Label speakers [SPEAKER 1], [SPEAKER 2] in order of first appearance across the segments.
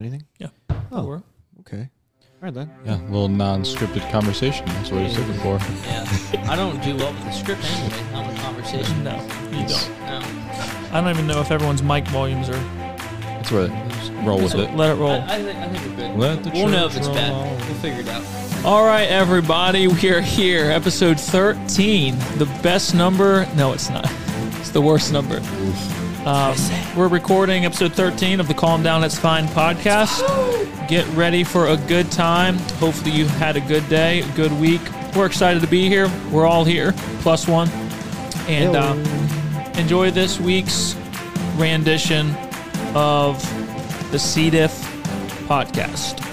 [SPEAKER 1] Anything?
[SPEAKER 2] Yeah.
[SPEAKER 1] Oh, okay. All right then.
[SPEAKER 3] Yeah, a little non-scripted conversation. That's what he's looking for.
[SPEAKER 4] Yeah. I don't do well with the script anyway, not with conversation.
[SPEAKER 2] No, you don't.
[SPEAKER 4] No.
[SPEAKER 2] I don't even know if everyone's mic volumes are.
[SPEAKER 3] That's where just roll with
[SPEAKER 2] So
[SPEAKER 3] it.
[SPEAKER 2] let it roll.
[SPEAKER 4] I, I, think, I think we're good.
[SPEAKER 3] Let the
[SPEAKER 4] we'll know if
[SPEAKER 3] church
[SPEAKER 4] it's bad. We'll figure it out.
[SPEAKER 2] All right, everybody, we are here. Episode 13. The best number. No, it's not. It's the worst number. Um, we're recording episode 13 of the Calm Down It's Fine podcast. Get ready for a good time. Hopefully, you had a good day, a good week. We're excited to be here. We're all here, plus one. And uh, enjoy this week's rendition of the CDIF podcast.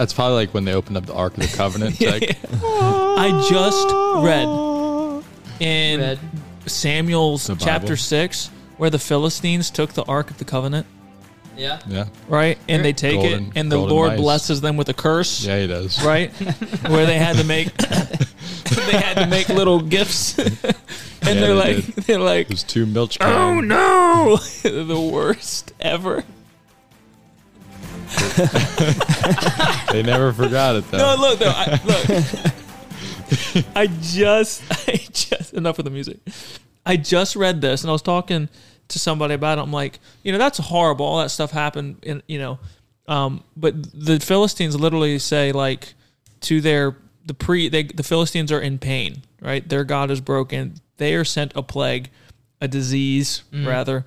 [SPEAKER 3] That's probably like when they opened up the Ark of the Covenant. It's like,
[SPEAKER 2] I just read ah. in
[SPEAKER 4] Red.
[SPEAKER 2] Samuel's
[SPEAKER 3] The Bible.
[SPEAKER 2] chapter 6 where the Philistines took the Ark of the Covenant,
[SPEAKER 4] Yeah.
[SPEAKER 3] yeah,
[SPEAKER 2] right? And they take
[SPEAKER 3] Golden-
[SPEAKER 2] it, and the
[SPEAKER 3] golden
[SPEAKER 2] Lord
[SPEAKER 3] mice.
[SPEAKER 2] blesses them with a curse,
[SPEAKER 3] yeah, he does.
[SPEAKER 2] right? where they had to make they had to make little gifts. and
[SPEAKER 3] Yeah,
[SPEAKER 2] they're
[SPEAKER 3] they
[SPEAKER 2] like
[SPEAKER 3] did.
[SPEAKER 2] they're like
[SPEAKER 3] There's two milch
[SPEAKER 2] Oh no! the worst ever.
[SPEAKER 3] They never forgot it though.
[SPEAKER 2] No, look though. I, look, I just, I just enough of the music. I just read this, and I was talking to somebody about it. I'm like, you know, that's horrible. All that stuff happened, in you know, um, but the Philistines literally say like to their the pre they the Philistines are in pain, right? Their god is broken. They are sent a plague, a disease rather.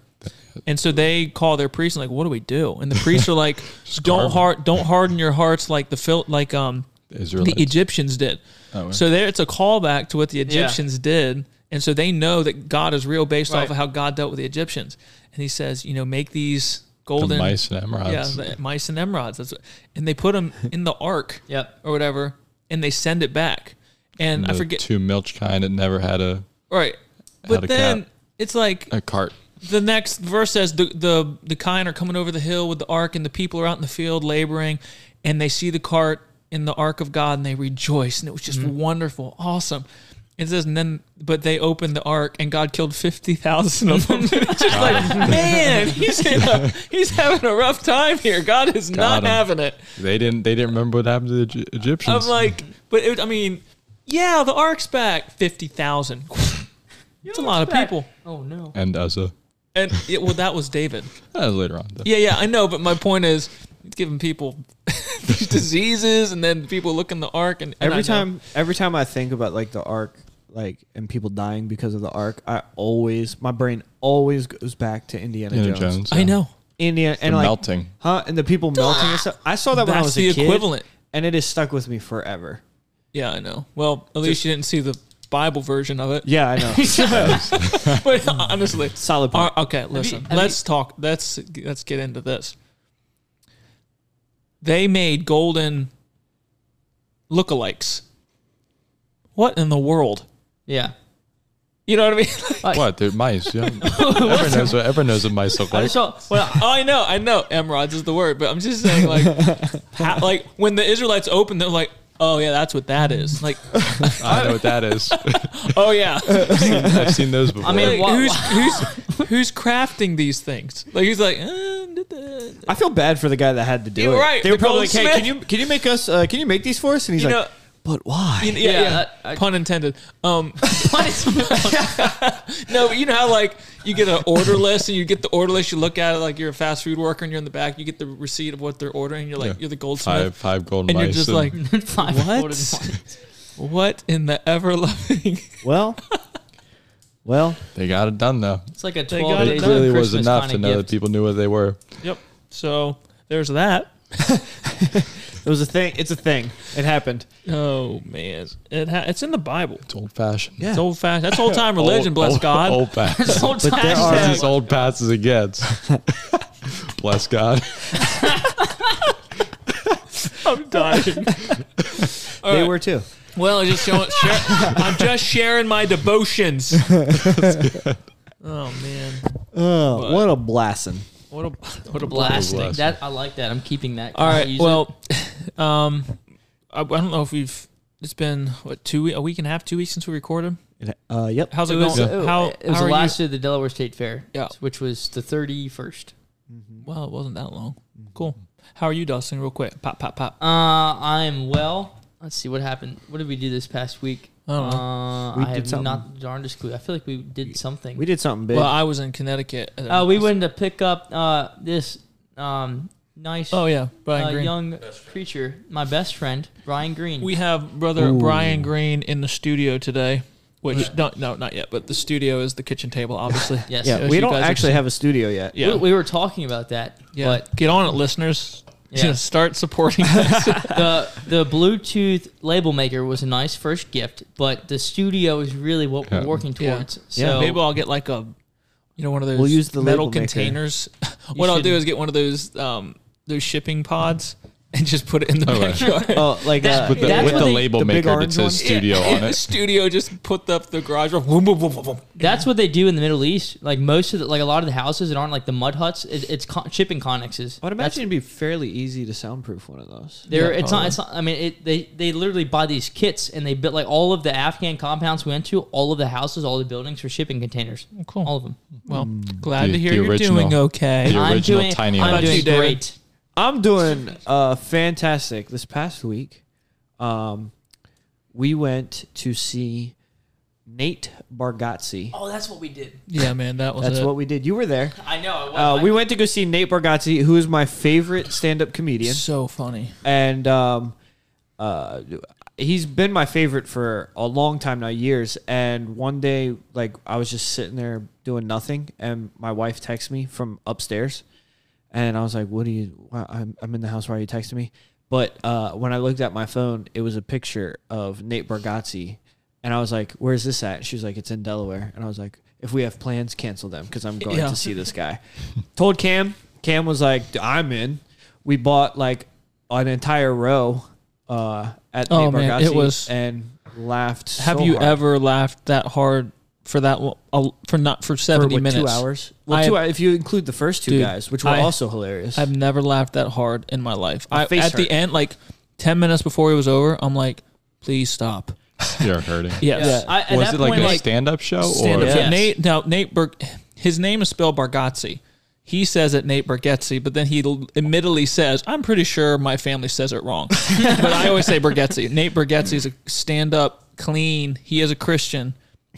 [SPEAKER 2] And so they call their priests and like, what do we do? And the priests are like, don't
[SPEAKER 3] carve 'em.
[SPEAKER 2] heart, don't harden your hearts like the Phil, like um
[SPEAKER 3] Israelites.
[SPEAKER 2] the Egyptians did.
[SPEAKER 3] Oh,
[SPEAKER 2] So there, it's a callback to what the Egyptians did, and so they know that God is real based off of how God dealt with the Egyptians. And He says, you know, make these
[SPEAKER 3] the
[SPEAKER 2] golden
[SPEAKER 3] mice and emerods.
[SPEAKER 2] yeah, the mice and emerods. That's what, and they put them in the ark
[SPEAKER 4] Yep.
[SPEAKER 2] or whatever, and they send it back. And I forget
[SPEAKER 3] two milch kine that never had a
[SPEAKER 2] right,
[SPEAKER 3] had
[SPEAKER 2] but
[SPEAKER 3] a
[SPEAKER 2] then
[SPEAKER 3] cap.
[SPEAKER 2] it's like
[SPEAKER 3] a cart.
[SPEAKER 2] The next verse says the the the kine are coming over the hill with the ark, and the people are out in the field laboring, and they see the cart in the ark of God, and they rejoice, and it was just
[SPEAKER 3] Mm-hmm.
[SPEAKER 2] wonderful, awesome. It says, and then, but they opened the ark, and God killed fifty thousand of them. it's just like, man, he's a, he's having a rough time here. God is not
[SPEAKER 3] Got 'em.
[SPEAKER 2] having it.
[SPEAKER 3] They didn't. They didn't remember what happened to the Egy- Egyptians.
[SPEAKER 2] I'm like, but it, I mean, yeah, the ark's back, fifty thousand. It's a lot of people,
[SPEAKER 4] Oh no.
[SPEAKER 3] and Uzzah.
[SPEAKER 2] And it, well, that was David.
[SPEAKER 3] Uh, later on. though.
[SPEAKER 2] Yeah, yeah, I know, but my point is, it's giving people these diseases, and then people look in the ark, and, and I
[SPEAKER 1] Every
[SPEAKER 2] know-
[SPEAKER 1] time, every time I think about like the arc, like and people dying because of the arc, I always my brain always goes back to Indiana,
[SPEAKER 3] Indiana
[SPEAKER 1] Jones.
[SPEAKER 3] Jones.
[SPEAKER 2] I know
[SPEAKER 1] Indiana and like
[SPEAKER 3] melting.
[SPEAKER 1] huh, and the people melting and stuff. I saw that when I was
[SPEAKER 2] the
[SPEAKER 1] a kid,
[SPEAKER 2] equivalent.
[SPEAKER 1] and it has stuck with me forever.
[SPEAKER 2] Yeah, I know. Well, at least you didn't see the Bible version of it.
[SPEAKER 1] Yeah, I know.
[SPEAKER 2] but honestly,
[SPEAKER 1] Solid point.
[SPEAKER 2] Uh, okay, listen.
[SPEAKER 4] have
[SPEAKER 2] let's talk. Let's let's get into this. They made golden lookalikes. What in the world?
[SPEAKER 4] Yeah.
[SPEAKER 2] You know what I mean?
[SPEAKER 4] Like,
[SPEAKER 3] What? They're mice. Yeah. everyone knows what everyone knows what mice look
[SPEAKER 4] I saw. Well,
[SPEAKER 2] oh, I know, I know. Emerods is the word, but I'm just saying, like, how, like when the Israelites opened, they're like, "Oh yeah, that's what that is." Like,
[SPEAKER 3] I know what that is.
[SPEAKER 2] oh yeah.
[SPEAKER 3] I've seen those before.
[SPEAKER 4] I mean,
[SPEAKER 2] Like,
[SPEAKER 4] wha-
[SPEAKER 2] who's who's who's crafting these things? Like he's like, uh, da, da, da.
[SPEAKER 1] I feel bad for the guy that had to do
[SPEAKER 2] You're
[SPEAKER 1] it.
[SPEAKER 2] right,
[SPEAKER 1] They were
[SPEAKER 2] the
[SPEAKER 1] probably like, "Hey,
[SPEAKER 2] goldsmith.
[SPEAKER 1] can you can you make us? Uh, can you make these for us?" And he's
[SPEAKER 2] you
[SPEAKER 1] like,
[SPEAKER 2] know,
[SPEAKER 1] "But why?"
[SPEAKER 2] you- yeah,
[SPEAKER 4] Yeah,
[SPEAKER 2] yeah,
[SPEAKER 4] that- I-
[SPEAKER 2] pun intended. Um, no, but you know how like you get an order list and you get the order list, you look at it like you're a fast food worker and you're in the back, you get the receipt of what they're ordering. You're like,
[SPEAKER 3] Yeah.
[SPEAKER 2] you're the goldsmith,
[SPEAKER 3] five five golden
[SPEAKER 2] and you're just
[SPEAKER 3] and
[SPEAKER 2] like,
[SPEAKER 4] Five
[SPEAKER 2] What? what in the ever loving?
[SPEAKER 1] well, well,
[SPEAKER 3] they got it done though.
[SPEAKER 4] It's like a
[SPEAKER 2] They
[SPEAKER 4] twelve
[SPEAKER 2] got it
[SPEAKER 3] It
[SPEAKER 4] days
[SPEAKER 2] done.
[SPEAKER 4] of
[SPEAKER 3] really was enough
[SPEAKER 4] kinda
[SPEAKER 3] to know
[SPEAKER 4] gift.
[SPEAKER 3] that people knew what they were.
[SPEAKER 2] yep. So there's that.
[SPEAKER 1] it was a thing. It's a thing. It happened.
[SPEAKER 2] Oh man, it ha- it's in the Bible.
[SPEAKER 3] It's old fashioned.
[SPEAKER 1] Yeah.
[SPEAKER 2] It's old fashioned. That's old time religion. bless
[SPEAKER 3] old,
[SPEAKER 2] God.
[SPEAKER 3] Old past.
[SPEAKER 4] This whole
[SPEAKER 1] But there are-
[SPEAKER 3] as old past as it gets. Bless God.
[SPEAKER 2] I'm dying. All
[SPEAKER 1] they
[SPEAKER 2] right.
[SPEAKER 1] were too.
[SPEAKER 2] Well, I'm just showing. Share, I'm just sharing my devotions. oh man,
[SPEAKER 1] Oh,
[SPEAKER 2] But-
[SPEAKER 1] what a blasting!
[SPEAKER 2] What a what a blast.
[SPEAKER 4] blasting.
[SPEAKER 3] Blasting.
[SPEAKER 4] That I like that. I'm keeping that.
[SPEAKER 2] All
[SPEAKER 4] Can I
[SPEAKER 2] right.
[SPEAKER 4] use it?
[SPEAKER 2] Well, um, I, I don't know if we've It's been what two we- a week and a half, two weeks since we recorded.
[SPEAKER 1] It- Uh, yep.
[SPEAKER 2] How's it,
[SPEAKER 4] it was,
[SPEAKER 2] going?
[SPEAKER 4] uh,
[SPEAKER 2] How,
[SPEAKER 4] it was
[SPEAKER 2] how
[SPEAKER 4] the last
[SPEAKER 2] you?
[SPEAKER 4] of the Delaware State Fair,
[SPEAKER 2] Yeah.
[SPEAKER 4] which was the 31st.
[SPEAKER 2] Well, it wasn't that long. Cool. How are you, Dustin? Real quick. Pop, pop, pop.
[SPEAKER 4] Uh, I'm well. Let's see what happened. What did we do this past week?
[SPEAKER 2] I don't know.
[SPEAKER 4] Uh,
[SPEAKER 1] We
[SPEAKER 4] I
[SPEAKER 1] did
[SPEAKER 4] have
[SPEAKER 1] something.
[SPEAKER 4] not the darndest clue. I feel like we did something.
[SPEAKER 1] We did something big.
[SPEAKER 2] Well, I was in Connecticut. and
[SPEAKER 4] Uh, we went to pick up uh, this um, nice
[SPEAKER 2] Oh yeah, Brian
[SPEAKER 4] uh,
[SPEAKER 2] Green.
[SPEAKER 4] young creature, my best friend, Brian Green.
[SPEAKER 2] We have brother
[SPEAKER 1] Ooh.
[SPEAKER 2] Brian Green in the studio today. Which no, no, not yet. But the studio is the kitchen table, obviously.
[SPEAKER 4] yes.
[SPEAKER 1] yeah,
[SPEAKER 2] as
[SPEAKER 1] we
[SPEAKER 2] you
[SPEAKER 1] don't
[SPEAKER 2] guys have
[SPEAKER 1] actually have a studio yet.
[SPEAKER 2] Yeah,
[SPEAKER 4] We, we were talking about that,
[SPEAKER 2] yeah.
[SPEAKER 4] but
[SPEAKER 2] Get on it, listeners.
[SPEAKER 4] Yeah.
[SPEAKER 2] Just start supporting us.
[SPEAKER 4] the the Bluetooth label maker was a nice first gift, but the studio is really what we're working
[SPEAKER 2] Yeah.
[SPEAKER 4] towards.
[SPEAKER 1] Yeah,
[SPEAKER 4] So
[SPEAKER 2] Maybe I'll get like a, you know, one of those
[SPEAKER 1] We'll use the
[SPEAKER 2] metal
[SPEAKER 1] label maker.
[SPEAKER 2] containers. what I'll do
[SPEAKER 4] should-
[SPEAKER 2] is get one of those um those shipping pods and just put it in the
[SPEAKER 3] Oh, right.
[SPEAKER 2] backyard.
[SPEAKER 1] Oh, like
[SPEAKER 4] That-
[SPEAKER 1] uh,
[SPEAKER 3] With the,
[SPEAKER 4] That's
[SPEAKER 3] with
[SPEAKER 4] what
[SPEAKER 3] the
[SPEAKER 4] they-
[SPEAKER 3] label
[SPEAKER 1] the big
[SPEAKER 3] maker that
[SPEAKER 1] orange
[SPEAKER 3] says
[SPEAKER 1] one?
[SPEAKER 3] studio
[SPEAKER 2] Yeah,
[SPEAKER 3] on
[SPEAKER 2] the
[SPEAKER 3] it.
[SPEAKER 2] studio just put up the garage door. Boom, boom, boom, boom, boom.
[SPEAKER 4] that's what they do in the Middle East. Like most of the, like a lot of the houses that aren't like the mud huts, it, it's con- shipping connexes.
[SPEAKER 1] I would
[SPEAKER 4] That's-
[SPEAKER 1] imagine it'd be fairly easy to soundproof one of those.
[SPEAKER 4] They're,
[SPEAKER 2] Yeah,
[SPEAKER 4] it's not. It's not. I mean, it, they they literally buy these kits and they built like all of the Afghan compounds we went to. All of the houses, all the buildings are shipping containers.
[SPEAKER 2] Oh, cool.
[SPEAKER 4] All of them.
[SPEAKER 2] Well, glad
[SPEAKER 3] The-
[SPEAKER 2] to hear
[SPEAKER 3] the
[SPEAKER 2] you're
[SPEAKER 3] original-
[SPEAKER 2] doing okay.
[SPEAKER 3] The
[SPEAKER 4] I'm
[SPEAKER 3] original
[SPEAKER 4] doing.
[SPEAKER 3] tiny
[SPEAKER 4] I'm
[SPEAKER 2] house.
[SPEAKER 4] doing
[SPEAKER 2] You, David?
[SPEAKER 4] great.
[SPEAKER 1] I'm doing uh fantastic. This past week, um, we went to see Nate Bargatze.
[SPEAKER 4] Oh, that's what we did.
[SPEAKER 2] Yeah, man, that was
[SPEAKER 1] That's
[SPEAKER 2] it.
[SPEAKER 1] what we did. You were there.
[SPEAKER 4] I know. It was,
[SPEAKER 1] Uh, we went to go see Nate Bargatze, who is my favorite stand-up comedian,
[SPEAKER 2] so funny.
[SPEAKER 1] and um, uh, he's been my favorite for a long time now, years. And one day, like I was just sitting there doing nothing, and my wife texted me from upstairs, and I was like, "What do you? why- I'm I'm in the house. Why are you texting me?" But uh, when I looked at my phone, it was a picture of Nate Bargatze, and I was like, "Where's this at?" She was like, "It's in Delaware," and I was like, "If we have plans, cancel them because I'm going
[SPEAKER 2] Yeah.
[SPEAKER 1] to see this guy." Told Cam. Cam was like, "I'm in." We bought like an entire row uh, at
[SPEAKER 2] Oh,
[SPEAKER 1] Nate
[SPEAKER 2] man,
[SPEAKER 1] Bargatze
[SPEAKER 2] it was-
[SPEAKER 1] and laughed.
[SPEAKER 2] Have
[SPEAKER 1] so
[SPEAKER 2] you
[SPEAKER 1] hard.
[SPEAKER 2] ever laughed that hard for that lo- for not for
[SPEAKER 1] for
[SPEAKER 2] seventy
[SPEAKER 1] what,
[SPEAKER 2] minutes?
[SPEAKER 1] two hours? Well,
[SPEAKER 2] I
[SPEAKER 1] two
[SPEAKER 2] have-
[SPEAKER 1] hours, if you include the first two
[SPEAKER 2] Dude,
[SPEAKER 1] guys, which were
[SPEAKER 2] I-
[SPEAKER 1] also hilarious.
[SPEAKER 2] I've never laughed that hard in my life.
[SPEAKER 1] My
[SPEAKER 2] I,
[SPEAKER 1] face
[SPEAKER 2] at the end, like ten minutes before it was over, I'm like, please stop.
[SPEAKER 3] You're hurting.
[SPEAKER 2] Yes.
[SPEAKER 1] Yeah.
[SPEAKER 4] I,
[SPEAKER 3] Was it like
[SPEAKER 4] point,
[SPEAKER 3] a
[SPEAKER 4] like,
[SPEAKER 3] stand-up show?
[SPEAKER 2] Stand
[SPEAKER 3] or
[SPEAKER 2] up.
[SPEAKER 1] Yes.
[SPEAKER 2] Nate now Nate Ber- his name is spelled Bargatze. He says it Nate Bargatze, but then he admittedly says, "I'm pretty sure my family says it wrong." but I always say Bargatze. Nate Bargatze is a stand-up, clean. He is a Christian,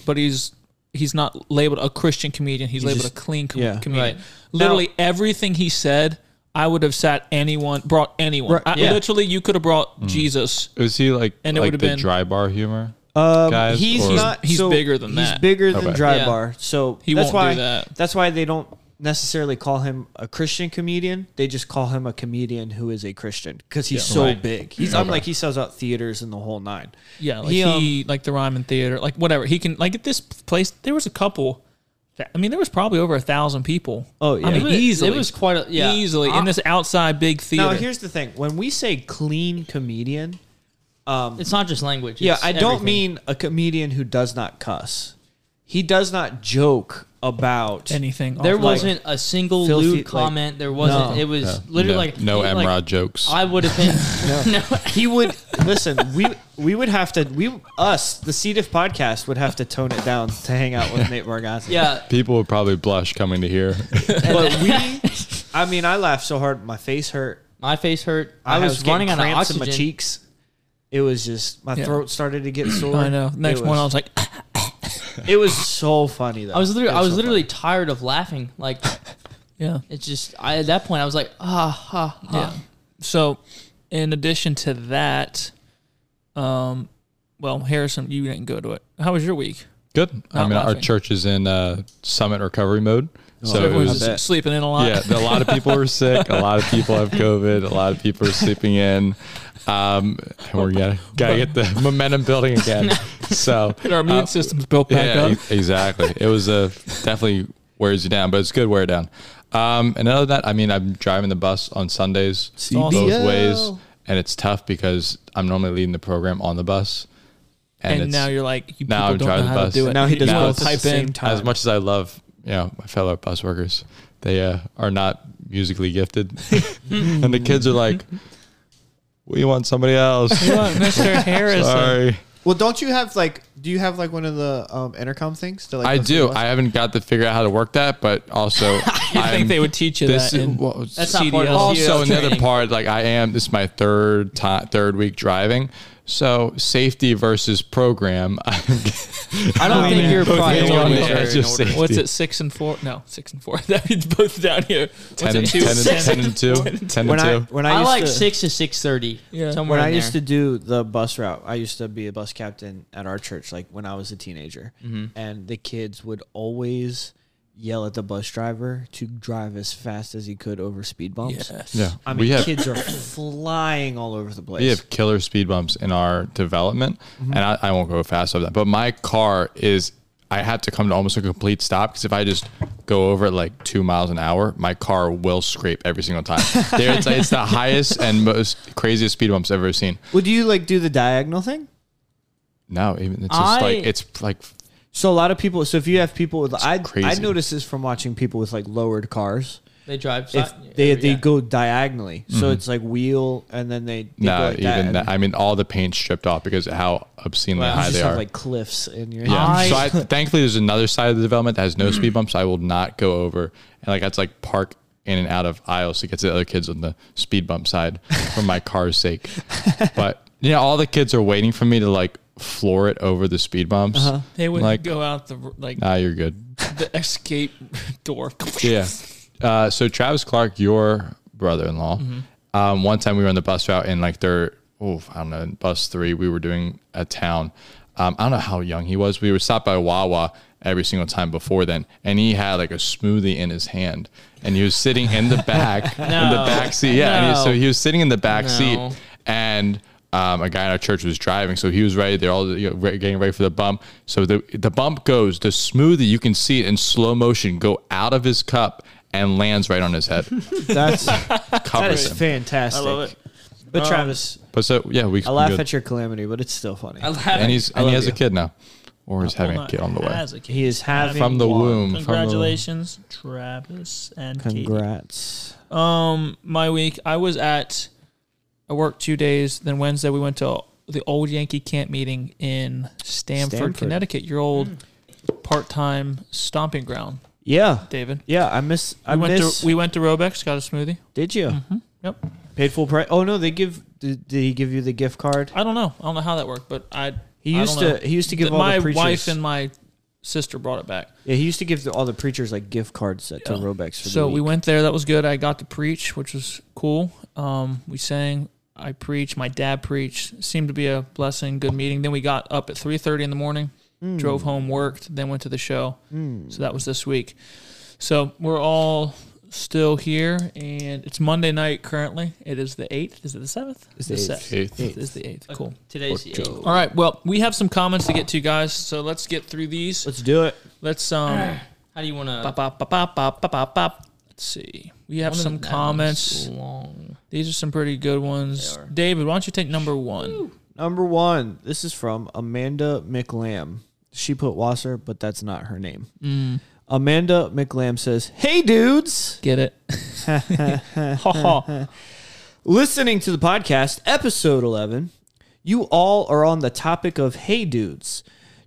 [SPEAKER 2] but he's he's not labeled a Christian comedian. He's,
[SPEAKER 1] He's
[SPEAKER 2] labeled
[SPEAKER 1] just-
[SPEAKER 2] a clean com-
[SPEAKER 1] yeah.
[SPEAKER 2] comedian.
[SPEAKER 4] Right.
[SPEAKER 2] Literally everything he said, I would have sat anyone, brought anyone.
[SPEAKER 1] Right,
[SPEAKER 2] I-
[SPEAKER 4] yeah.
[SPEAKER 2] Literally, you could have brought Jesus.
[SPEAKER 3] Was he like
[SPEAKER 2] And it
[SPEAKER 3] like
[SPEAKER 2] would've
[SPEAKER 3] the
[SPEAKER 2] been-
[SPEAKER 3] dry bar humor?
[SPEAKER 1] Um,
[SPEAKER 3] guys,
[SPEAKER 1] he's
[SPEAKER 3] or-
[SPEAKER 1] not.
[SPEAKER 2] He's
[SPEAKER 1] so
[SPEAKER 2] bigger than
[SPEAKER 1] he's
[SPEAKER 2] that.
[SPEAKER 1] bigger than
[SPEAKER 3] Okay.
[SPEAKER 1] Dry
[SPEAKER 4] Yeah.
[SPEAKER 1] Bar. So
[SPEAKER 2] He
[SPEAKER 1] that's
[SPEAKER 2] won't do
[SPEAKER 1] why.
[SPEAKER 2] that.
[SPEAKER 1] That's why they don't necessarily call him a Christian comedian. They just call him a comedian who is a Christian because he's so
[SPEAKER 3] Right.
[SPEAKER 1] big. He's I'm like he sells out theaters and the whole nine.
[SPEAKER 2] Yeah, like
[SPEAKER 1] He,
[SPEAKER 2] he,
[SPEAKER 1] um,
[SPEAKER 2] like the Ryman Theater, like whatever. He can like at this place. There was a couple. I mean, there was probably over a thousand people.
[SPEAKER 1] Oh, yeah.
[SPEAKER 2] I
[SPEAKER 1] It
[SPEAKER 2] mean,
[SPEAKER 4] was- it
[SPEAKER 2] easily.
[SPEAKER 4] was quite a- yeah.
[SPEAKER 2] easily
[SPEAKER 4] I-
[SPEAKER 2] in this outside big theater.
[SPEAKER 1] Now here's the thing: when we say clean comedian, um,
[SPEAKER 4] it's not just language.
[SPEAKER 1] yeah,
[SPEAKER 4] it's
[SPEAKER 1] I don't
[SPEAKER 4] everything.
[SPEAKER 1] mean a comedian who does not cuss. He does not joke about
[SPEAKER 2] anything.
[SPEAKER 4] There
[SPEAKER 2] off-
[SPEAKER 4] wasn't a single
[SPEAKER 1] filthy,
[SPEAKER 4] lewd
[SPEAKER 1] like-
[SPEAKER 4] comment. there wasn't.
[SPEAKER 1] No.
[SPEAKER 4] It was
[SPEAKER 3] Yeah.
[SPEAKER 4] literally
[SPEAKER 3] no,
[SPEAKER 4] like
[SPEAKER 3] no
[SPEAKER 4] it-
[SPEAKER 3] Emrod
[SPEAKER 4] like,
[SPEAKER 3] jokes.
[SPEAKER 4] I would have been. no. no.
[SPEAKER 1] he would listen. We we would have to we us the C podcast would have to tone it down to hang out with Nate Bargatze.
[SPEAKER 4] Yeah,
[SPEAKER 3] People would probably blush coming to here.
[SPEAKER 1] but we. I mean, I laughed so hard my face hurt.
[SPEAKER 4] my face hurt.
[SPEAKER 1] I,
[SPEAKER 4] I, was,
[SPEAKER 1] getting
[SPEAKER 4] running out of oxygen.
[SPEAKER 1] in my cheeks. It was just my
[SPEAKER 2] Yeah.
[SPEAKER 1] throat started to get sore.
[SPEAKER 2] I know. Next
[SPEAKER 1] it
[SPEAKER 2] one, I
[SPEAKER 1] was,
[SPEAKER 2] was like,
[SPEAKER 1] It was so funny though.
[SPEAKER 4] I was literally,
[SPEAKER 1] It
[SPEAKER 4] I was
[SPEAKER 1] so
[SPEAKER 4] literally tired of laughing. Like
[SPEAKER 2] yeah,
[SPEAKER 4] it's just, I at that point I was like, ah, ha, ha.
[SPEAKER 2] yeah. So, in addition to that, um, well, Harrison, you didn't go to it. How was your week?
[SPEAKER 3] Good. I
[SPEAKER 2] Not
[SPEAKER 3] mean, our
[SPEAKER 2] laughing.
[SPEAKER 3] church is in uh, summit recovery mode. So it was,
[SPEAKER 1] I bet.
[SPEAKER 2] sleeping in a lot.
[SPEAKER 3] yeah, a lot of people were sick. A lot of people have COVID. A lot of people are sleeping in. Um, and we're gonna gotta get the momentum building again. So
[SPEAKER 2] Get our immune
[SPEAKER 3] uh,
[SPEAKER 2] system's built back
[SPEAKER 3] yeah,
[SPEAKER 2] up.
[SPEAKER 3] e- exactly. It was a definitely wears you down, but it's good wear it down. Um, and other than that, I mean, I'm driving the bus on Sundays both ways, and it's tough because I'm normally leading the program on the bus,
[SPEAKER 2] And,
[SPEAKER 3] it's,
[SPEAKER 2] now you're like, you
[SPEAKER 3] now I'm
[SPEAKER 2] don't know
[SPEAKER 3] driving the bus.
[SPEAKER 2] do it.
[SPEAKER 1] now he does
[SPEAKER 2] just
[SPEAKER 3] Now
[SPEAKER 2] wanna
[SPEAKER 1] both at the
[SPEAKER 2] type
[SPEAKER 1] same
[SPEAKER 2] in.
[SPEAKER 1] time.
[SPEAKER 3] as much as I love, you know, my fellow bus workers, they uh, are not musically gifted, and the kids are like, We want somebody else.
[SPEAKER 2] What, Mr. Harrison?
[SPEAKER 3] Sorry.
[SPEAKER 1] Well, don't you have like? Do you have like one of the um, intercom things? To, like,
[SPEAKER 3] I do. I haven't got to figure out how to work that, but also I'm-
[SPEAKER 2] think they would teach you
[SPEAKER 3] this
[SPEAKER 2] that?
[SPEAKER 3] is
[SPEAKER 2] in
[SPEAKER 3] well,
[SPEAKER 4] That's not part of
[SPEAKER 2] CDL.
[SPEAKER 3] also another
[SPEAKER 4] training.
[SPEAKER 3] part like i am this is my third time third week driving so safety versus program i'm
[SPEAKER 4] don't think
[SPEAKER 2] man.
[SPEAKER 4] your
[SPEAKER 2] Both
[SPEAKER 4] priorities
[SPEAKER 3] on the
[SPEAKER 4] are
[SPEAKER 3] edge
[SPEAKER 4] in
[SPEAKER 3] of safety.
[SPEAKER 2] What's it? Six and four? No, six and four. That means both down here.
[SPEAKER 3] 10 and.
[SPEAKER 2] Two,
[SPEAKER 3] 10 and,
[SPEAKER 2] six?
[SPEAKER 3] 10 and 2 10
[SPEAKER 1] when
[SPEAKER 3] and
[SPEAKER 1] I
[SPEAKER 3] 2
[SPEAKER 1] when I,
[SPEAKER 4] I
[SPEAKER 1] used
[SPEAKER 4] like
[SPEAKER 1] to,
[SPEAKER 4] six to six thirty.
[SPEAKER 2] Yeah.
[SPEAKER 4] somewhere
[SPEAKER 1] when I used
[SPEAKER 4] there.
[SPEAKER 1] to do the bus route, I used to be a bus captain at our church, like when I was a teenager,
[SPEAKER 4] Mm-hmm.
[SPEAKER 1] and the kids would always yell at the bus driver to drive as fast as he could over speed bumps.
[SPEAKER 2] Yes.
[SPEAKER 3] yeah
[SPEAKER 1] I mean,
[SPEAKER 3] we have
[SPEAKER 1] kids are flying all over the place.
[SPEAKER 3] we have killer speed bumps in our development mm-hmm. and I, I won't go fast over that but my car is i have to come to almost a complete stop because if i just go over like two miles an hour my car will scrape every single time there it's, it's the highest and most craziest speed bumps i've ever seen
[SPEAKER 1] Would you like do the diagonal thing?
[SPEAKER 3] no even it's just
[SPEAKER 4] I-
[SPEAKER 3] like it's like
[SPEAKER 1] So a lot of people. So if you have people with, I I
[SPEAKER 3] crazy.
[SPEAKER 1] noticed this from watching people with like lowered cars.
[SPEAKER 4] they drive.
[SPEAKER 1] If
[SPEAKER 4] si-
[SPEAKER 1] they
[SPEAKER 4] yeah.
[SPEAKER 1] they go diagonally, so mm-hmm. it's like wheel and then they, they
[SPEAKER 3] no
[SPEAKER 1] like
[SPEAKER 3] even
[SPEAKER 1] and
[SPEAKER 3] that, i mean all the paint stripped off because of how obscenely
[SPEAKER 4] Wow.
[SPEAKER 1] you
[SPEAKER 3] high
[SPEAKER 1] just
[SPEAKER 3] they
[SPEAKER 1] have
[SPEAKER 3] are
[SPEAKER 1] like cliffs in your
[SPEAKER 3] Yeah.
[SPEAKER 4] I-
[SPEAKER 3] so I, thankfully, there's another side of the development that has no speed bumps. I will not go over, and like that's like park in and out of aisles to get to the other kids on the speed bump side for my car's sake. But you know, all the kids are waiting for me to like floor it over the speed bumps.
[SPEAKER 1] Uh-huh.
[SPEAKER 2] They would
[SPEAKER 3] Like-
[SPEAKER 2] go out the like
[SPEAKER 3] Ah, you're good.
[SPEAKER 2] the escape door.
[SPEAKER 3] Yeah. Uh, so Travis Clark, your brother-in-law, um, one time we were on the bus route in like their, oh, I don't know, bus three, we were doing a town. Um, I don't know how young he was. We were stopped by Wawa every single time before then, and he had like a smoothie in his hand, and he was sitting in the back, in the back seat. Yeah, and he, so he was sitting in the back
[SPEAKER 4] No.
[SPEAKER 3] seat, and um, a guy in our church was driving, so he was ready. They're all you know, getting ready for the bump. So the the bump goes. The smoothie, you can see it in slow motion go out of his cup and lands right on his head,
[SPEAKER 1] That's that
[SPEAKER 3] covers
[SPEAKER 1] is
[SPEAKER 3] him.
[SPEAKER 1] fantastic.
[SPEAKER 2] I love it.
[SPEAKER 1] But Travis,
[SPEAKER 3] But so yeah, we.
[SPEAKER 1] I laugh
[SPEAKER 3] we
[SPEAKER 1] at your calamity, but it's still funny.
[SPEAKER 4] I laugh
[SPEAKER 3] and he's
[SPEAKER 1] I
[SPEAKER 3] and he has
[SPEAKER 1] you.
[SPEAKER 3] a kid now, or he's having a kid on the way.
[SPEAKER 2] Has a kid.
[SPEAKER 1] He is having
[SPEAKER 3] From the
[SPEAKER 1] one.
[SPEAKER 3] womb. from the-
[SPEAKER 2] Congratulations, Travis and Katie.
[SPEAKER 1] Congrats.
[SPEAKER 2] Um, my week, I was at. I worked two days. Then Wednesday we went to the old Yankee camp meeting in Stamford,
[SPEAKER 1] Stamford.
[SPEAKER 2] Connecticut. Your old part-time stomping ground,
[SPEAKER 1] Yeah,
[SPEAKER 2] David.
[SPEAKER 1] yeah. I miss. I
[SPEAKER 2] We went
[SPEAKER 1] miss.
[SPEAKER 2] to we went to Robeks, got a smoothie.
[SPEAKER 1] did you
[SPEAKER 2] Yep.
[SPEAKER 1] paid full price? Oh no, they give. Did, did he give you the gift card?
[SPEAKER 2] I don't know. I don't know how that worked, but I
[SPEAKER 1] He
[SPEAKER 2] I
[SPEAKER 1] used
[SPEAKER 2] don't know.
[SPEAKER 1] to. He used to give
[SPEAKER 2] Th-
[SPEAKER 1] all
[SPEAKER 2] my
[SPEAKER 1] the preachers.
[SPEAKER 2] wife and my sister brought it back.
[SPEAKER 1] yeah, he used to give the, all the preachers like gift cards that to
[SPEAKER 2] Yeah.
[SPEAKER 1] Robeks for
[SPEAKER 2] So
[SPEAKER 1] the
[SPEAKER 2] we went there. That was good. I got to preach, which was cool. Um, we sang. I preached. My dad preached. Seemed to be a blessing. Good meeting. Then we got up at three thirty in the morning.
[SPEAKER 1] Hmm.
[SPEAKER 2] Drove home, worked, then went to the show. So that was this week. So we're all still here, and it's Monday night currently. It is the eighth. Is it the seventh?
[SPEAKER 1] It's the
[SPEAKER 2] se-
[SPEAKER 3] eighth.
[SPEAKER 2] It is the eighth. Cool.
[SPEAKER 4] Today's the eighth.
[SPEAKER 2] All right. Well, we have some comments to get to, guys. So let's get through these.
[SPEAKER 1] Let's do it.
[SPEAKER 2] Let's um.
[SPEAKER 4] How do you want to?
[SPEAKER 2] Let's see. We have some comments.
[SPEAKER 4] Long.
[SPEAKER 2] These are some pretty good ones. David, why don't you take number one?
[SPEAKER 1] Number one. This is from Amanda McLam. She put Wasser, but that's not her name.
[SPEAKER 2] Mm,
[SPEAKER 1] Amanda McLam says, "Hey dudes,
[SPEAKER 2] get it? Ha, ha.
[SPEAKER 1] listening to the podcast, episode 11. You all are on the topic of hey dudes.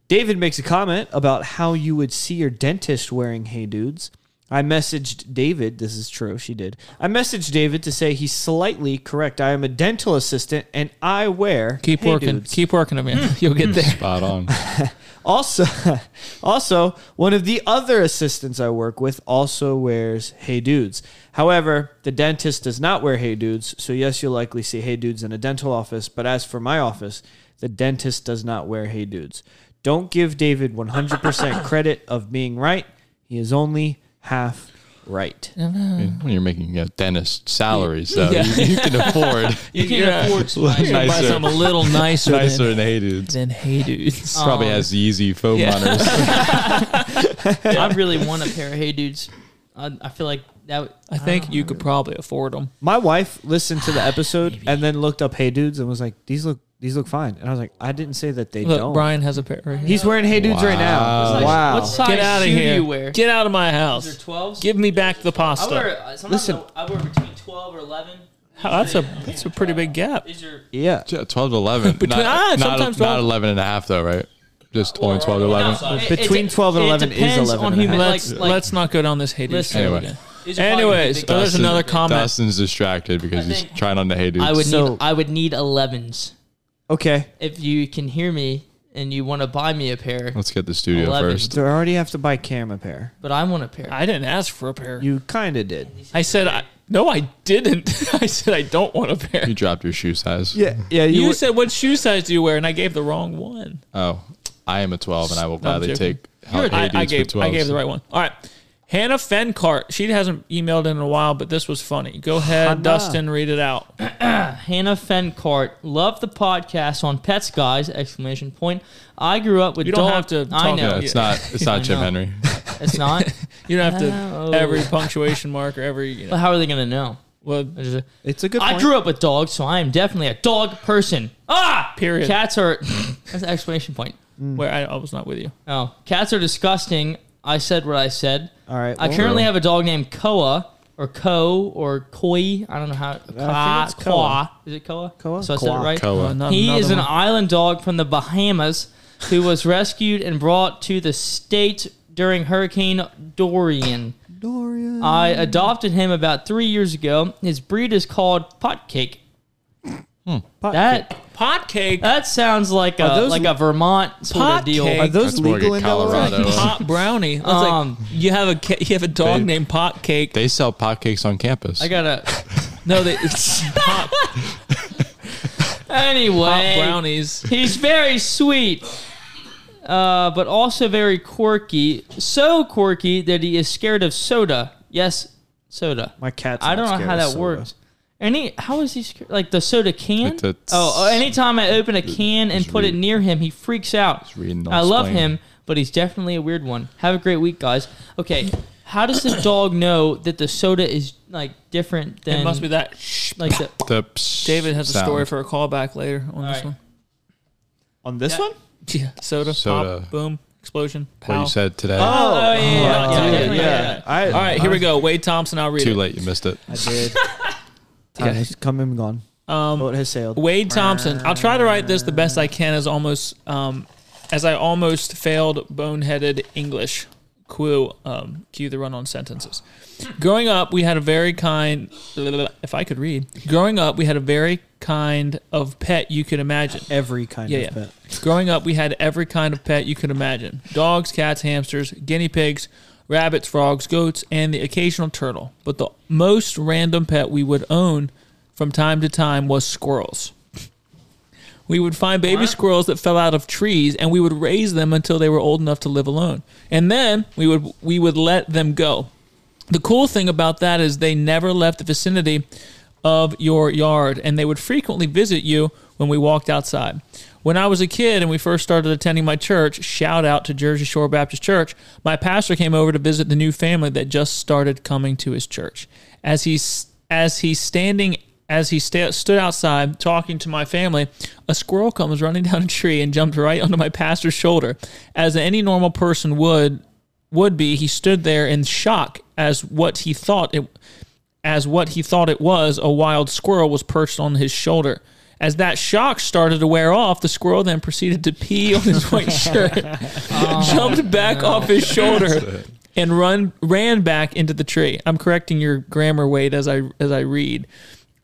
[SPEAKER 1] David makes a comment about how you would see your dentist wearing hey dudes. I messaged David, this is true, she did. I messaged David to say he's slightly correct. I am a dental assistant and I wear
[SPEAKER 2] Keep
[SPEAKER 1] hey
[SPEAKER 2] working.
[SPEAKER 1] dudes.
[SPEAKER 2] Keep working, man. Hmm. You'll get there.
[SPEAKER 3] Spot on.
[SPEAKER 1] Also, also one of the other assistants I work with also wears Hey Dudes. However, the dentist does not wear Hey Dudes, so yes, you'll likely see Hey Dudes in a dental office. But as for my office, the dentist does not wear Hey Dudes. Don't give David 100% credit of being right. He is only half right.
[SPEAKER 3] When you're making you know, dentist salaries, though,
[SPEAKER 2] Yeah.
[SPEAKER 3] you, you can afford
[SPEAKER 2] You
[SPEAKER 4] can afford
[SPEAKER 2] to buy
[SPEAKER 3] nicer,
[SPEAKER 2] something a little nicer,
[SPEAKER 3] nicer
[SPEAKER 2] than,
[SPEAKER 3] than hey dudes.
[SPEAKER 2] than Hey Dudes.
[SPEAKER 3] Probably
[SPEAKER 4] Um,
[SPEAKER 3] has Yeezy foam
[SPEAKER 2] yeah.
[SPEAKER 3] runners.
[SPEAKER 4] I really want a pair of Hey Dudes. I, I feel like that. Would,
[SPEAKER 2] I think you could probably afford them.
[SPEAKER 1] My wife listened to the episode and then looked up Hey Dudes and was like, "These look these look fine." And I was like, "I didn't say that they
[SPEAKER 2] Look,
[SPEAKER 1] don't."
[SPEAKER 2] Brian has a pair right here.
[SPEAKER 1] He's wearing Hey Dudes right now.
[SPEAKER 3] Wow.
[SPEAKER 1] Wow.
[SPEAKER 4] What size
[SPEAKER 2] Get out of
[SPEAKER 4] shoe
[SPEAKER 2] here.
[SPEAKER 4] do you wear?
[SPEAKER 2] Get out of my
[SPEAKER 4] Is there
[SPEAKER 2] house.
[SPEAKER 4] twelves?
[SPEAKER 2] Give me back the
[SPEAKER 4] I
[SPEAKER 2] pasta.
[SPEAKER 4] wear. uh, Sometimes
[SPEAKER 1] Listen.
[SPEAKER 4] I wear between twelve or eleven.
[SPEAKER 2] How- that's a that's a pretty big gap.
[SPEAKER 4] These are
[SPEAKER 1] Yeah.
[SPEAKER 3] Yeah, 12 to 11.
[SPEAKER 2] Between-
[SPEAKER 3] not,
[SPEAKER 2] ah,
[SPEAKER 3] not-
[SPEAKER 2] sometimes
[SPEAKER 3] not
[SPEAKER 2] 12.
[SPEAKER 3] 11 and a half, though, right? Just only 12 to 11.
[SPEAKER 4] It-
[SPEAKER 1] Between
[SPEAKER 4] it-
[SPEAKER 1] 12 and
[SPEAKER 4] it
[SPEAKER 1] 11 is
[SPEAKER 4] depends
[SPEAKER 1] 11
[SPEAKER 4] on
[SPEAKER 1] and a
[SPEAKER 4] human-
[SPEAKER 1] half.
[SPEAKER 2] Let's
[SPEAKER 4] like- like-
[SPEAKER 2] let's not go down this Hades
[SPEAKER 4] Listen.
[SPEAKER 2] trail
[SPEAKER 3] Anyway.
[SPEAKER 2] again.
[SPEAKER 4] these are
[SPEAKER 2] Anyways,
[SPEAKER 4] big-
[SPEAKER 2] there's another comment.
[SPEAKER 3] Dustin's distracted because
[SPEAKER 4] I
[SPEAKER 3] he's
[SPEAKER 4] think-
[SPEAKER 3] trying on the Hades.
[SPEAKER 4] I would
[SPEAKER 1] So-
[SPEAKER 4] need I would need 11s.
[SPEAKER 1] Okay.
[SPEAKER 4] If you can hear me and you want to buy me a pair,
[SPEAKER 3] Let's get the studio
[SPEAKER 4] 11.
[SPEAKER 3] first.
[SPEAKER 1] So I already have to buy Cam a pair.
[SPEAKER 4] but I want a pair.
[SPEAKER 2] I didn't ask for a pair.
[SPEAKER 1] You kind of did.
[SPEAKER 2] I said I, no, I didn't. I said I don't want a pair.
[SPEAKER 3] You dropped your shoe size.
[SPEAKER 1] Yeah. Yeah.
[SPEAKER 2] You,
[SPEAKER 1] You,
[SPEAKER 2] said what shoe size do you wear, and I gave the wrong one.
[SPEAKER 3] Oh, I am a 12 and I will
[SPEAKER 2] I'm
[SPEAKER 3] gladly
[SPEAKER 2] joking.
[SPEAKER 3] take Hades
[SPEAKER 2] I, I gave
[SPEAKER 3] for 12.
[SPEAKER 2] I gave the right one. All right. Hannah Fencart. She hasn't emailed in a while, but this was funny. Go ahead,
[SPEAKER 1] Hannah.
[SPEAKER 2] Dustin, read it out.
[SPEAKER 4] Hannah Fencart, love the podcast on Pets Guys! Exclamation point. I grew up with
[SPEAKER 2] You don't
[SPEAKER 4] dog-
[SPEAKER 2] have to
[SPEAKER 4] I
[SPEAKER 2] talk
[SPEAKER 4] know
[SPEAKER 3] Yeah, it's not. It's
[SPEAKER 4] I
[SPEAKER 3] not Jim
[SPEAKER 4] know.
[SPEAKER 3] Henry.
[SPEAKER 4] it's not.
[SPEAKER 2] You don't have to
[SPEAKER 4] Oh.
[SPEAKER 2] every punctuation mark or every. You know,
[SPEAKER 4] But how are they gonna know?
[SPEAKER 2] well,
[SPEAKER 4] I just-
[SPEAKER 1] it's a good
[SPEAKER 4] I
[SPEAKER 1] point.
[SPEAKER 4] grew up with dogs, so I am definitely a dog person. Ah,
[SPEAKER 2] Period.
[SPEAKER 4] Cats are. That's an exclamation point.
[SPEAKER 2] where I, I was not with you.
[SPEAKER 4] Oh, cats are disgusting. I said what I said.
[SPEAKER 1] All right.
[SPEAKER 4] I
[SPEAKER 1] well,
[SPEAKER 4] currently have a dog named Koa or Ko or Koi. I don't know how. Ka,
[SPEAKER 1] it's Koa.
[SPEAKER 4] Is it Koa?
[SPEAKER 1] Koa?
[SPEAKER 4] So I said it right.
[SPEAKER 3] Koa.
[SPEAKER 2] Uh,
[SPEAKER 4] He
[SPEAKER 2] another
[SPEAKER 4] is an island dog from the Bahamas who was rescued and brought to the state during Hurricane Dorian.
[SPEAKER 1] Dorian.
[SPEAKER 4] I adopted him about three years ago. His breed is called Potcake.
[SPEAKER 1] Pot
[SPEAKER 4] That
[SPEAKER 2] pot cake.
[SPEAKER 4] that sounds like a
[SPEAKER 1] those-
[SPEAKER 4] like a Vermont sort of deal.
[SPEAKER 2] Potcake?
[SPEAKER 1] Are those
[SPEAKER 3] That's more
[SPEAKER 1] legal
[SPEAKER 3] like
[SPEAKER 1] in Delaware?
[SPEAKER 3] Colorado.
[SPEAKER 2] pot brownie. That's
[SPEAKER 4] Um,
[SPEAKER 2] like you have a ca- you have a dog
[SPEAKER 3] They-
[SPEAKER 2] named Pot Cake.
[SPEAKER 3] They sell pot cakes on campus.
[SPEAKER 4] I gotta.
[SPEAKER 2] no, they, it's pot, pot
[SPEAKER 4] Anyway,
[SPEAKER 2] brownies.
[SPEAKER 4] he's very sweet, uh, but also very quirky. So quirky that he is scared of soda. Yes, soda.
[SPEAKER 1] My cat's.
[SPEAKER 4] I don't
[SPEAKER 1] not
[SPEAKER 4] know how that
[SPEAKER 1] soda.
[SPEAKER 4] works. Any how is he scared? Like the soda can?
[SPEAKER 3] Like the-
[SPEAKER 4] oh, oh, anytime I open a can and
[SPEAKER 3] Just
[SPEAKER 4] put it near him, he freaks out.
[SPEAKER 3] reading,
[SPEAKER 4] I love him, but he's definitely a weird one. Have a great week, guys. Okay, how does the dog know that the soda is like different than
[SPEAKER 2] It must be that.
[SPEAKER 4] like the
[SPEAKER 3] The psh
[SPEAKER 2] David has a story for a callback later on this
[SPEAKER 4] right.
[SPEAKER 2] one.
[SPEAKER 1] On this
[SPEAKER 4] Yeah.
[SPEAKER 1] one?
[SPEAKER 2] Yeah, soda,
[SPEAKER 3] Soda.
[SPEAKER 2] pop, boom, explosion,
[SPEAKER 3] What
[SPEAKER 2] pow.
[SPEAKER 3] you said today.
[SPEAKER 4] Oh, oh, yeah, yeah, yeah,
[SPEAKER 1] yeah,
[SPEAKER 4] yeah,
[SPEAKER 1] yeah.
[SPEAKER 4] yeah.
[SPEAKER 1] I,
[SPEAKER 2] All right, here we go. Wade Thompson. I'll read
[SPEAKER 3] Too
[SPEAKER 2] it.
[SPEAKER 3] late. You missed it.
[SPEAKER 1] I did. Time has come and gone.
[SPEAKER 2] Um,
[SPEAKER 1] Boat has sailed.
[SPEAKER 2] Wade Thompson. I'll try to write this the best I can as almost um, as I almost failed boneheaded English. Cue, um, cue the run-on sentences. Growing up, we had a very kind. If I could read, growing up, we had a very kind of pet you could imagine.
[SPEAKER 1] Every kind
[SPEAKER 2] Yeah,
[SPEAKER 1] of
[SPEAKER 2] yeah.
[SPEAKER 1] pet.
[SPEAKER 2] Growing up, we had every kind of pet you could imagine: dogs, cats, hamsters, guinea pigs, rabbits, frogs, goats, and the occasional turtle. But the most random pet we would own from time to time was squirrels. We would find baby squirrels that fell out of trees, and we would raise them until they were old enough to live alone. And then we would we would let them go. The cool thing about that is they never left the vicinity of your yard, and they would frequently visit you when we walked outside. When I was a kid and we first started attending my church, shout out to Jersey Shore Baptist Church, my pastor came over to visit the new family that just started coming to his church. As he's as he's standing as he stood outside talking to my family, a squirrel comes running down a tree and jumped right onto my pastor's shoulder. As any normal person would would be, he stood there in shock as what he thought it as what he thought it was, a wild squirrel was perched on his shoulder. As that shock started to wear off, the squirrel then proceeded to pee on his white shirt, jumped back off his shoulder, and run ran back into the tree. I'm correcting your grammar, Wade, as I as I read.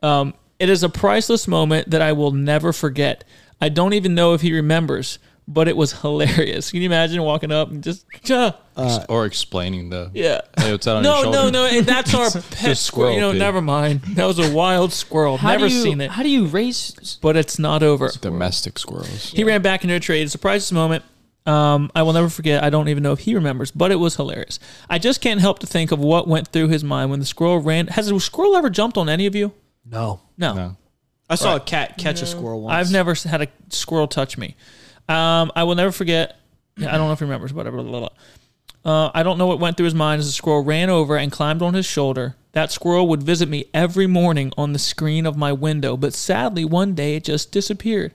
[SPEAKER 2] Um, it is a priceless moment that I will never forget. I don't even know if he remembers, but it was hilarious. Can you imagine walking up and just, "Cha."
[SPEAKER 3] or explaining the.
[SPEAKER 2] yeah.
[SPEAKER 3] Hey, what's that on
[SPEAKER 2] No,
[SPEAKER 3] your
[SPEAKER 2] no,
[SPEAKER 3] shoulder?
[SPEAKER 2] no. and That's our pet squirrel.
[SPEAKER 3] squirrel
[SPEAKER 2] You know,
[SPEAKER 3] pee.
[SPEAKER 2] never mind. That was a wild squirrel.
[SPEAKER 4] How
[SPEAKER 2] never
[SPEAKER 4] you,
[SPEAKER 2] seen it,
[SPEAKER 4] How do you raise?
[SPEAKER 2] but it's not over.
[SPEAKER 3] Domestic squirrels.
[SPEAKER 2] He ran back into a tree. It's a priceless moment. Um, I will never forget. I don't even know if he remembers, but it was hilarious. I just can't help to think of what went through his mind when the squirrel ran. Has a squirrel ever jumped on any of you?
[SPEAKER 1] No.
[SPEAKER 2] No.
[SPEAKER 3] No.
[SPEAKER 1] I saw a cat catch a squirrel once.
[SPEAKER 2] I've never had a squirrel touch me. Um, I will never forget. I don't know if he remembers, whatever. Blah, blah, blah. Uh, I don't know what went through his mind as the squirrel ran over and climbed on his shoulder. That squirrel would visit me every morning on the screen of my window, but sadly, one day it just disappeared.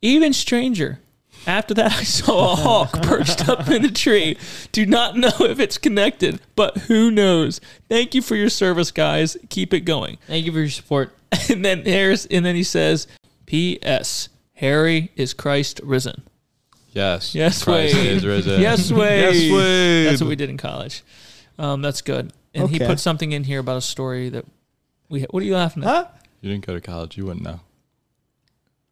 [SPEAKER 2] Even stranger, After that, I saw a hawk perched up in a tree. Do not know if it's connected, but who knows? Thank you for your service, guys. Keep it going.
[SPEAKER 4] Thank you for your support.
[SPEAKER 2] And then Harris, and then he says, "P.S. Harry is Christ risen."
[SPEAKER 3] Yes.
[SPEAKER 2] Yes,
[SPEAKER 3] Christ
[SPEAKER 2] Wade.
[SPEAKER 3] is risen.
[SPEAKER 2] Yes, Wade.
[SPEAKER 3] Yes, Wade.
[SPEAKER 2] That's what we did in college. Um, that's good. And he
[SPEAKER 1] Okay.
[SPEAKER 2] put something in here about a story that we. What are you laughing at?
[SPEAKER 1] Huh?
[SPEAKER 3] You didn't go to college. You wouldn't know.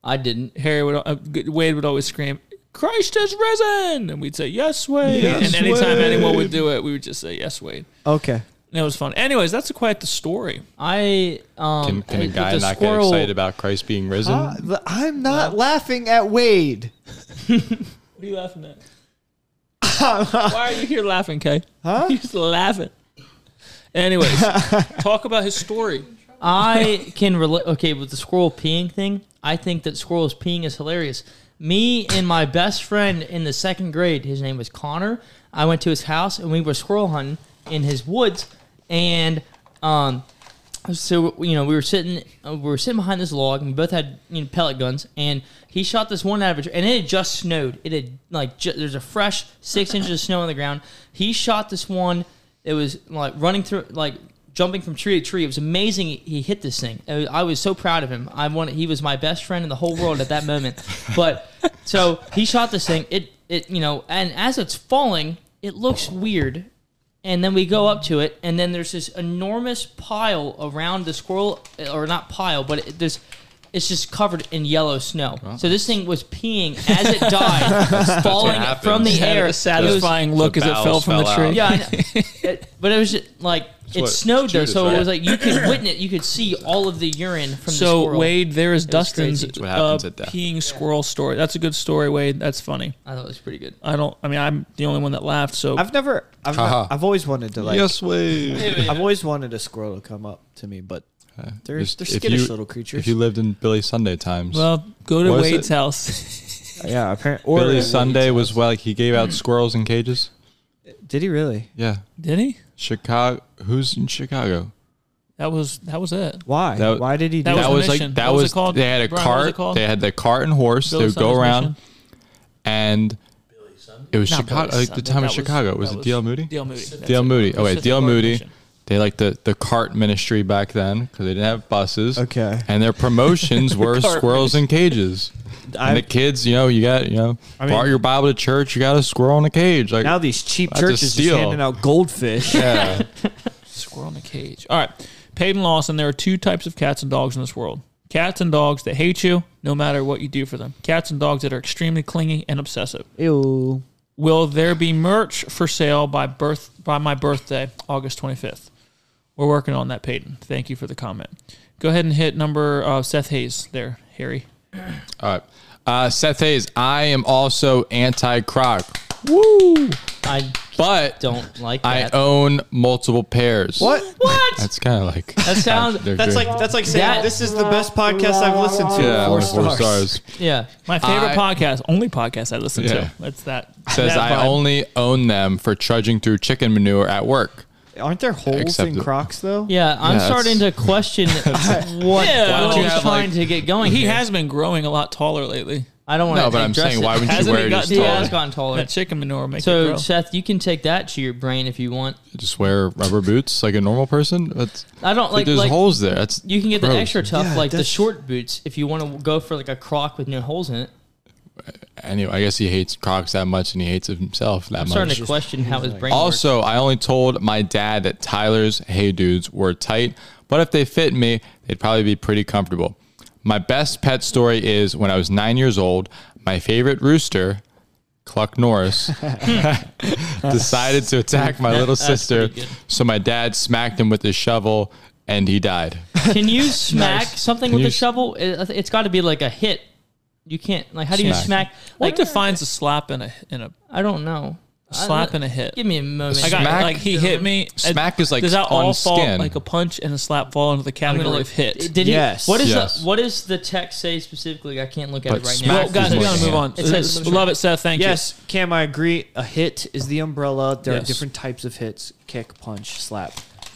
[SPEAKER 4] I didn't.
[SPEAKER 2] Harry would uh, Wade would always scream, "Christ has risen!" and we'd say, "Yes, Wade."
[SPEAKER 3] Yes,
[SPEAKER 2] and anytime
[SPEAKER 3] Wade.
[SPEAKER 2] anyone would do it, we would just say, "Yes, Wade."
[SPEAKER 1] Okay.
[SPEAKER 2] And it was fun. Anyways, that's quite the story.
[SPEAKER 4] I um.
[SPEAKER 3] Can, can a
[SPEAKER 4] with
[SPEAKER 3] guy
[SPEAKER 4] the
[SPEAKER 3] not
[SPEAKER 4] squirrel-
[SPEAKER 3] get excited about Christ being risen?
[SPEAKER 1] Uh, th- I'm not laughing at Wade.
[SPEAKER 2] What are you laughing at? Why are you here laughing, Kay?
[SPEAKER 1] Huh?
[SPEAKER 2] He's laughing. Anyways, talk about his story.
[SPEAKER 4] I can relate. Okay, with the squirrel peeing thing, I think that squirrels peeing is hilarious. Me and my best friend in the second grade, his name was Connor. I went to his house and we were squirrel hunting in his woods, and um, so you know we were sitting uh, we were sitting behind this log and we both had you know pellet guns. And he shot this one out of a and it had just snowed. It had like ju- there's a fresh six inches of snow on the ground. He shot this one. It was like running through like jumping from tree to tree. It was amazing he hit this thing. Was- I was so proud of him. I wanted he was my best friend in the whole world at that moment. But so he shot this thing. It it you know and as it's falling it looks weird and then we go up to it, and then there's this enormous pile around the squirrel, or not pile, but it, there's it's just covered in yellow snow. So this thing was peeing as it died, falling from the
[SPEAKER 2] It
[SPEAKER 4] air.
[SPEAKER 2] a satisfying look
[SPEAKER 3] the
[SPEAKER 2] as it fell
[SPEAKER 3] bowels
[SPEAKER 2] from the tree.
[SPEAKER 3] out.
[SPEAKER 4] Yeah, It- but it was just, like it snowed though,
[SPEAKER 3] Judas
[SPEAKER 4] so it was like you could witness, you could see all of the urine from the
[SPEAKER 2] So
[SPEAKER 4] squirrel.
[SPEAKER 2] Wade, there is
[SPEAKER 4] was
[SPEAKER 2] Dustin's
[SPEAKER 4] crazy.
[SPEAKER 3] That's what
[SPEAKER 2] uh,
[SPEAKER 3] happens at
[SPEAKER 2] peeing squirrel story. That's a good story, Wade. That's funny.
[SPEAKER 4] I thought it was pretty good.
[SPEAKER 2] I don't. I mean, I'm the only one that laughed. So
[SPEAKER 1] I've never. I've,
[SPEAKER 3] Haha.
[SPEAKER 1] not, I've always wanted to like.
[SPEAKER 3] yes, Wade.
[SPEAKER 1] I've always wanted a squirrel to come up to me, but Uh, they're
[SPEAKER 3] Just-
[SPEAKER 1] they're skittish
[SPEAKER 3] you-
[SPEAKER 1] little creatures.
[SPEAKER 3] If you lived in Billy Sunday times,
[SPEAKER 2] well, go to Wade's
[SPEAKER 3] it?
[SPEAKER 2] house.
[SPEAKER 1] Uh, yeah, apparently. Or
[SPEAKER 3] Billy Sunday was well, like he gave out hmm. squirrels in cages.
[SPEAKER 1] Did he really?
[SPEAKER 3] Yeah,
[SPEAKER 2] Did he?
[SPEAKER 3] Chicago. Who's in Chicago?
[SPEAKER 2] That was that was it.
[SPEAKER 1] Why?
[SPEAKER 3] That-
[SPEAKER 1] Why did he do
[SPEAKER 2] that
[SPEAKER 1] that?
[SPEAKER 3] that
[SPEAKER 2] was
[SPEAKER 3] was like that
[SPEAKER 2] What was
[SPEAKER 3] was,
[SPEAKER 2] it called?
[SPEAKER 3] they had a
[SPEAKER 2] Brian, what was it
[SPEAKER 3] cart
[SPEAKER 2] called?
[SPEAKER 3] they had the cart and horse
[SPEAKER 2] Billy
[SPEAKER 3] they would go
[SPEAKER 2] Sunday's
[SPEAKER 3] around
[SPEAKER 2] mission?
[SPEAKER 3] and it was
[SPEAKER 2] Not
[SPEAKER 3] Chicago like the time
[SPEAKER 2] That
[SPEAKER 3] of Chicago was
[SPEAKER 2] that
[SPEAKER 3] it D.L. Moody
[SPEAKER 2] D.L. Moody.
[SPEAKER 3] D.L. Moody oh wait
[SPEAKER 2] Pacific
[SPEAKER 3] D.L. Moody
[SPEAKER 2] Mission.
[SPEAKER 3] They like the the cart ministry back then because they didn't have buses
[SPEAKER 1] Okay.
[SPEAKER 3] and their promotions were
[SPEAKER 2] cart
[SPEAKER 3] squirrels in cages and the kids you know you got you know
[SPEAKER 1] I mean-
[SPEAKER 3] brought your Bible to church you got a squirrel in a cage like
[SPEAKER 1] now these cheap
[SPEAKER 3] That's a
[SPEAKER 1] churches just
[SPEAKER 3] steal.
[SPEAKER 1] handing out goldfish.
[SPEAKER 3] yeah
[SPEAKER 2] Squirrel in a cage. All right. Peyton Lawson, there are two types of cats and dogs in this world. Cats and dogs that hate you no matter what you do for them. Cats and dogs that are extremely clingy and obsessive.
[SPEAKER 1] Ew.
[SPEAKER 2] Will there be merch for sale by birth by my birthday, August 25th? We're working on that, Peyton. Thank you for the comment. Go ahead and hit number uh, Seth Hayes there, Harry.
[SPEAKER 3] all right uh, Seth Hayes I am also anti croc Woo!
[SPEAKER 4] I
[SPEAKER 3] but
[SPEAKER 4] don't like
[SPEAKER 3] I own multiple pairs
[SPEAKER 1] What?
[SPEAKER 4] what?
[SPEAKER 3] That's kind of like
[SPEAKER 4] That sounds.
[SPEAKER 1] That's
[SPEAKER 3] good.
[SPEAKER 1] like that's like saying
[SPEAKER 4] That-
[SPEAKER 1] this is the best podcast I've listened to.
[SPEAKER 3] yeah,
[SPEAKER 1] four,
[SPEAKER 3] four
[SPEAKER 1] stars.
[SPEAKER 3] stars.
[SPEAKER 4] Yeah.
[SPEAKER 2] My favorite
[SPEAKER 3] I-
[SPEAKER 2] podcast, only podcast I listen
[SPEAKER 3] Yeah.
[SPEAKER 2] to. That's that.
[SPEAKER 3] Says
[SPEAKER 2] that
[SPEAKER 3] I only own them for trudging through chicken manure at work.
[SPEAKER 1] Aren't there holes
[SPEAKER 3] Except
[SPEAKER 1] in
[SPEAKER 3] the-
[SPEAKER 1] Crocs though?
[SPEAKER 4] Yeah, I'm
[SPEAKER 3] Yeah,
[SPEAKER 4] starting to question what
[SPEAKER 2] Yeah, why don't you
[SPEAKER 4] is
[SPEAKER 3] have,
[SPEAKER 4] trying
[SPEAKER 3] like-
[SPEAKER 4] to get going.
[SPEAKER 2] He
[SPEAKER 4] here.
[SPEAKER 2] has been growing a lot taller lately.
[SPEAKER 4] I don't want to.
[SPEAKER 3] No, but I'm saying, why wouldn't you
[SPEAKER 2] Hasn't
[SPEAKER 3] wear
[SPEAKER 2] he
[SPEAKER 3] it
[SPEAKER 2] got
[SPEAKER 3] just
[SPEAKER 4] He
[SPEAKER 2] taller?
[SPEAKER 4] has gotten taller.
[SPEAKER 2] That chicken manure will make it
[SPEAKER 4] So
[SPEAKER 2] grow.
[SPEAKER 4] Seth, you can take that to your brain if you want.
[SPEAKER 3] Just wear rubber boots like a normal person. That's
[SPEAKER 4] I don't
[SPEAKER 3] like,
[SPEAKER 4] like
[SPEAKER 3] there's
[SPEAKER 4] like
[SPEAKER 3] holes there. That's
[SPEAKER 4] you can get the
[SPEAKER 3] gross.
[SPEAKER 4] extra tough
[SPEAKER 1] Yeah,
[SPEAKER 4] like the
[SPEAKER 1] that's-
[SPEAKER 4] short boots if you want to go for like a croc with no holes in it.
[SPEAKER 3] Anyway. I guess he hates Crocs that much, and he hates himself that
[SPEAKER 4] I'm
[SPEAKER 3] much.
[SPEAKER 4] starting to question how his brain works.
[SPEAKER 3] Also, I only told my dad that Tyler's Hey Dudes were tight, but if they fit me, they'd probably be pretty comfortable. My best pet story is when I was nine years old, my favorite rooster, Cluck Norris, decided to attack my little sister. So my dad smacked him with his shovel and he died.
[SPEAKER 4] Can you smack something
[SPEAKER 3] Can
[SPEAKER 4] with
[SPEAKER 3] you
[SPEAKER 4] a
[SPEAKER 3] s-
[SPEAKER 4] shovel? It's got to be like a hit. You can't like how do you
[SPEAKER 3] Smack.
[SPEAKER 4] smack?
[SPEAKER 2] what
[SPEAKER 4] Like
[SPEAKER 2] defines a slap and a in a
[SPEAKER 4] I don't know.
[SPEAKER 2] slap
[SPEAKER 4] I,
[SPEAKER 2] and a hit?
[SPEAKER 4] Give me a moment.
[SPEAKER 2] I got
[SPEAKER 3] Smack-
[SPEAKER 2] like he hit me.
[SPEAKER 3] Smack is like
[SPEAKER 2] does that
[SPEAKER 3] on
[SPEAKER 2] all fall
[SPEAKER 3] skin.
[SPEAKER 2] like a punch and a slap fall into the
[SPEAKER 4] I'm gonna
[SPEAKER 2] category of hit?
[SPEAKER 4] Did
[SPEAKER 1] Yes.
[SPEAKER 4] he? What is
[SPEAKER 3] Yes.
[SPEAKER 4] the what does the text say specifically? I can't look at
[SPEAKER 3] But
[SPEAKER 4] it right
[SPEAKER 3] smack
[SPEAKER 4] now.
[SPEAKER 2] Well, guys, we
[SPEAKER 3] more
[SPEAKER 2] gotta move
[SPEAKER 3] skin.
[SPEAKER 2] on.
[SPEAKER 4] It says-
[SPEAKER 2] love it, Seth. Thank you.
[SPEAKER 1] Yes, Cam, I agree. A hit is the umbrella. There
[SPEAKER 2] Yes.
[SPEAKER 1] are different types of hits: kick, punch, slap,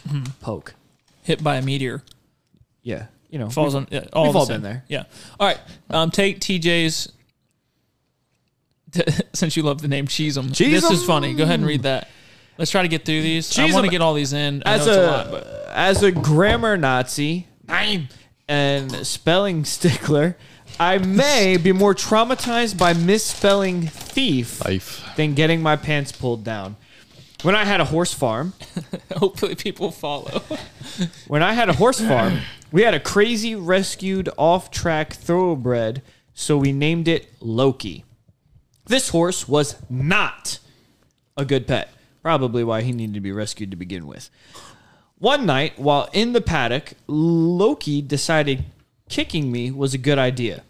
[SPEAKER 1] mm-hmm. poke.
[SPEAKER 2] you. Hit by a meteor
[SPEAKER 1] Yeah, you know,
[SPEAKER 2] falls
[SPEAKER 1] we've-
[SPEAKER 2] on. Yeah, all
[SPEAKER 1] we've all
[SPEAKER 2] same.
[SPEAKER 1] been there.
[SPEAKER 2] Yeah. All right. Um, take TJ's. since you love the name Cheesem.
[SPEAKER 1] Cheese
[SPEAKER 2] This is funny. Go ahead and read that. Let's try to get through these. I
[SPEAKER 1] Cheese
[SPEAKER 2] want to get all these in. I know
[SPEAKER 1] as
[SPEAKER 2] it's
[SPEAKER 1] a,
[SPEAKER 2] a lot, but
[SPEAKER 1] as a grammar Nazi and spelling stickler, I may be more traumatized by misspelling thief
[SPEAKER 3] Life.
[SPEAKER 1] than getting my pants pulled down. When I had a horse farm,
[SPEAKER 2] hopefully people follow.
[SPEAKER 1] when I had a horse farm, we had a crazy rescued off-track thoroughbred, so we named it Loki. This horse was not a good pet. Probably why he needed to be rescued to begin with. One night, while in the paddock, Loki decided kicking me was a good idea.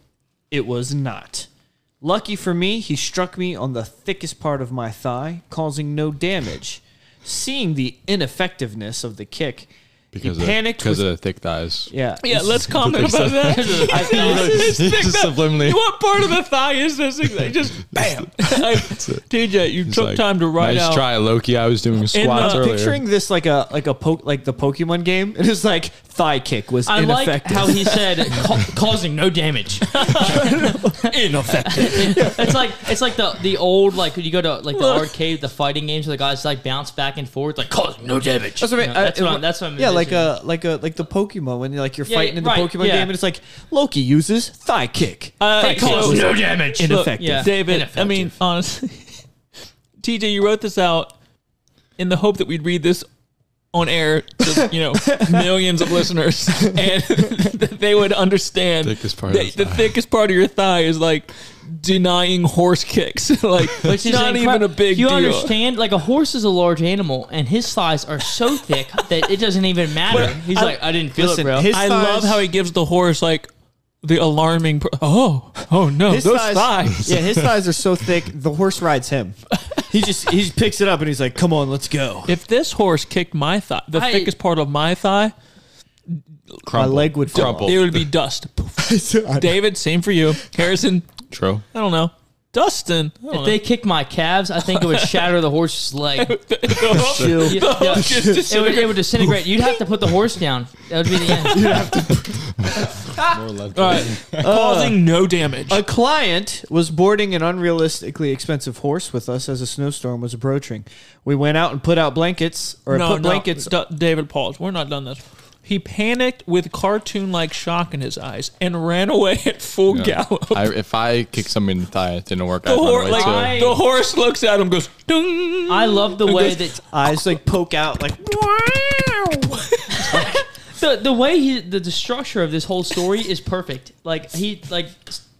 [SPEAKER 1] It was not. Lucky for me, he struck me on the thickest part of my thigh, causing no damage. Seeing the ineffectiveness of the kick,
[SPEAKER 3] Because
[SPEAKER 1] he
[SPEAKER 3] of,
[SPEAKER 1] panicked.
[SPEAKER 3] because
[SPEAKER 1] with-
[SPEAKER 3] of the thick thighs.
[SPEAKER 1] yeah,
[SPEAKER 2] Yeah, let's comment about that.
[SPEAKER 3] He's just subliminally.
[SPEAKER 2] what part of the thigh is this? They just bam. TJ, you
[SPEAKER 3] He's
[SPEAKER 2] took
[SPEAKER 3] like,
[SPEAKER 2] time to write
[SPEAKER 3] nice
[SPEAKER 2] out.
[SPEAKER 3] try, Loki. I was doing squats
[SPEAKER 2] uh,
[SPEAKER 3] earlier.
[SPEAKER 1] picturing this like a like a poke like the Pokemon game. It is like thigh kick was
[SPEAKER 4] I like
[SPEAKER 1] ineffective.
[SPEAKER 4] how he said ca- causing no damage.
[SPEAKER 2] Ineffective.
[SPEAKER 4] It's like it's like the the old like when you go to like the arcade, the fighting games where the guys like bounce back and forth, like causing no damage.
[SPEAKER 1] That's what I mean.
[SPEAKER 4] You know, that's
[SPEAKER 1] uh,
[SPEAKER 4] what I'm, that's what I'm
[SPEAKER 1] yeah, like
[SPEAKER 4] envisioning.
[SPEAKER 1] a like a like the Pokemon when you're like you're
[SPEAKER 4] Yeah,
[SPEAKER 1] fighting in the
[SPEAKER 4] right,
[SPEAKER 1] Pokemon
[SPEAKER 4] yeah.
[SPEAKER 1] game and it's like Loki uses thigh kick.
[SPEAKER 2] Uh,
[SPEAKER 1] thigh
[SPEAKER 2] so-
[SPEAKER 1] kick
[SPEAKER 2] no
[SPEAKER 4] damage.
[SPEAKER 1] ineffective.
[SPEAKER 4] yeah.
[SPEAKER 2] David, I mean, honestly, TJ, you wrote this out in the hope that we'd read this on air to you know millions of listeners, and they would understand
[SPEAKER 3] Thickest part of
[SPEAKER 2] that
[SPEAKER 3] the
[SPEAKER 2] the
[SPEAKER 3] thigh.
[SPEAKER 2] thickest part of your thigh is like denying horse kicks. like
[SPEAKER 4] Which is
[SPEAKER 2] not
[SPEAKER 4] incre-
[SPEAKER 2] even a big
[SPEAKER 4] You
[SPEAKER 2] deal.
[SPEAKER 4] understand? Like a horse is a large animal, and his thighs are so thick that it doesn't even matter. He's
[SPEAKER 2] I-
[SPEAKER 4] like, I didn't feel
[SPEAKER 1] listen,
[SPEAKER 4] it, bro.
[SPEAKER 1] his-
[SPEAKER 2] I
[SPEAKER 1] thighs-
[SPEAKER 2] love how he gives the horse like the alarming. Pro- oh, oh no,
[SPEAKER 1] His
[SPEAKER 2] those
[SPEAKER 1] thighs,
[SPEAKER 2] thighs.
[SPEAKER 1] yeah, his thighs are so thick. The horse rides him. He just he just picks it up and he's like, "Come on, let's go."
[SPEAKER 2] If this horse kicked my thigh, the
[SPEAKER 4] I-
[SPEAKER 2] thickest part of my thigh,
[SPEAKER 3] Crumple.
[SPEAKER 1] My leg would fall
[SPEAKER 3] crumple.
[SPEAKER 2] it would be dust. David, same for you. Harrison,
[SPEAKER 3] True.
[SPEAKER 2] I don't know. Dustin,
[SPEAKER 4] if
[SPEAKER 2] don't
[SPEAKER 4] they kicked my calves, I think it would shatter the horse's leg.
[SPEAKER 2] know.
[SPEAKER 4] Yeah, yeah. It, would, it would disintegrate. You'd have to put the horse down. That would be the end.
[SPEAKER 3] More left.
[SPEAKER 2] All right, uh, causing no damage.
[SPEAKER 1] A client was boarding an unrealistically expensive horse with us as a snowstorm was approaching. We went out and put out blankets or
[SPEAKER 2] no,
[SPEAKER 1] put
[SPEAKER 2] no,
[SPEAKER 1] blankets.
[SPEAKER 2] D- David, pause. We're not done this. He panicked with cartoon-like shock in his eyes and ran away at full
[SPEAKER 3] Yeah.
[SPEAKER 2] gallop.
[SPEAKER 3] I, if I kick somebody in the thigh, it didn't work.
[SPEAKER 2] the,
[SPEAKER 3] I'd run
[SPEAKER 2] hor-
[SPEAKER 3] away
[SPEAKER 2] like,
[SPEAKER 3] too.
[SPEAKER 4] I-
[SPEAKER 2] the horse looks at him, goes, Dung.
[SPEAKER 4] I love the way that
[SPEAKER 1] Eyes like poke out like
[SPEAKER 4] the the way he the, the structure of this whole story is perfect. Like he like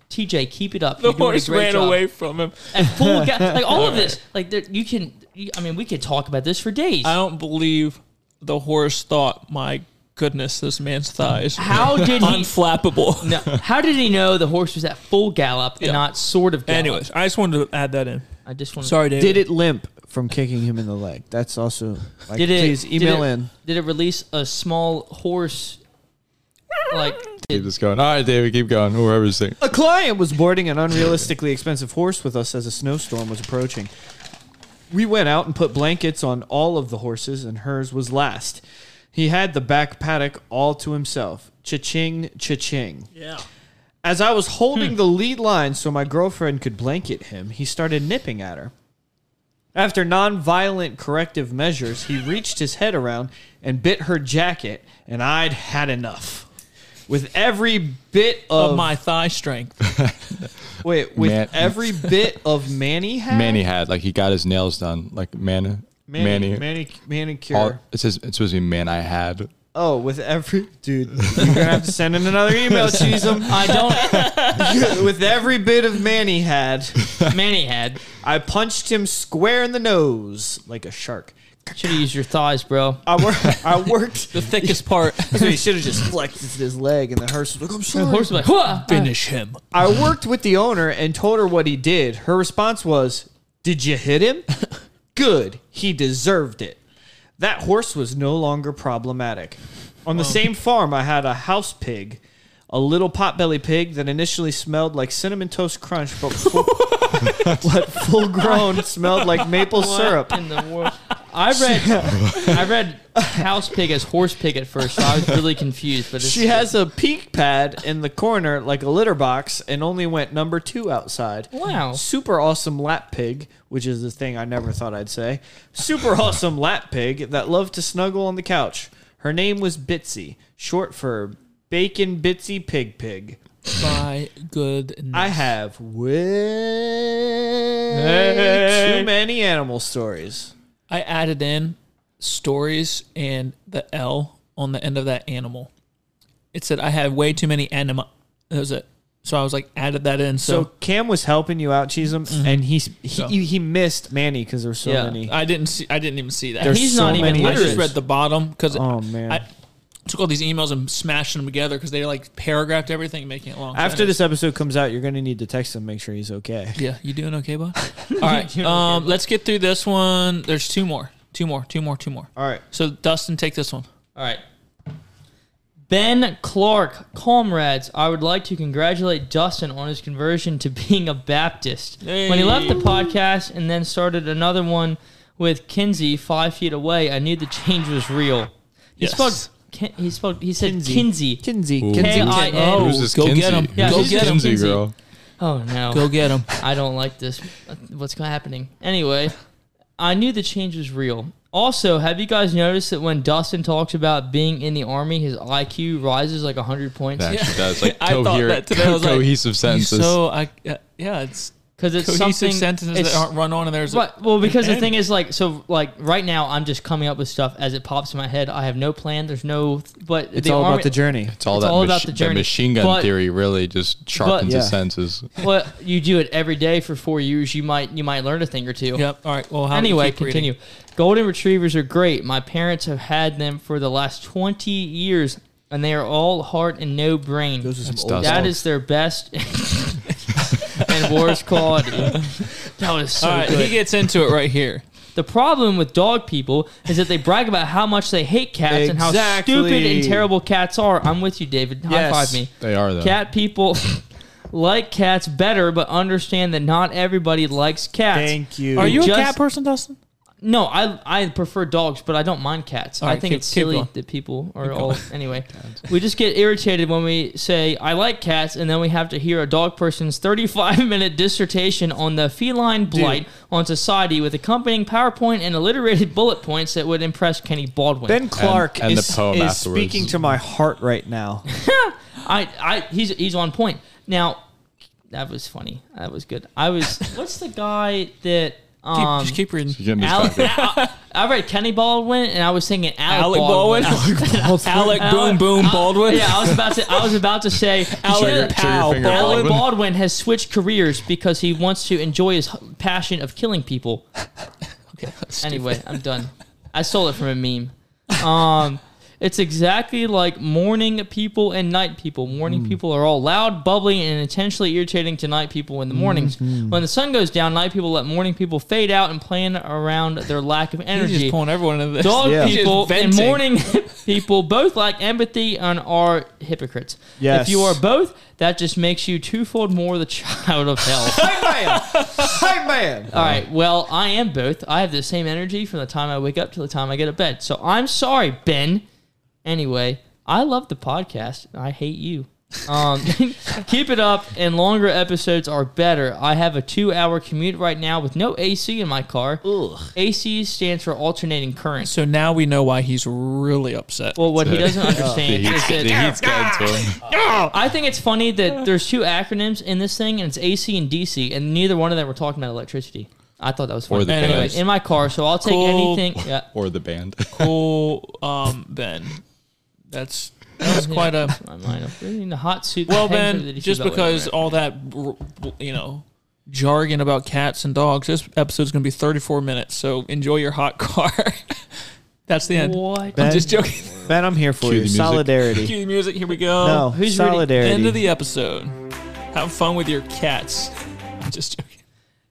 [SPEAKER 4] TJ, keep it up.
[SPEAKER 2] the
[SPEAKER 4] You're doing a
[SPEAKER 2] horse
[SPEAKER 4] great
[SPEAKER 2] ran
[SPEAKER 4] job.
[SPEAKER 2] away from him.
[SPEAKER 4] And full ga- like all of this. Like there, you can. You, I mean, we could talk about this for days.
[SPEAKER 2] I don't believe the horse thought, my goodness, this man's thighs
[SPEAKER 4] How did he?
[SPEAKER 2] unflappable.
[SPEAKER 4] No, how did he know the horse was at full gallop and
[SPEAKER 2] Yeah.
[SPEAKER 4] not sort of gallop?
[SPEAKER 2] Anyways, I just wanted to add that in.
[SPEAKER 4] I just want.
[SPEAKER 2] Sorry, David.
[SPEAKER 1] did it limp from kicking him in the leg. That's also like
[SPEAKER 4] Did it?
[SPEAKER 1] please
[SPEAKER 4] did
[SPEAKER 1] email
[SPEAKER 4] it-
[SPEAKER 1] in.
[SPEAKER 4] Did it release a small horse? Like
[SPEAKER 3] Keep this going. All right, David, keep going. Whoever's saying.
[SPEAKER 1] A client was boarding an unrealistically expensive horse with us as a snowstorm was approaching. We went out and put blankets on all of the horses, and hers was last. He had the back paddock all to himself. Cha-ching, cha-ching.
[SPEAKER 2] Yeah.
[SPEAKER 1] As I was holding hmm. the lead line so my girlfriend could blanket him, he started nipping at her. After non-violent corrective measures, he reached his head around and bit her jacket, and I'd had enough. With every bit of,
[SPEAKER 2] Of my thigh strength.
[SPEAKER 1] wait, with
[SPEAKER 3] Man-
[SPEAKER 1] every bit of Manny had
[SPEAKER 3] Manny had like he got his nails done like man
[SPEAKER 1] Manny,
[SPEAKER 3] Manny.
[SPEAKER 1] Manny, manicure.
[SPEAKER 3] All, it says it's supposed to be man I had.
[SPEAKER 1] oh, with every dude, you're gonna have to send in another email, Cheesem.
[SPEAKER 4] I don't.
[SPEAKER 1] with every bit of Manny had,
[SPEAKER 4] Manny had.
[SPEAKER 1] I punched him square in the nose like a shark.
[SPEAKER 4] Should have used your thighs, bro.
[SPEAKER 1] I, wor- I worked.
[SPEAKER 2] The thickest part.
[SPEAKER 1] So he should have just flexed his leg, and the hearse was like, "I'm sorry."
[SPEAKER 4] The horse was like, "Hua!"
[SPEAKER 2] Finish him.
[SPEAKER 1] I worked with the owner and told her what he did. Her response was, "Did you hit him? Good. He deserved it." That horse was no longer problematic. On the same farm, I had a house pig, a little potbelly pig that initially smelled like cinnamon toast crunch, but but full grown smelled like maple syrup.
[SPEAKER 4] in the world. I read I read house pig as horse pig at first, so I was really confused. But it's,
[SPEAKER 1] She has a peak pad in the corner, like a litter box, and only went number two outside.
[SPEAKER 4] Wow.
[SPEAKER 1] Super awesome lap pig, which is the thing I never thought I'd say. Super awesome lap pig that loved to snuggle on the couch. Her name was Bitsy, short for Bacon Bitsy Pig Pig.
[SPEAKER 2] My goodness.
[SPEAKER 1] I have way too many animal stories.
[SPEAKER 2] I added in stories and the L on the end of that animal. It said I had way too many anima. That was it. So I was like added that in.
[SPEAKER 1] So
[SPEAKER 2] So,
[SPEAKER 1] Cam was helping you out, Cheesem, mm-hmm. and he he, he missed Manny because there were so
[SPEAKER 4] Yeah.
[SPEAKER 1] many.
[SPEAKER 2] I didn't see. I didn't even see that.
[SPEAKER 1] There's
[SPEAKER 4] He's
[SPEAKER 1] so
[SPEAKER 4] not even
[SPEAKER 1] many
[SPEAKER 2] I just read the bottom because
[SPEAKER 1] Oh man!
[SPEAKER 2] I took all these emails and smashed them together because they like paragraphed everything, making it long.
[SPEAKER 1] After
[SPEAKER 2] anyways,
[SPEAKER 1] this episode comes out, you're gonna need to text him, make sure he's okay.
[SPEAKER 2] Yeah, you doing okay, bud? All right. Um, let's get through this one. There's two more. Two more. Two more. Two more.
[SPEAKER 1] All right.
[SPEAKER 2] So Dustin, take this one.
[SPEAKER 4] All right. Ben Clark, comrades, I would like to congratulate Dustin on his conversion to being a Baptist. When he left the podcast and then started another one with Kinsey five feet away, I knew the change was real. He
[SPEAKER 2] Yes.
[SPEAKER 4] spelled. Kin- He spelled. He said
[SPEAKER 1] Kinsey.
[SPEAKER 4] Kinsey.
[SPEAKER 1] Kinsey.
[SPEAKER 3] Ooh.
[SPEAKER 1] Kinsey.
[SPEAKER 4] K-I-N.
[SPEAKER 2] Oh,
[SPEAKER 3] Who's this
[SPEAKER 2] go
[SPEAKER 3] Kinsey?
[SPEAKER 2] get him.
[SPEAKER 4] Yeah,
[SPEAKER 2] go get him.
[SPEAKER 3] Kinsey
[SPEAKER 4] Kinsey.
[SPEAKER 3] girl.
[SPEAKER 4] Oh no!
[SPEAKER 2] Go get him.
[SPEAKER 4] I don't like this. What's happening? Anyway, I knew the change was real. Also, have you guys noticed that when Dustin talks about being in the army, his IQ rises like 100 points?
[SPEAKER 3] That actually does like
[SPEAKER 2] I thought
[SPEAKER 3] coherent,
[SPEAKER 2] that today. I was like,
[SPEAKER 3] cohesive sentences.
[SPEAKER 2] So I, uh, yeah, it's
[SPEAKER 4] Because it's
[SPEAKER 2] cohesive
[SPEAKER 4] something.
[SPEAKER 2] sentences
[SPEAKER 4] it's-
[SPEAKER 2] that aren't run on, and there's
[SPEAKER 4] But, well, because the
[SPEAKER 2] And-
[SPEAKER 4] thing is, like, so, like, right now, I'm just coming up with stuff as it pops in my head. I have no plan. There's no, but
[SPEAKER 1] It's
[SPEAKER 4] the
[SPEAKER 1] all
[SPEAKER 4] army,
[SPEAKER 1] about the journey.
[SPEAKER 3] it's all
[SPEAKER 4] it's
[SPEAKER 3] that,
[SPEAKER 4] all about the
[SPEAKER 3] that
[SPEAKER 4] journey.
[SPEAKER 3] machine gun
[SPEAKER 4] But-
[SPEAKER 3] theory really just sharpens
[SPEAKER 1] Yeah.
[SPEAKER 3] the senses.
[SPEAKER 4] Well, you do it every day for four years. You might, you might learn a thing or two.
[SPEAKER 2] Yep. All right. Well, how
[SPEAKER 4] anyway,
[SPEAKER 2] keep reading.
[SPEAKER 4] continue. Golden retrievers are great. My parents have had them for the last 20 years, and they are all heart and no brain.
[SPEAKER 1] Those are some
[SPEAKER 3] That's
[SPEAKER 1] old
[SPEAKER 3] Dustin.
[SPEAKER 4] That is their best and worst quality. That was so
[SPEAKER 2] All right,
[SPEAKER 4] good.
[SPEAKER 2] he gets into it right here.
[SPEAKER 4] the problem with dog people is that they brag about how much they hate cats and how
[SPEAKER 1] Exactly.
[SPEAKER 4] stupid and terrible cats are. I'm with you, David. High
[SPEAKER 1] Yes.
[SPEAKER 4] five me.
[SPEAKER 3] They are though.
[SPEAKER 4] Cat people like cats better, but understand that not everybody likes cats.
[SPEAKER 1] Thank you.
[SPEAKER 2] Are you a
[SPEAKER 4] Just-
[SPEAKER 2] cat person, Dustin?
[SPEAKER 4] No, I I prefer dogs, but I don't mind cats.
[SPEAKER 2] All
[SPEAKER 4] I
[SPEAKER 2] right,
[SPEAKER 4] think
[SPEAKER 2] keep-
[SPEAKER 4] it's
[SPEAKER 2] keep
[SPEAKER 4] silly
[SPEAKER 2] going.
[SPEAKER 4] that people are all anyway. we just get irritated when we say I like cats, and then we have to hear a dog person's 35 minute dissertation on the feline blight on society with accompanying PowerPoint and alliterated bullet points that would impress Kenny Baldwin.
[SPEAKER 1] Ben Clark
[SPEAKER 3] and the
[SPEAKER 1] is,
[SPEAKER 3] poem
[SPEAKER 1] is
[SPEAKER 3] afterwards.
[SPEAKER 1] speaking to my heart right now.
[SPEAKER 4] I I he's he's on point. Now that was funny. That was good. I was what's the guy that
[SPEAKER 2] Keep,
[SPEAKER 4] um
[SPEAKER 2] just keep reading.
[SPEAKER 3] You're
[SPEAKER 4] Alec. I, I read Kenny Baldwin and I was thinking Alec,
[SPEAKER 2] Alec
[SPEAKER 4] Baldwin.
[SPEAKER 2] Baldwin. Alec Boom Boom Baldwin.
[SPEAKER 4] Yeah, I was about to. I was about to say
[SPEAKER 2] Alec
[SPEAKER 4] Alec,
[SPEAKER 2] Pow
[SPEAKER 3] finger
[SPEAKER 4] Alec
[SPEAKER 2] Baldwin.
[SPEAKER 4] Baldwin has switched careers because he wants to enjoy his passion of killing people.
[SPEAKER 2] Okay,
[SPEAKER 4] Anyway, I'm done. I stole it from a meme. Um, it's exactly like morning people and night people. Morning
[SPEAKER 2] Hmm.
[SPEAKER 4] people are all loud, bubbly, and intentionally irritating to night people in the mornings.
[SPEAKER 2] Mm-hmm.
[SPEAKER 4] When the sun goes down, night people let morning people fade out and plan around their lack of
[SPEAKER 2] He's
[SPEAKER 4] energy.
[SPEAKER 2] just pulling everyone into this.
[SPEAKER 4] Dog
[SPEAKER 1] Yeah.
[SPEAKER 4] People and morning people both lack empathy and are hypocrites.
[SPEAKER 1] Yes.
[SPEAKER 4] If you are both, that just makes you twofold more the child of hell.
[SPEAKER 1] Hi man. Hi man.
[SPEAKER 4] All right. Well, I am both. I have the same energy from the time I wake up to the time I get to bed. So I'm sorry, Ben. Anyway, I love the podcast. I hate you. Um, keep it up, and longer episodes are better. I have a two-hour commute right now with no AC in my car. AC stands for alternating current.
[SPEAKER 2] So now we know why he's really upset.
[SPEAKER 4] Well, what he doesn't
[SPEAKER 3] the
[SPEAKER 4] understand is
[SPEAKER 3] heat's, the
[SPEAKER 4] that
[SPEAKER 3] heat's getting to him.
[SPEAKER 4] I think it's funny that there's two acronyms in this thing, and it's AC and DC, and neither one of them were talking about electricity. I thought that was funny.
[SPEAKER 3] Or the
[SPEAKER 4] anyway,
[SPEAKER 3] best.
[SPEAKER 4] in my car, so I'll take
[SPEAKER 2] Cool.
[SPEAKER 4] anything. Yeah.
[SPEAKER 3] Or the band.
[SPEAKER 2] cool, um, Ben. That's that was quite a
[SPEAKER 4] My mind up. In the hot suit.
[SPEAKER 2] well, Ben. Just because
[SPEAKER 4] right
[SPEAKER 2] all that you know jargon about cats and dogs, this episode's gonna be 34 minutes. So enjoy your hot car. That's the
[SPEAKER 4] there.
[SPEAKER 2] end.
[SPEAKER 4] What?
[SPEAKER 2] I'm just joking.
[SPEAKER 1] Ben, I'm here for
[SPEAKER 3] Cue
[SPEAKER 1] you.
[SPEAKER 3] the.
[SPEAKER 1] Solidarity.
[SPEAKER 2] Cue the music. Here we go.
[SPEAKER 1] No,
[SPEAKER 4] Who's reading?
[SPEAKER 1] solidarity.
[SPEAKER 2] End of the episode. Have fun with your cats. I'm just joking.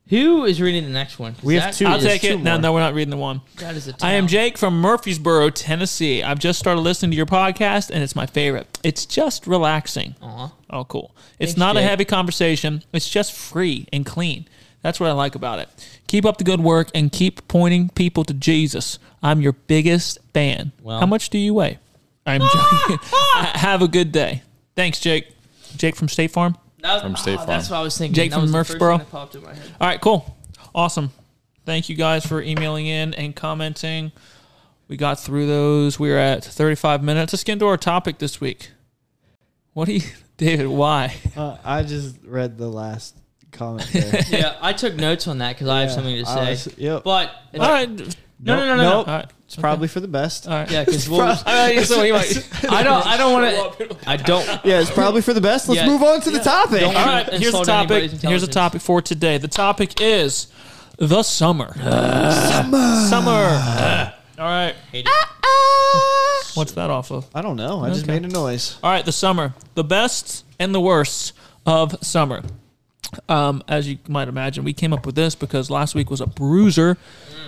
[SPEAKER 4] Who is reading the next one?
[SPEAKER 1] We have
[SPEAKER 4] that
[SPEAKER 1] two.
[SPEAKER 2] I'll take it. No,
[SPEAKER 1] more.
[SPEAKER 2] no, we're not reading the one.
[SPEAKER 4] That is a
[SPEAKER 2] I am. Jake from Murfreesboro, Tennessee. I've just started listening to your podcast, and it's my favorite. It's just relaxing.
[SPEAKER 4] Aw.
[SPEAKER 2] Oh, cool. It's
[SPEAKER 4] Thanks,
[SPEAKER 2] not a heavy conversation. It's just free and clean. That's what I like about it. Keep up the good work and keep pointing people to Jesus. I'm your biggest fan.
[SPEAKER 5] Well-
[SPEAKER 2] How much do you weigh? I'm joking. Have a good day. Thanks, Jake. Jake from State Farm.
[SPEAKER 4] That-
[SPEAKER 3] From State
[SPEAKER 4] oh, That's
[SPEAKER 3] Farm.
[SPEAKER 4] what I was thinking.
[SPEAKER 2] Jake
[SPEAKER 4] That
[SPEAKER 2] from
[SPEAKER 4] was the first
[SPEAKER 2] Murfreesboro.
[SPEAKER 4] thing that popped in my head.
[SPEAKER 2] All right, cool. Awesome. Thank you guys for emailing in and commenting. We got through those. We're at 35 minutes. Let's get into our topic this week. What do you, David, why?
[SPEAKER 1] Uh, I just read the last comment there.
[SPEAKER 4] yeah, I took notes on that because I have
[SPEAKER 1] Yeah,
[SPEAKER 4] something to say.
[SPEAKER 1] was- yep.
[SPEAKER 4] But
[SPEAKER 2] All right.
[SPEAKER 4] no, no, no, no, no.
[SPEAKER 1] Nope.
[SPEAKER 2] All right.
[SPEAKER 1] It's probably for the best.
[SPEAKER 2] All right.
[SPEAKER 4] Yeah, because we'll.
[SPEAKER 2] I, so he
[SPEAKER 4] I don't. I don't want to. I don't.
[SPEAKER 1] Yeah, it's probably for the best. Let's
[SPEAKER 4] Yeah.
[SPEAKER 1] move on to the topic.
[SPEAKER 4] Don't-
[SPEAKER 2] All right, here's the topic. Here's the topic for today. The topic is the summer. summer. Summer. All right.
[SPEAKER 4] Hate it.
[SPEAKER 2] What's that off of?
[SPEAKER 1] I don't know. I just made a noise.
[SPEAKER 2] All right, the summer. The best and the worst of summer. Um, as you might imagine, we came up with this because last week was a bruiser,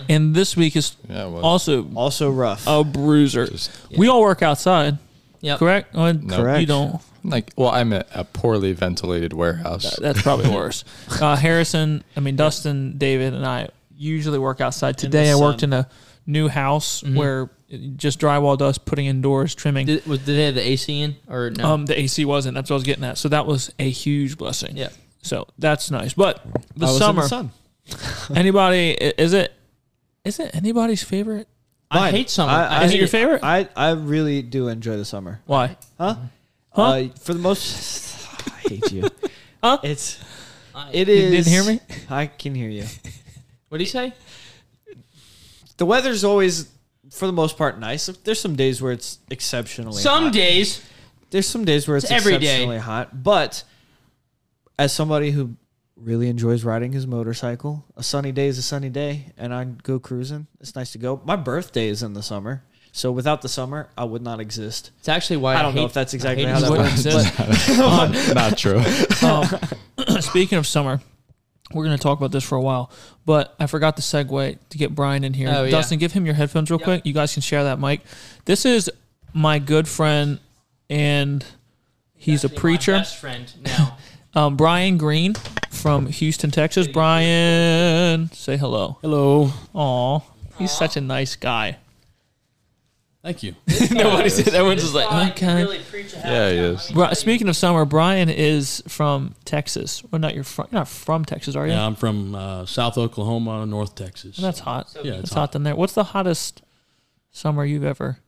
[SPEAKER 2] and this week is
[SPEAKER 3] Yeah, it was.
[SPEAKER 2] also
[SPEAKER 1] Also rough.
[SPEAKER 2] a bruiser.
[SPEAKER 3] Just-
[SPEAKER 2] We all work outside,
[SPEAKER 4] Yep.
[SPEAKER 2] correct? Oh,
[SPEAKER 3] No.
[SPEAKER 1] Correct.
[SPEAKER 2] You don't.
[SPEAKER 3] like, well, I'm at a poorly ventilated warehouse.
[SPEAKER 2] That's probably worse. Uh, Harrison, I mean Dustin, David, and I usually work outside. Today I worked in a new house where it- just drywall dust, putting indoors, trimming.
[SPEAKER 4] Did, was, did they have the AC in or no?
[SPEAKER 2] Um, the AC wasn't. That's what I was getting at. So that was a huge blessing.
[SPEAKER 4] yeah.
[SPEAKER 2] So that's nice. But the
[SPEAKER 1] I was in
[SPEAKER 2] summer,
[SPEAKER 1] sun.
[SPEAKER 2] anybody is it? Is it anybody's favorite?
[SPEAKER 4] I
[SPEAKER 1] Mine.
[SPEAKER 4] hate summer.
[SPEAKER 1] I-
[SPEAKER 4] I,
[SPEAKER 1] I-
[SPEAKER 2] Is it your favorite?
[SPEAKER 1] I, I really do enjoy the summer.
[SPEAKER 2] Why?
[SPEAKER 1] Huh?
[SPEAKER 2] Huh?
[SPEAKER 1] Uh, for the most, I hate you.
[SPEAKER 2] Huh?
[SPEAKER 1] It's
[SPEAKER 4] I-
[SPEAKER 1] it
[SPEAKER 2] You
[SPEAKER 1] is.
[SPEAKER 2] didn't hear me?
[SPEAKER 1] I can hear you.
[SPEAKER 4] What do you say?
[SPEAKER 1] The weather's always, for the most part, nice. There's some days where it's exceptionally.
[SPEAKER 4] Some
[SPEAKER 1] hot.
[SPEAKER 4] days.
[SPEAKER 1] There's some days where it's,
[SPEAKER 4] It's every day.
[SPEAKER 1] exceptionally hot, but as somebody who really enjoys riding his motorcycle, a sunny day is a sunny day, and I go cruising. It's nice to go. My birthday is in the summer, so without the summer, I would not exist.
[SPEAKER 4] It's actually why I,
[SPEAKER 1] I don't know
[SPEAKER 4] hate-
[SPEAKER 1] if that's exactly how that
[SPEAKER 4] summer.
[SPEAKER 2] Wouldn't
[SPEAKER 1] works,
[SPEAKER 2] exist.
[SPEAKER 3] Not true.
[SPEAKER 2] Um, speaking of summer, we're going to talk about this for a while, but I forgot to segue to get Brian in here.
[SPEAKER 4] Oh, yeah.
[SPEAKER 2] Dustin, give him your headphones real
[SPEAKER 4] Yep.
[SPEAKER 2] quick. You guys can share that mic. This is my good friend, and he's a
[SPEAKER 4] Actually, my
[SPEAKER 2] preacher.
[SPEAKER 4] best friend now.
[SPEAKER 2] Um, Brian Green from Houston, Texas. Brian, say hello.
[SPEAKER 5] Hello.
[SPEAKER 2] Aw, he's such a nice guy.
[SPEAKER 5] Thank you.
[SPEAKER 2] Nobody said. That. Everyone's just like,
[SPEAKER 4] Guy
[SPEAKER 2] okay.
[SPEAKER 4] really preach a
[SPEAKER 3] Yeah, he
[SPEAKER 4] half
[SPEAKER 3] is.
[SPEAKER 4] time.
[SPEAKER 2] Bri- speaking of summer, Brian is from Texas. Well, not you're from. You're not from Texas, are you?
[SPEAKER 5] Yeah, I'm from uh, South Oklahoma, North Texas.
[SPEAKER 2] That's hot.
[SPEAKER 4] So
[SPEAKER 5] yeah,
[SPEAKER 2] It's
[SPEAKER 5] it's
[SPEAKER 2] hot
[SPEAKER 5] hot.
[SPEAKER 2] down there. What's the hottest summer you've ever?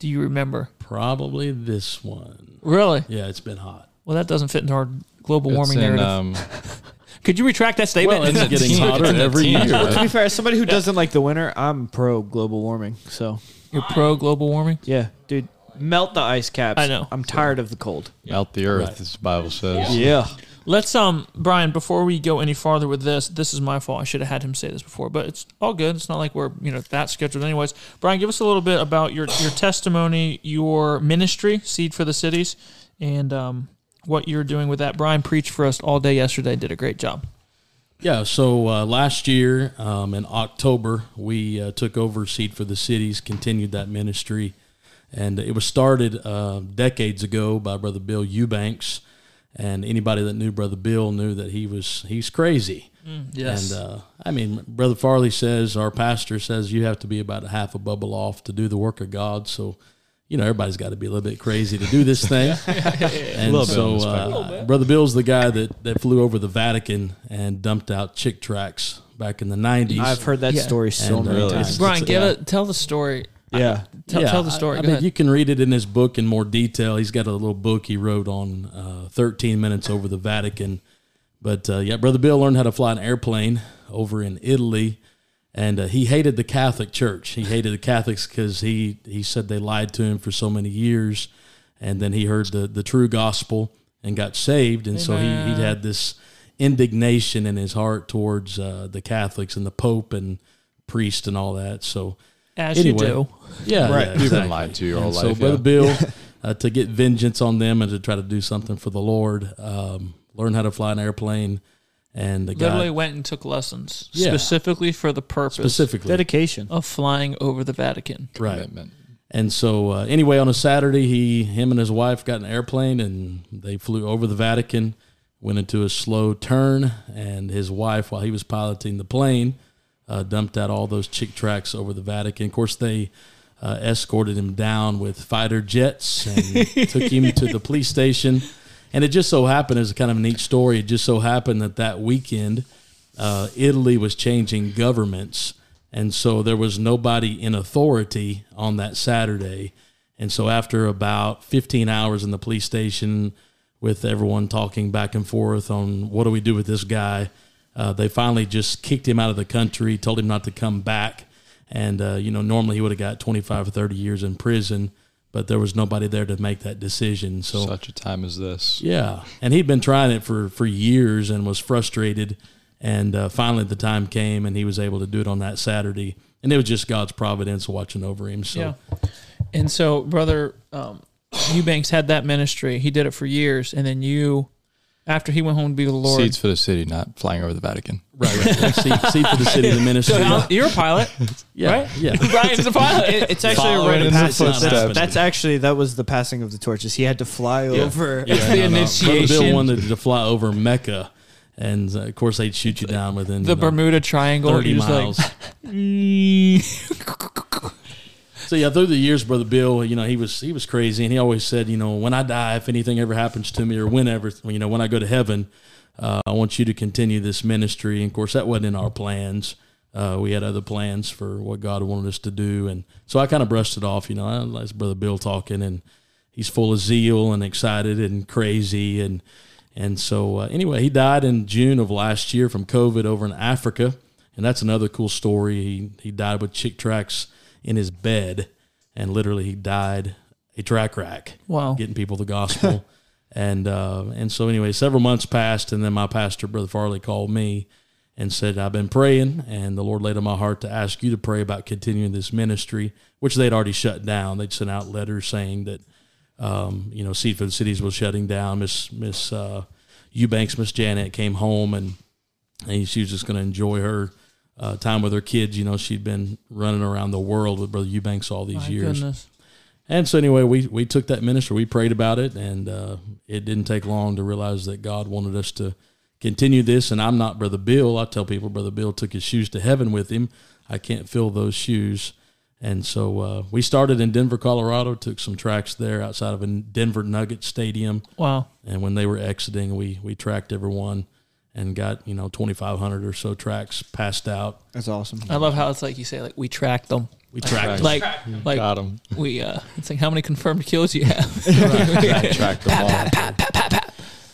[SPEAKER 2] Do you remember?
[SPEAKER 5] Probably this one.
[SPEAKER 2] Really?
[SPEAKER 5] Yeah, it's been hot.
[SPEAKER 2] Well, that doesn't fit into our global
[SPEAKER 3] It's
[SPEAKER 2] warming
[SPEAKER 3] in,
[SPEAKER 2] narrative.
[SPEAKER 3] um,
[SPEAKER 2] Could you retract that statement?
[SPEAKER 5] Well, it's getting
[SPEAKER 3] It's
[SPEAKER 5] hotter
[SPEAKER 3] in
[SPEAKER 5] every
[SPEAKER 3] teens,
[SPEAKER 5] year.
[SPEAKER 3] right?
[SPEAKER 1] to be fair, as somebody who doesn't like the winter, I'm pro global warming. So
[SPEAKER 2] You're pro global warming.
[SPEAKER 1] yeah, dude, melt the ice caps.
[SPEAKER 2] I know.
[SPEAKER 1] I'm tired of the cold.
[SPEAKER 3] melt the earth,
[SPEAKER 5] Right.
[SPEAKER 3] as the Bible says.
[SPEAKER 1] Yeah.
[SPEAKER 2] Let's um, Brian. Before we go any farther with this, this is my fault. I should have had him say this before, but it's all good. It's not like we're you know that scheduled, anyways. Brian, give us a little bit about your your testimony, your ministry, Seed for the Cities, and um, what you're doing with that. Brian preached for us all day yesterday. Did a great job.
[SPEAKER 5] Yeah, so uh, last year um, in October, we uh, took over Seed for the Cities, continued that ministry. And it was started uh, decades ago by Brother Bill Eubanks. And anybody that knew Brother Bill knew that he was he's crazy.
[SPEAKER 2] Yes.
[SPEAKER 5] And uh, I mean, Brother Farley says, our pastor says, you have to be about a half a bubble off to do the work of God. So, you know, everybody's got to be a little bit crazy to do this thing. and
[SPEAKER 3] Little bit
[SPEAKER 5] so,
[SPEAKER 3] on the
[SPEAKER 5] uh, Brother Bill's the guy that, that flew over the Vatican and dumped out chick tracts back in the 90s.
[SPEAKER 1] I've heard that
[SPEAKER 2] Yeah.
[SPEAKER 1] story so
[SPEAKER 5] And, uh,
[SPEAKER 1] many
[SPEAKER 3] Really?
[SPEAKER 1] times.
[SPEAKER 2] Brian,
[SPEAKER 5] It's-
[SPEAKER 2] give
[SPEAKER 5] yeah.
[SPEAKER 2] it. Tell the story.
[SPEAKER 1] Yeah.
[SPEAKER 2] Tell,
[SPEAKER 5] Yeah,
[SPEAKER 2] tell the story.
[SPEAKER 5] I,
[SPEAKER 2] Go
[SPEAKER 5] mean, you can read it in his book in more detail. He's got a little book he wrote on uh, 13 minutes over the Vatican. But uh, yeah, Brother Bill learned how to fly an airplane over in Italy, and uh, he hated the Catholic Church. He hated the Catholics because he he said they lied to him for so many years, and then he heard the the true gospel and got saved, and so he he had this indignation in his heart towards uh, the Catholics and the Pope and priest and all that. So
[SPEAKER 2] As
[SPEAKER 5] anyway.
[SPEAKER 2] you do.
[SPEAKER 5] yeah,
[SPEAKER 1] Right.
[SPEAKER 5] yeah,
[SPEAKER 3] You've been
[SPEAKER 5] exactly.
[SPEAKER 3] lied to your whole
[SPEAKER 5] And so,
[SPEAKER 3] life.
[SPEAKER 5] Brother
[SPEAKER 3] yeah.
[SPEAKER 5] Bill, uh, to get vengeance on them and to try to do something for the Lord, um, learn how to fly an airplane, and the
[SPEAKER 2] Literally
[SPEAKER 5] guy
[SPEAKER 2] went and took lessons
[SPEAKER 5] Yeah.
[SPEAKER 2] specifically for the purpose
[SPEAKER 5] specifically,
[SPEAKER 1] Dedication.
[SPEAKER 2] of flying over the Vatican.
[SPEAKER 5] right?
[SPEAKER 3] Commitment.
[SPEAKER 5] And so, uh, anyway, on a Saturday, he, him, and his wife got an airplane and they flew over the Vatican. went into a slow turn, and his wife, while he was piloting the plane, uh, dumped out all those chick tracts over the Vatican. Of course, they uh, escorted him down with fighter jets and took him to the police station. And it just so happened, as a kind of a neat story, it just so happened that that weekend, uh, Italy was changing governments. And so there was nobody in authority on that Saturday. And so after about 15 hours in the police station with everyone talking back and forth on what do we do with this guy, uh, they finally just kicked him out of the country, told him not to come back. And, uh, you know, normally he would have got 25 or 30 years in prison, but there was nobody there to make that decision. So,
[SPEAKER 3] Such a time as this.
[SPEAKER 5] yeah. And he'd been trying it for, for years and was frustrated. And uh, finally, the time came and he was able to do it on that Saturday. And it was just God's providence watching over him. So,
[SPEAKER 2] Yeah. And so, brother um, Eubanks had that ministry. He did it for years, and then you, after he went home to be with the Lord,
[SPEAKER 3] Seeds for the city, not flying over the Vatican.
[SPEAKER 5] right, right. see, see for the city, the ministry.
[SPEAKER 2] So now you're a pilot,
[SPEAKER 5] yeah,
[SPEAKER 2] right?
[SPEAKER 5] Yeah.
[SPEAKER 2] Brian's a pilot.
[SPEAKER 1] It- it's actually a
[SPEAKER 3] Following
[SPEAKER 1] rite of
[SPEAKER 3] in
[SPEAKER 1] passage. That's, that's actually that was the passing of the torches. He had to fly over.
[SPEAKER 2] It's the
[SPEAKER 5] Brother Bill
[SPEAKER 2] initiation.
[SPEAKER 5] wanted to fly over Mecca. And uh, of course, they'd shoot you down within
[SPEAKER 2] the
[SPEAKER 5] you know,
[SPEAKER 2] Bermuda Triangle.
[SPEAKER 5] 30 miles.
[SPEAKER 2] like,
[SPEAKER 5] So yeah, through the years, brother Bill, you know, he was he was crazy, and he always said, you know, when I die, if anything ever happens to me, or whenever, you know, when I go to heaven, uh, I want you to continue this ministry. And of course, that wasn't in our plans. Uh, we had other plans for what God wanted us to do, and so I kind of brushed it off. You know, that's brother Bill talking, and he's full of zeal and excited and crazy, and and so uh, anyway, he died in June of last year from COVID over in Africa, and that's another cool story. He he died with chick tracts in his bed, and literally he died a track rack,
[SPEAKER 2] Wow.
[SPEAKER 5] getting people the gospel. and uh, and so anyway, several months passed, and then my pastor, Brother Farley, called me and said, "I've been praying, and the Lord laid on my heart to ask you to pray about continuing this ministry, which they'd already shut down. They'd sent out letters saying that." Um, you know, Seed for the Cities was shutting down. Miss Miss uh, Eubanks, Miss Janet came home and, and she was just going to enjoy her uh, time with her kids. You know, she'd been running around the world with Brother Eubanks all these
[SPEAKER 2] My
[SPEAKER 5] years.
[SPEAKER 2] goodness.
[SPEAKER 5] And so anyway, we we took that ministry, we prayed about it, and uh, it didn't take long to realize that God wanted us to continue this. And I'm not Brother Bill. I tell people Brother Bill took his shoes to heaven with him. I can't fill those shoes. And so uh, we started in Denver, Colorado. Took some tracks there outside of a Denver Nugget Stadium.
[SPEAKER 2] Wow.
[SPEAKER 5] And when they were exiting, we we tracked everyone and got you know 2,500 or so tracks passed out.
[SPEAKER 1] That's awesome.
[SPEAKER 2] I love how it's like you say, like we tracked them.
[SPEAKER 5] We tracked
[SPEAKER 2] Like, like
[SPEAKER 3] Got him.
[SPEAKER 2] we. uh It's like how many confirmed kills you have.
[SPEAKER 3] Track the ball.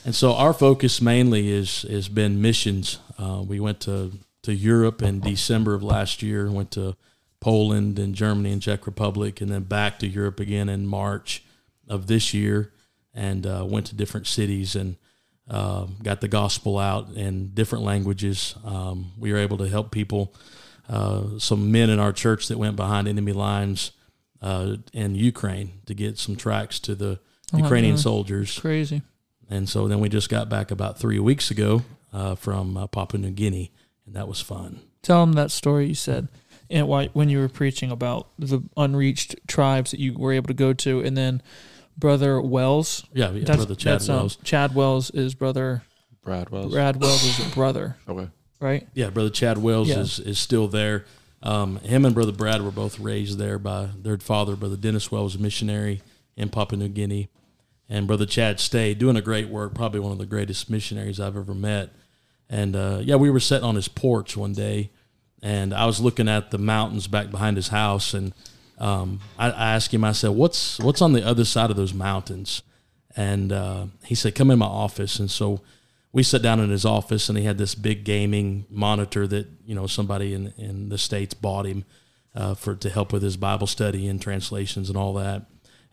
[SPEAKER 5] And so our focus mainly is has been missions. Uh, we went to to Europe in December of last year. Went to Poland and Germany and Czech Republic, and then back to Europe again in March of this year, and uh, went to different cities and uh, got the gospel out in different languages. Um, we were able to help people. Uh, some men in our church that went behind enemy lines uh, in Ukraine to get some tracks to the
[SPEAKER 2] my
[SPEAKER 5] Ukrainian soldiers.
[SPEAKER 2] Crazy.
[SPEAKER 5] And so then we just got back about three weeks ago uh, from uh, Papua New Guinea, and that was fun.
[SPEAKER 2] Tell them that story you said, and why when you were preaching about the unreached tribes that you were able to go to, and then brother Wells.
[SPEAKER 5] Yeah, yeah
[SPEAKER 2] that's,
[SPEAKER 5] brother Chad
[SPEAKER 2] that's, um,
[SPEAKER 5] Wells.
[SPEAKER 2] Chad Wells is brother.
[SPEAKER 3] Brad Wells.
[SPEAKER 2] Brad Wells is a brother,
[SPEAKER 3] Okay.
[SPEAKER 2] right?
[SPEAKER 5] Yeah, brother Chad Wells
[SPEAKER 2] Yeah.
[SPEAKER 5] is, is still there. Um, him and brother Brad were both raised there by their father, brother Dennis Wells, a missionary in Papua New Guinea, and brother Chad stayed doing a great work, probably one of the greatest missionaries I've ever met. And uh, yeah, we were sitting on his porch one day, and I was looking at the mountains back behind his house, and um, I, I asked him, I said, "What's what's on the other side of those mountains?" And uh, he said, "Come in my office." And so we sat down in his office, and he had this big gaming monitor that you know somebody in in the states bought him uh, for to help with his Bible study and translations and all that.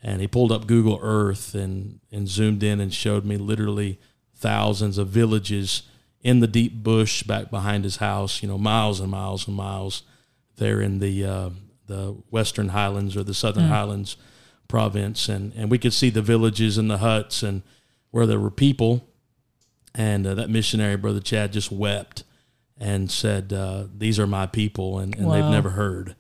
[SPEAKER 5] And he pulled up Google Earth and and zoomed in and showed me literally thousands of villages in the deep bush back behind his house. You know, miles and miles and miles there in the uh, the Western Highlands or the Southern Highlands province, and and we could see the villages and the huts and where there were people. And uh, that missionary brother Chad just wept and said, uh, "These are my people," and, and they've never heard.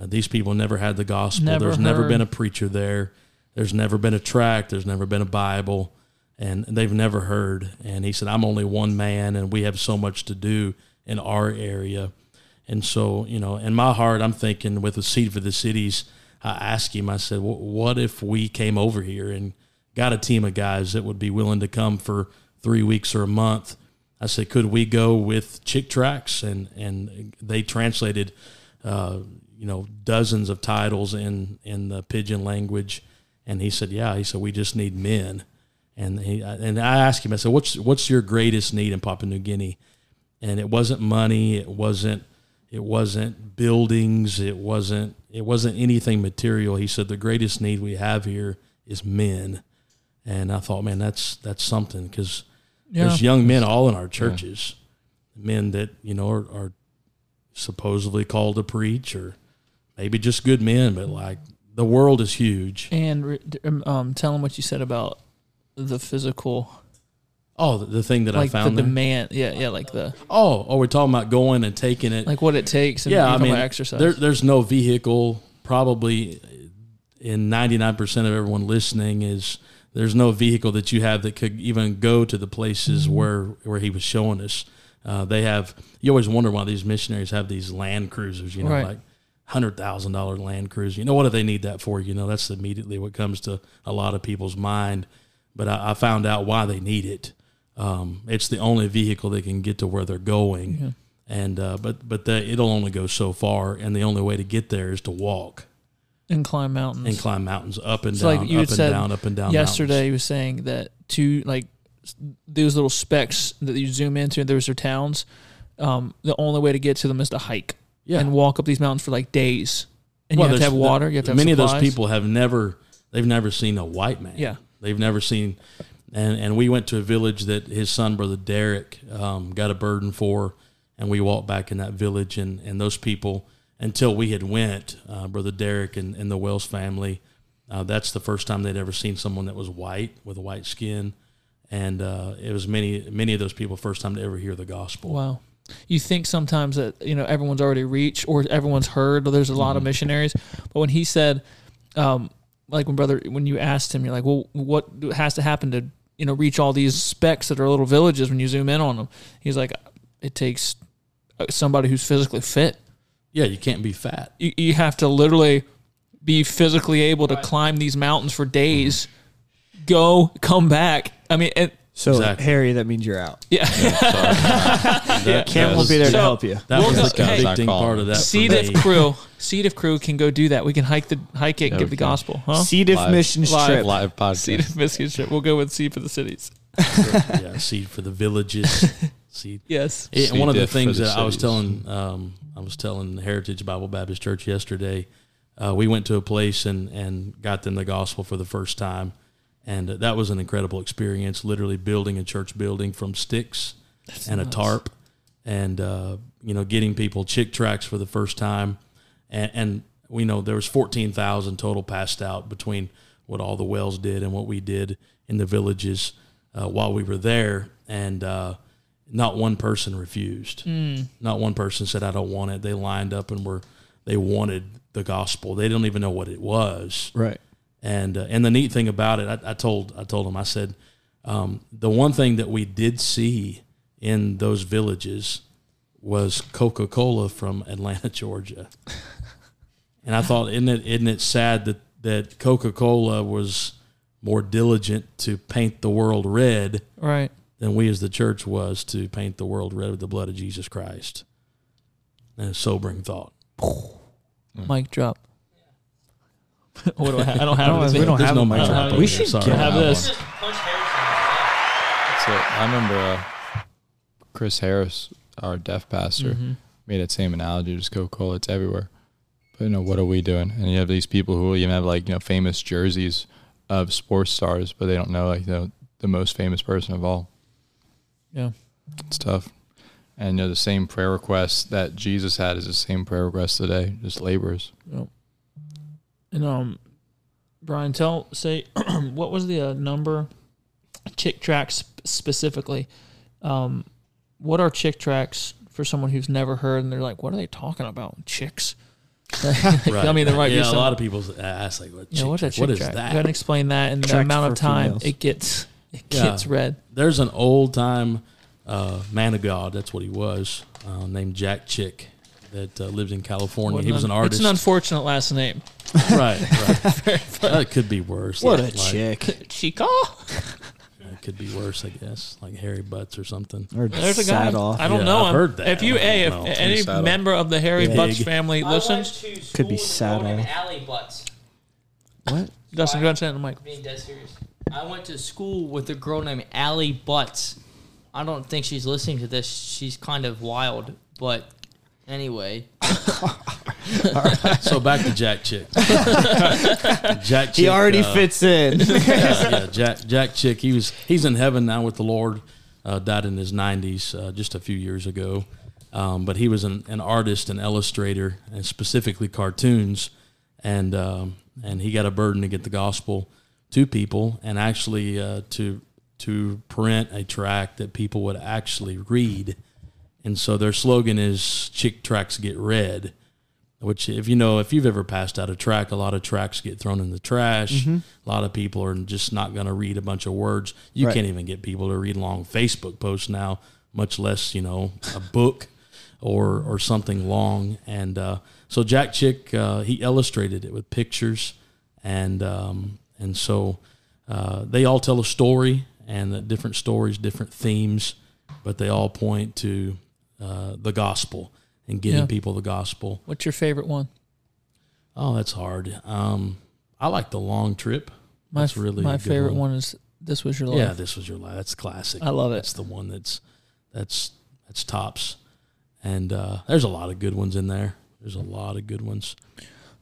[SPEAKER 5] Uh, these people never had the gospel.
[SPEAKER 2] Never
[SPEAKER 5] There's never been a preacher there. There's never been a tract. There's never been a Bible. and they've never heard. And he said, I'm only one man, and we have so much to do in our area. And so, you know, in my heart, I'm thinking with a seed for the cities, I asked him, I said, what if we came over here and got a team of guys that would be willing to come for three weeks or a month? I said, could we go with Chick Tracts? And, and they translated, uh, you know, dozens of titles in, in the pidgin language. And he said, yeah, he said, we just need men. And he, and I asked him, I said, what's, what's your greatest need in Papua New Guinea? And it wasn't money. It wasn't, it wasn't buildings. It wasn't, it wasn't anything material. He said, the greatest need we have here is men. And I thought, man, that's, that's something because
[SPEAKER 2] Yeah.
[SPEAKER 5] there's young men all in our churches, men that you know are, are supposedly called to preach, or maybe just good men, but like the world is huge.
[SPEAKER 2] And um, um, tell them what you said about the physical,
[SPEAKER 5] Oh, the, thing that
[SPEAKER 2] like
[SPEAKER 5] I found.
[SPEAKER 2] the
[SPEAKER 5] there?
[SPEAKER 2] demand. Yeah, yeah, like the
[SPEAKER 5] oh, oh, we're talking about going and taking it.
[SPEAKER 2] like what it takes. And
[SPEAKER 5] yeah, I mean,
[SPEAKER 2] exercise.
[SPEAKER 5] There, there's no vehicle. Probably in 99% of everyone listening is there's no vehicle that you have that could even go to the places
[SPEAKER 2] Mm-hmm.
[SPEAKER 5] where where he was showing us. Uh, they have. You always wonder why these missionaries have these land cruisers. You know,
[SPEAKER 2] Right.
[SPEAKER 5] like hundred thousand dollar land cruiser. You know what do they need that for? You know, that's immediately what comes to a lot of people's mind. But I, I found out why they need it. Um, it's the only vehicle that can get to where they're going, and uh, but but the, it'll only go so far, and the only way to get there is to walk
[SPEAKER 2] and climb mountains.
[SPEAKER 5] and climb mountains up and down,
[SPEAKER 2] like you
[SPEAKER 5] up and
[SPEAKER 2] said
[SPEAKER 5] down, up and down.
[SPEAKER 2] Yesterday,
[SPEAKER 5] mountains.
[SPEAKER 2] he was saying that two like those little specks that you zoom into, those are towns. Um, the only way to get to them is to hike
[SPEAKER 5] yeah,
[SPEAKER 2] and walk up these mountains for like days. And
[SPEAKER 5] Well,
[SPEAKER 2] you have to have
[SPEAKER 5] the-
[SPEAKER 2] water. You have to have
[SPEAKER 5] many of those people have never they've never seen a white man.
[SPEAKER 2] Yeah.
[SPEAKER 5] they've never seen. And and we went to a village that his son, brother Derek, um, got a burden for, and we walked back in that village, and and those people until we had went, uh, brother Derek and, and the Wells family, uh, that's the first time they'd ever seen someone that was white with a white skin, and uh, it was many many of those people first time to ever hear the gospel.
[SPEAKER 2] Wow. You think sometimes that you know everyone's already reached or everyone's heard or there's a lot
[SPEAKER 5] Mm-hmm.
[SPEAKER 2] of missionaries, but when he said, um, like when brother, when you asked him, you're like, well, what has to happen to you know reach all these specks that are little villages when you zoom in on them? He's like, it takes uh, somebody who's physically fit.
[SPEAKER 5] Yeah, you can't be fat.
[SPEAKER 2] You, you have to literally be physically able to climb these mountains for days, go, come back. I mean, it,
[SPEAKER 1] So
[SPEAKER 5] Exactly.
[SPEAKER 1] Harry, that means you're out.
[SPEAKER 2] yeah.
[SPEAKER 5] That,
[SPEAKER 1] Cam will be there to
[SPEAKER 2] So-
[SPEAKER 1] help you.
[SPEAKER 5] that
[SPEAKER 2] We'll
[SPEAKER 5] was
[SPEAKER 2] go-
[SPEAKER 5] the
[SPEAKER 2] hey,
[SPEAKER 5] convicting
[SPEAKER 3] Not
[SPEAKER 5] part of that. for
[SPEAKER 2] C
[SPEAKER 5] me.
[SPEAKER 2] diff crew, seed diff crew can go do that. We can hike the hike it and give
[SPEAKER 3] we
[SPEAKER 2] the
[SPEAKER 3] can.
[SPEAKER 2] gospel, huh?
[SPEAKER 1] C diff
[SPEAKER 3] Live.
[SPEAKER 1] missions
[SPEAKER 2] Live.
[SPEAKER 1] trip.
[SPEAKER 3] Live
[SPEAKER 2] C
[SPEAKER 3] podcast.
[SPEAKER 2] diff biscuit trip. We'll go with seed for the cities.
[SPEAKER 5] yeah, seed for the villages. seed.
[SPEAKER 2] Yes.
[SPEAKER 5] Yeah,
[SPEAKER 3] Seed
[SPEAKER 5] one of the
[SPEAKER 3] diff for
[SPEAKER 5] things
[SPEAKER 3] the
[SPEAKER 5] that I was
[SPEAKER 3] cities.
[SPEAKER 5] telling, um, I was telling Heritage Bible Baptist Church yesterday. Uh, we went to a place and and got them the gospel for the first time, and that was an incredible experience. Literally building a church building from sticks and a tarp, and uh, you know getting people chick tracts for the first time, and, and we know there was fourteen thousand total passed out between what all the wells did and what we did in the villages uh, while we were there, and uh, not one person refused. Not one person said I don't want it. They lined up and were they wanted the gospel. They didn't even know what it was.
[SPEAKER 1] Right.
[SPEAKER 5] And uh, and the neat thing about it, I, I told I told them I said um, the one thing that we did see in those villages was Coca Cola from Atlanta, Georgia. and I thought, isn't it isn't it sad that that Coca Cola was more diligent to paint the world red
[SPEAKER 2] Right.
[SPEAKER 5] than we as the church was to paint the world red with the blood of Jesus Christ. And a sobering thought.
[SPEAKER 2] Mic drop. what do I have? I don't have
[SPEAKER 1] don't-
[SPEAKER 2] anything.
[SPEAKER 1] we don't have
[SPEAKER 5] no
[SPEAKER 1] a
[SPEAKER 5] mic
[SPEAKER 1] mic
[SPEAKER 5] drop.
[SPEAKER 2] drop.
[SPEAKER 1] We should
[SPEAKER 5] Sorry.
[SPEAKER 1] get-
[SPEAKER 2] have this.
[SPEAKER 3] So I remember uh, Chris Harris, our deaf pastor,
[SPEAKER 2] Mm-hmm.
[SPEAKER 3] made that same analogy. Just Coca Cola, it's everywhere. But you know, what are we doing? And you have these people who even have like you know famous jerseys of sports stars, but they don't know like you know the most famous person of all.
[SPEAKER 2] Yeah.
[SPEAKER 3] It's tough. And you know the same prayer request that Jesus had is the same prayer request today. Just laborers.
[SPEAKER 2] And um, Brian, tell say what was the uh, number? Chick tracts specifically. Um, what are chick tracts for someone who's never heard and they're like, what are they talking about? Chicks. I mean, there might
[SPEAKER 5] yeah,
[SPEAKER 2] be
[SPEAKER 5] a lot of people ask like, "What,
[SPEAKER 2] yeah,
[SPEAKER 5] chick
[SPEAKER 2] what's a
[SPEAKER 5] track?
[SPEAKER 2] chick
[SPEAKER 5] what is
[SPEAKER 2] track?
[SPEAKER 5] that?"
[SPEAKER 2] Go ahead and explain that and the
[SPEAKER 1] Tracks
[SPEAKER 2] amount of time
[SPEAKER 1] females.
[SPEAKER 2] it gets It
[SPEAKER 5] Yeah.
[SPEAKER 2] gets red.
[SPEAKER 5] There's an old time uh, man of God. That's what he was, uh, named Jack Chick, that uh, lives in California. he was an artist.
[SPEAKER 2] It's an unfortunate last name.
[SPEAKER 5] right, right. that could be worse.
[SPEAKER 1] What a
[SPEAKER 5] Like- like-
[SPEAKER 1] chick.
[SPEAKER 2] Chica.
[SPEAKER 5] It could be worse, I guess, like Harry Butts or something.
[SPEAKER 1] Or
[SPEAKER 2] There's a guy.
[SPEAKER 1] off.
[SPEAKER 2] I don't
[SPEAKER 5] Yeah,
[SPEAKER 2] know
[SPEAKER 5] I've
[SPEAKER 2] him.
[SPEAKER 5] heard that.
[SPEAKER 2] If you, a, if
[SPEAKER 5] know.
[SPEAKER 2] any
[SPEAKER 3] Saddle.
[SPEAKER 2] member of the Harry
[SPEAKER 5] Yeah.
[SPEAKER 2] Butts
[SPEAKER 5] Big.
[SPEAKER 2] family listens,
[SPEAKER 1] Could be sad
[SPEAKER 4] named. Alley Butts.
[SPEAKER 1] What?
[SPEAKER 2] Dustin, go ahead and say it on the mic.
[SPEAKER 4] Being dead serious. I went to school with a girl named Allie Butts. I don't think she's listening to this. She's kind of wild, but anyway.
[SPEAKER 5] So back to Jack Chick. Jack Chick.
[SPEAKER 1] He already
[SPEAKER 5] uh,
[SPEAKER 1] fits in.
[SPEAKER 5] yeah, yeah, Jack Jack Chick. He was he's in heaven now with the Lord. Uh, died in his nineties, uh, just a few years ago. Um, but he was an, an artist and illustrator, and specifically cartoons. And um, and he got a burden to get the gospel to people, and actually uh, to to print a track that people would actually read. And so their slogan is "Chick tracts get read." which if you know if you've ever passed out a track a lot of tracks get thrown in the trash a lot of people are just not going to read a bunch of words you
[SPEAKER 1] Right.
[SPEAKER 5] can't even get people to read long facebook posts now much less you know a book or or something long and uh, so jack chick uh, he illustrated it with pictures and um, and so uh, they all tell a story and the different stories different themes but they all point to uh, the gospel and getting
[SPEAKER 2] Yeah.
[SPEAKER 5] people the gospel
[SPEAKER 2] What's your favorite one?
[SPEAKER 5] Oh, that's hard. Um, I like the long trip.
[SPEAKER 2] My
[SPEAKER 5] That's really a
[SPEAKER 2] my
[SPEAKER 5] good
[SPEAKER 2] favorite
[SPEAKER 5] one.
[SPEAKER 2] one. is "This Was Your Life."
[SPEAKER 5] Yeah, this was your life. That's classic.
[SPEAKER 2] I love it.
[SPEAKER 5] That's the one that's that's that's tops. And uh, there's a lot of good ones in there. There's a lot of good ones.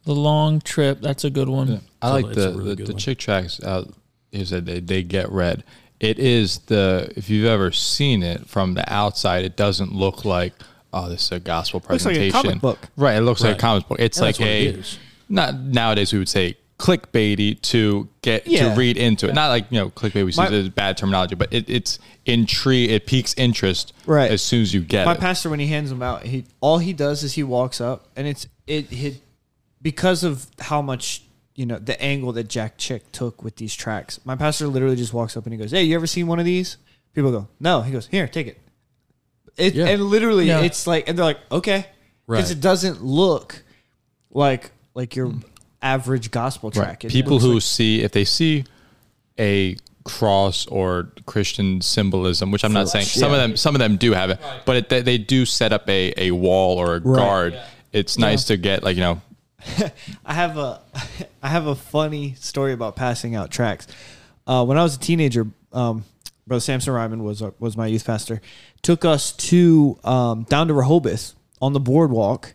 [SPEAKER 2] The long trip. That's a good one.
[SPEAKER 3] I
[SPEAKER 5] So
[SPEAKER 3] like the
[SPEAKER 5] really
[SPEAKER 3] the,
[SPEAKER 5] good
[SPEAKER 3] the chick tracts. Uh, you said they, they get read. It is the if you've ever seen it from the outside, it doesn't look like oh this is a gospel presentation.
[SPEAKER 1] Looks like a comic book.
[SPEAKER 3] Right, it looks like a comic book. It's
[SPEAKER 5] Yeah,
[SPEAKER 3] like a
[SPEAKER 5] it is.
[SPEAKER 3] not nowadays we would say clickbaity to get
[SPEAKER 1] Yeah.
[SPEAKER 3] to read into it. Not like you know clickbait we see
[SPEAKER 1] My-
[SPEAKER 3] as bad terminology, but it, it's intrigue. It piques interest
[SPEAKER 1] Right.
[SPEAKER 3] as soon as you get
[SPEAKER 1] My
[SPEAKER 3] it.
[SPEAKER 1] pastor, when he hands them out, he all he does is he walks up, and it's it hit because of how much you know the angle that Jack Chick took with these tracks. My pastor literally just walks up and he goes, "Hey, you ever seen one of these?" People go, "No." He goes, "Here, take it." It
[SPEAKER 5] Yeah.
[SPEAKER 1] and literally,
[SPEAKER 2] Yeah.
[SPEAKER 1] it's like, and they're like, "Okay," because
[SPEAKER 5] Right.
[SPEAKER 1] it doesn't look like like your average gospel tract. It
[SPEAKER 3] People who
[SPEAKER 1] like-
[SPEAKER 3] see if they see a cross or Christian symbolism, which I'm not saying some of them some of them do have it, but it, they, they do set up a, a wall or a guard. It's nice to get like you know
[SPEAKER 1] I have a I have a funny story about passing out tracks. Uh, when I was a teenager, um, Brother Samson Ryman was our, was my youth pastor. Took us to um, down to Rehoboth on the boardwalk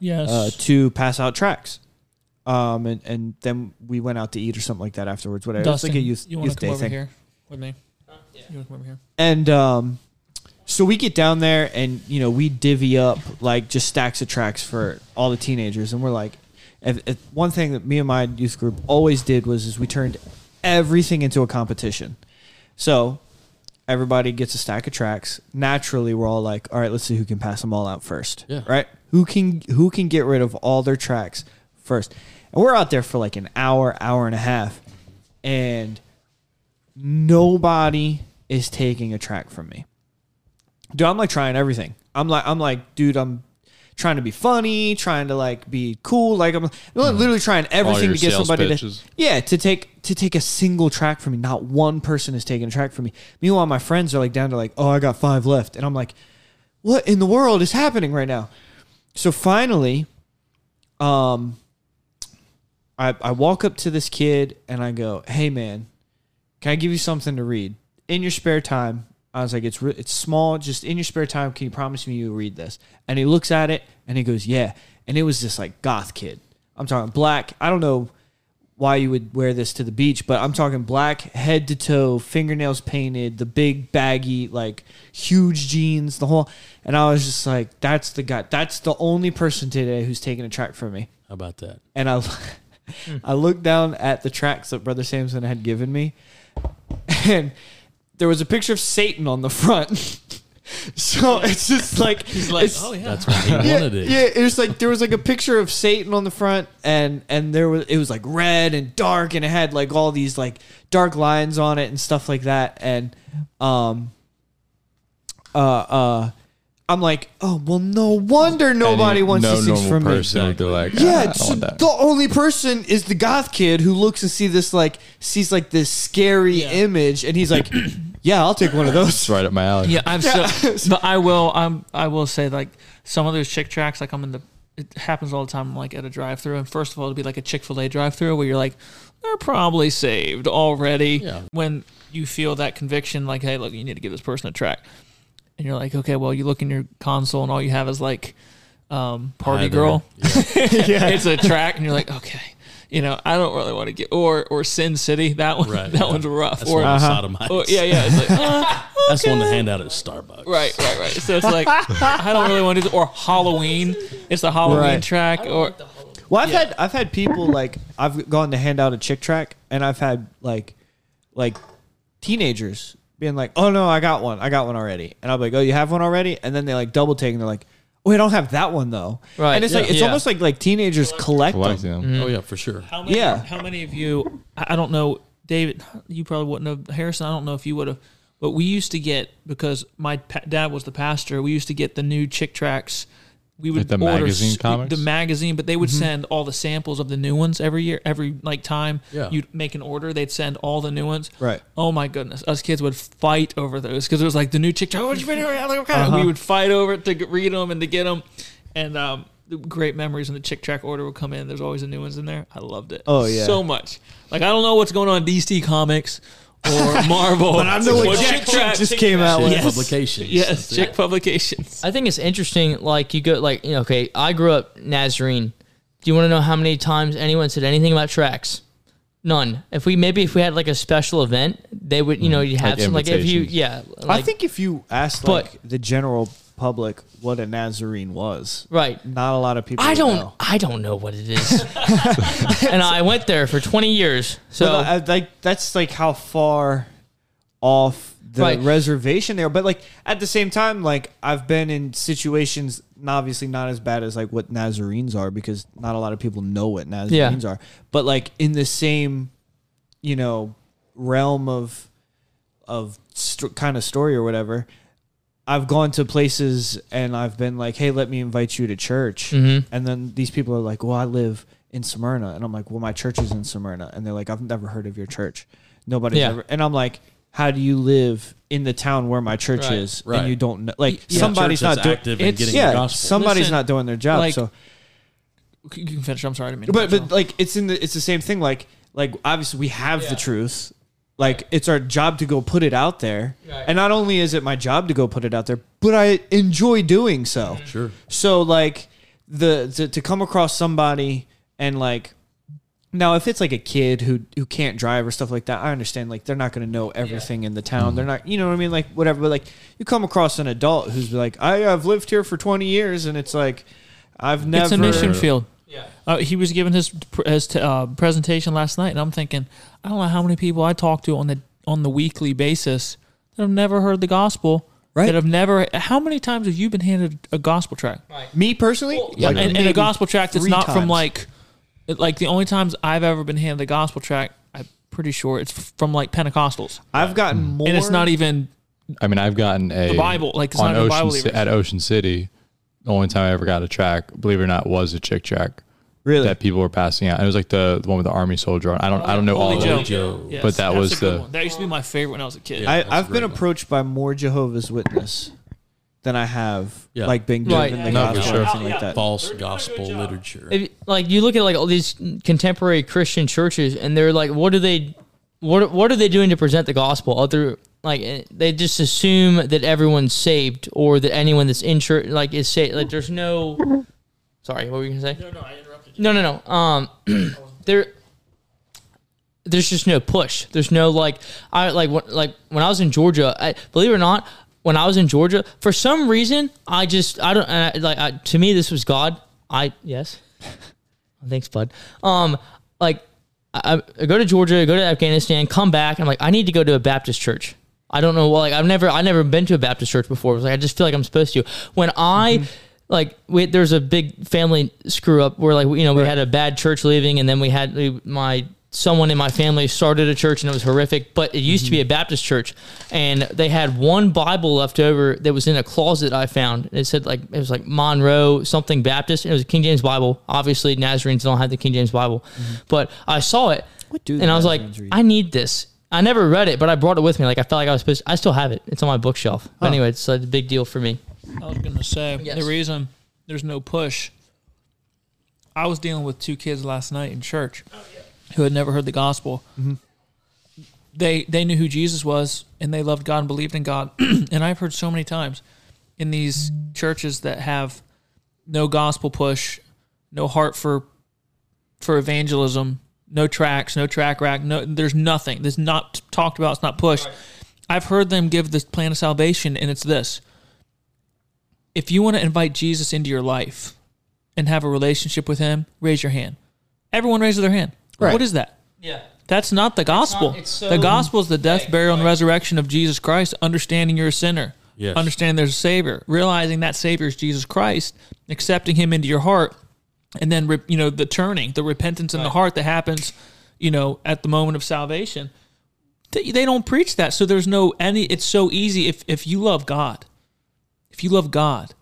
[SPEAKER 2] Yes.
[SPEAKER 1] uh, to pass out tracks. Um, and, and then we went out to eat or something like that afterwards. Whatever. it was like a youth,
[SPEAKER 2] you want
[SPEAKER 1] youth
[SPEAKER 2] to come
[SPEAKER 1] day
[SPEAKER 2] over
[SPEAKER 1] thing.
[SPEAKER 2] here with me? You want to come over here?
[SPEAKER 1] And um, so we get down there and, you know, we divvy up like just stacks of tracks for all the teenagers. And we're like, if, if uh, one thing that me and my youth group always did was is we turned everything into a competition. So everybody gets a stack of tracks. Naturally, we're all like, all right, let's see who can pass them all out first.
[SPEAKER 5] Yeah.
[SPEAKER 1] Right? Who can who can get rid of all their tracks first? And we're out there for like an hour, hour and a half, and nobody is taking a track from me. Dude, I'm like trying everything. I'm like I'm like, dude, I'm trying to be funny, trying to like be cool. Like I'm literally trying everything to get somebody
[SPEAKER 3] pitches.
[SPEAKER 1] to yeah to take to take a single track from me. Not one person is taking a track from me. Meanwhile, my friends are like down to like, oh, I got five left, and I'm like, what in the world is happening right now? So finally, um, I I walk up to this kid and I go, hey man, can I give you something to read in your spare time? I was like, it's re- it's small, just in your spare time. Can you promise me you'll read this? And he looks at it and he goes, yeah. And it was this like goth kid. I'm talking black. I don't know why you would wear this to the beach, but I'm talking black, head to toe, fingernails painted, the big baggy, like huge jeans, the whole. And I was just like, that's the guy. That's the only person today who's taking a track from me
[SPEAKER 5] How about that?
[SPEAKER 1] and I I looked down at the tracks that Brother Samson had given me, and there was a picture of Satan on the front. So it's just like
[SPEAKER 2] He's like,
[SPEAKER 1] it's-
[SPEAKER 2] oh yeah.
[SPEAKER 5] That's what he
[SPEAKER 1] yeah,
[SPEAKER 5] wanted it.
[SPEAKER 1] yeah, it was like there was like a picture of Satan on the front, and and there was it was like red and dark, and it had like all these like dark lines on it and stuff like that, and um, uh, uh, I'm like, oh well, no wonder nobody
[SPEAKER 3] Any-
[SPEAKER 1] wants
[SPEAKER 3] no
[SPEAKER 1] these things
[SPEAKER 3] normal
[SPEAKER 1] from me.
[SPEAKER 3] person would be like, "Ah,
[SPEAKER 1] Yeah,
[SPEAKER 3] don't
[SPEAKER 1] so
[SPEAKER 3] that."
[SPEAKER 1] the only person is the goth kid who looks and see this like sees like this scary
[SPEAKER 2] Yeah.
[SPEAKER 1] image, and he's like, "Yeah, I'll take one of those."
[SPEAKER 3] Right up my alley.
[SPEAKER 2] Yeah, I'm
[SPEAKER 1] Yeah.
[SPEAKER 2] so. But I will. I'm. I will say like some of those chick tracts. Like I'm in the. It happens all the time. Like at a drive-through, and first of all, it'll be like a Chick Fil A drive-through where you're like, they're probably saved already.
[SPEAKER 5] Yeah.
[SPEAKER 2] When you feel that conviction, like, hey, look, you need to give this person a track, and you're like, okay, well, you look in your console, and all you have is like, um, party
[SPEAKER 5] Hi there.
[SPEAKER 2] girl.
[SPEAKER 5] Yeah.
[SPEAKER 2] it's a track, and you're like, okay. You know, I don't really want to get or or Sin City. That one,
[SPEAKER 5] Right,
[SPEAKER 2] that
[SPEAKER 5] yeah.
[SPEAKER 2] one's rough.
[SPEAKER 5] That's
[SPEAKER 2] or
[SPEAKER 5] one of the
[SPEAKER 1] Uh-huh.
[SPEAKER 5] sodomites.
[SPEAKER 2] or, yeah, yeah. It's like, uh,
[SPEAKER 5] That's one to hand out at Starbucks.
[SPEAKER 2] Right, right, right. So it's like I don't really want to do this. Or Halloween. It's the Halloween
[SPEAKER 1] Right.
[SPEAKER 2] track. Or
[SPEAKER 1] Well, I've
[SPEAKER 2] Yeah.
[SPEAKER 1] had I've had people like I've gone to hand out a chick tract, and I've had like like teenagers being like, "Oh no, I got one, I got one already," and I'm like, "Oh, you have one already?" And then they like double take, and they're like, "Oh, I don't have that one though."
[SPEAKER 4] Right,
[SPEAKER 1] And it's like it's
[SPEAKER 4] Yeah.
[SPEAKER 1] almost like like teenagers collect
[SPEAKER 3] Collecting
[SPEAKER 1] them.
[SPEAKER 3] them.
[SPEAKER 5] Oh yeah, for sure.
[SPEAKER 2] how many?
[SPEAKER 1] Yeah.
[SPEAKER 2] How many of you? I I don't know, David. You probably wouldn't have. Harrison. I don't know if you would have. But we used to get because my pa- dad was the pastor. We used to get the new chick tracts. We would
[SPEAKER 3] Like the
[SPEAKER 2] order
[SPEAKER 3] magazine
[SPEAKER 2] s-
[SPEAKER 3] comics?
[SPEAKER 2] the magazine, but they would send all the samples of the new ones every year. Every like time
[SPEAKER 5] Yeah.
[SPEAKER 2] you'd make an order, they'd send all the new ones.
[SPEAKER 1] Right.
[SPEAKER 2] Oh my goodness, us kids would fight over those because it was like the new chick. track. Oh, what you been doing? Like.
[SPEAKER 1] Uh-huh.
[SPEAKER 2] We would fight over it to read them and to get them, and um, the great memories when the chick tract order would come in. There's always the new ones in there. I loved it.
[SPEAKER 1] Oh, yeah.
[SPEAKER 2] so much. Like I don't know what's going on in DC Comics or Marvel,
[SPEAKER 1] But I know what
[SPEAKER 2] But
[SPEAKER 1] Jack
[SPEAKER 2] Track-
[SPEAKER 1] just came out
[SPEAKER 5] Chick
[SPEAKER 1] with.
[SPEAKER 2] Yes.
[SPEAKER 5] publications.
[SPEAKER 2] Yes,
[SPEAKER 5] That's it.
[SPEAKER 2] chick publications.
[SPEAKER 4] I think it's interesting. Like you go, like you know, okay. I grew up Nazarene. Do you want to know how many times anyone said anything about tracks? None. If we maybe if we had like a special event, they would. You know, mm-hmm. you have
[SPEAKER 3] Like
[SPEAKER 4] some like if you
[SPEAKER 3] invitations.
[SPEAKER 4] yeah.
[SPEAKER 1] I
[SPEAKER 4] Like,
[SPEAKER 1] think if you asked
[SPEAKER 4] But-
[SPEAKER 1] like the general public what a Nazarene was,
[SPEAKER 4] right.
[SPEAKER 1] not a lot of people.
[SPEAKER 4] I don't.
[SPEAKER 1] know.
[SPEAKER 4] I don't know what it is. and I went there for twenty years. So
[SPEAKER 1] uh, like that's like how far off the
[SPEAKER 4] Right.
[SPEAKER 1] reservation there. But like at the same time, like I've been in situations, obviously not as bad as like what Nazarenes are because not a lot of people know what Nazarenes are. But like in the same, you know, realm of of st- kind of story or whatever. I've gone to places and I've been like, "Hey, let me invite you to church,"
[SPEAKER 4] Mhm.
[SPEAKER 1] and then these people are like, "Well, I live in Smyrna," and I'm like, "Well, my church is in Smyrna," and they're like, "I've never heard of your church. Nobody's
[SPEAKER 4] Yeah.
[SPEAKER 1] ever," and I'm like, "How do you live in the town where my church
[SPEAKER 4] Right.
[SPEAKER 1] is
[SPEAKER 5] Right.
[SPEAKER 1] and you don't know? Like
[SPEAKER 2] Yeah.
[SPEAKER 1] somebody's not doing
[SPEAKER 5] active in
[SPEAKER 2] it's-
[SPEAKER 5] getting
[SPEAKER 1] yeah,
[SPEAKER 5] the gospel.
[SPEAKER 1] somebody's
[SPEAKER 2] Listen,
[SPEAKER 1] not doing their job.
[SPEAKER 2] like-
[SPEAKER 1] so,
[SPEAKER 2] You can finish. I'm sorry, I didn't mean to
[SPEAKER 1] but but like it's in the it's the same thing. Like like obviously we have
[SPEAKER 2] Yeah.
[SPEAKER 1] the truth. Like it's our job to go put it out there,
[SPEAKER 4] Right.
[SPEAKER 1] and not only is it my job to go put it out there, but I enjoy doing so. Mm-hmm.
[SPEAKER 5] Sure.
[SPEAKER 1] So like the to, to come across somebody and like now if it's like a kid who who can't drive or stuff like that, I understand like they're not going to know everything in the town. Mm-hmm. They're not, you know what I mean, like whatever. But like you come across an adult who's like, I have lived here for twenty years, and it's like I've never.
[SPEAKER 2] it's a mission field.
[SPEAKER 4] Yeah.
[SPEAKER 2] Uh, he was giving his his t- uh, presentation last night, and I'm thinking, I don't know how many people I talk to on the on the weekly basis that have never heard the gospel.
[SPEAKER 1] Right.
[SPEAKER 2] That have never. How many times have you been handed a gospel tract?
[SPEAKER 1] Me personally,
[SPEAKER 2] Yeah,
[SPEAKER 1] like,
[SPEAKER 2] and, and a gospel tract that's
[SPEAKER 1] three
[SPEAKER 2] not from like, like the only times I've ever been handed a gospel tract, I'm pretty sure it's from like Pentecostals,
[SPEAKER 1] I've gotten more,
[SPEAKER 2] and it's not even
[SPEAKER 3] I mean, I've gotten a
[SPEAKER 2] the Bible. Like it's
[SPEAKER 3] on
[SPEAKER 2] not even
[SPEAKER 3] Ocean
[SPEAKER 2] Bible.
[SPEAKER 3] Ci-
[SPEAKER 2] even.
[SPEAKER 3] at Ocean City. The only time I ever got a track, believe it or not, was a chick tract
[SPEAKER 1] really.
[SPEAKER 3] that people were passing out. And it was like the, the one with the army soldier on. I don't I don't know
[SPEAKER 2] Holy
[SPEAKER 3] all
[SPEAKER 2] Joe.
[SPEAKER 3] of
[SPEAKER 5] Joe.
[SPEAKER 2] Yes,
[SPEAKER 3] but that
[SPEAKER 2] that's
[SPEAKER 3] was
[SPEAKER 2] a good
[SPEAKER 3] the-
[SPEAKER 2] one. that used to be my favorite when I was a kid.
[SPEAKER 5] Yeah.
[SPEAKER 1] I,
[SPEAKER 5] that's a
[SPEAKER 1] I've been
[SPEAKER 5] one.
[SPEAKER 1] approached by more Jehovah's Witness than I have
[SPEAKER 5] Yeah.
[SPEAKER 1] like been given
[SPEAKER 4] Right.
[SPEAKER 1] the
[SPEAKER 3] No, for
[SPEAKER 1] gospel
[SPEAKER 3] sure.
[SPEAKER 1] or anything like that.
[SPEAKER 5] False gospel literature.
[SPEAKER 4] If, like you look at like all these contemporary Christian churches, and they're like, what are they, what what are they doing to present the gospel? Other like eh, they just assume that everyone's saved or that anyone that's in church like is saved. Like there's no. Sorry, what were you gonna say?
[SPEAKER 2] no, no, I interrupted you.
[SPEAKER 4] No, no, no. Um, there, there's just no push. There's no like, I like when, like when I was in Georgia. I, believe it or not, when I was in Georgia, for some reason, I just I don't I, like. I, to me, this was God. I yes. Thanks, bud. Um, like I, I go to Georgia, go to Afghanistan, come back. I'm like, I need to go to a Baptist church. I don't know. Well, like I've never, I never been to a Baptist church before. It was like I just feel like I'm supposed to. When I
[SPEAKER 1] Mm-hmm.
[SPEAKER 4] like, we, there's a big family screw up where like you know we had a bad church leaving, and then we had we- my someone in my family started a church and it was horrific. But it used to
[SPEAKER 1] Mm-hmm.
[SPEAKER 4] be a Baptist church, and they had one Bible left over that was in a closet I found. It said like it was like Monroe something Baptist. And it was a King James Bible. Obviously, Nazarenes don't have the King James Bible, but I saw it
[SPEAKER 1] Mm-hmm. What do
[SPEAKER 4] and I was like,
[SPEAKER 1] read?
[SPEAKER 4] I need this. I never read it, but I brought it with me. Like I felt like I was supposed. I still have it. It's on my bookshelf. But anyway, it's a big deal for me.
[SPEAKER 2] I was gonna say
[SPEAKER 4] Yes.
[SPEAKER 2] the reason there's no push. I was dealing with two kids last night in church oh, who had never heard the gospel. Mm-hmm. They they knew who Jesus was and they loved God and believed in God. and I've heard so many times in these churches that have no gospel push, no heart for for evangelism, no tracts, no tract rack, no there's nothing. There's not talked about, it's not pushed. I've heard them give this plan of salvation and it's this if you want to invite Jesus into your life and have a relationship with him, raise your hand. Everyone raises their hand.
[SPEAKER 1] Right.
[SPEAKER 2] What is that?
[SPEAKER 4] Yeah.
[SPEAKER 2] That's not the gospel.
[SPEAKER 4] it's so-
[SPEAKER 2] the gospel is the death,
[SPEAKER 4] Right,
[SPEAKER 2] burial, and
[SPEAKER 4] right.
[SPEAKER 2] resurrection of Jesus Christ, understanding you're a sinner.
[SPEAKER 5] Yes.
[SPEAKER 2] Understanding there's a Savior. Realizing that Savior is Jesus Christ, accepting Him into your heart, and then, re- you know, the turning, the repentance in the heart that happens, you know, at the moment of salvation. They, they don't preach that. So there's no any, it's so easy. If, if you love God, if you love God,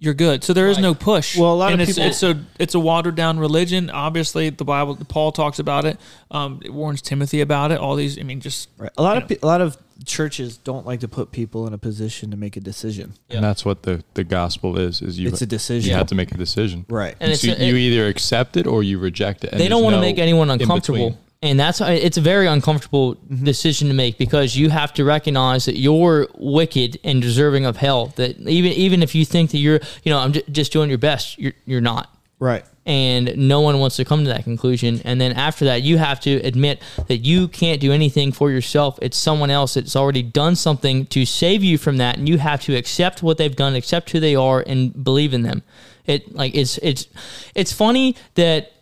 [SPEAKER 2] you're good. So there is no push.
[SPEAKER 1] Well, a lot
[SPEAKER 2] and
[SPEAKER 1] of
[SPEAKER 2] it's,
[SPEAKER 1] people-
[SPEAKER 2] it's a it's a watered down religion. Obviously, the Bible, Paul talks about it. Um, it warns Timothy about it. All these, I mean, just
[SPEAKER 1] Right. A lot of pe- a lot of churches don't like to put people in a position to make a decision.
[SPEAKER 3] And that's what the, the gospel is, is you,
[SPEAKER 1] It's a decision.
[SPEAKER 3] you have to make a decision.
[SPEAKER 1] Right.
[SPEAKER 4] And it's
[SPEAKER 3] so
[SPEAKER 4] a-
[SPEAKER 3] you
[SPEAKER 4] it-
[SPEAKER 3] either accept it or you reject it. and
[SPEAKER 4] they don't want to
[SPEAKER 3] no
[SPEAKER 4] make anyone uncomfortable. And that's it's a very uncomfortable
[SPEAKER 1] Mm-hmm.
[SPEAKER 4] decision to make because you have to recognize that you're wicked and deserving of hell. That even even if you think that you're, you know, I'm j- just doing your best, you're you're not.
[SPEAKER 1] right.
[SPEAKER 4] and no one wants to come to that conclusion. And then after that, you have to admit that you can't do anything for yourself. It's someone else that's already done something to save you from that, and you have to accept what they've done, accept who they are, and believe in them. It like it's it's it's funny that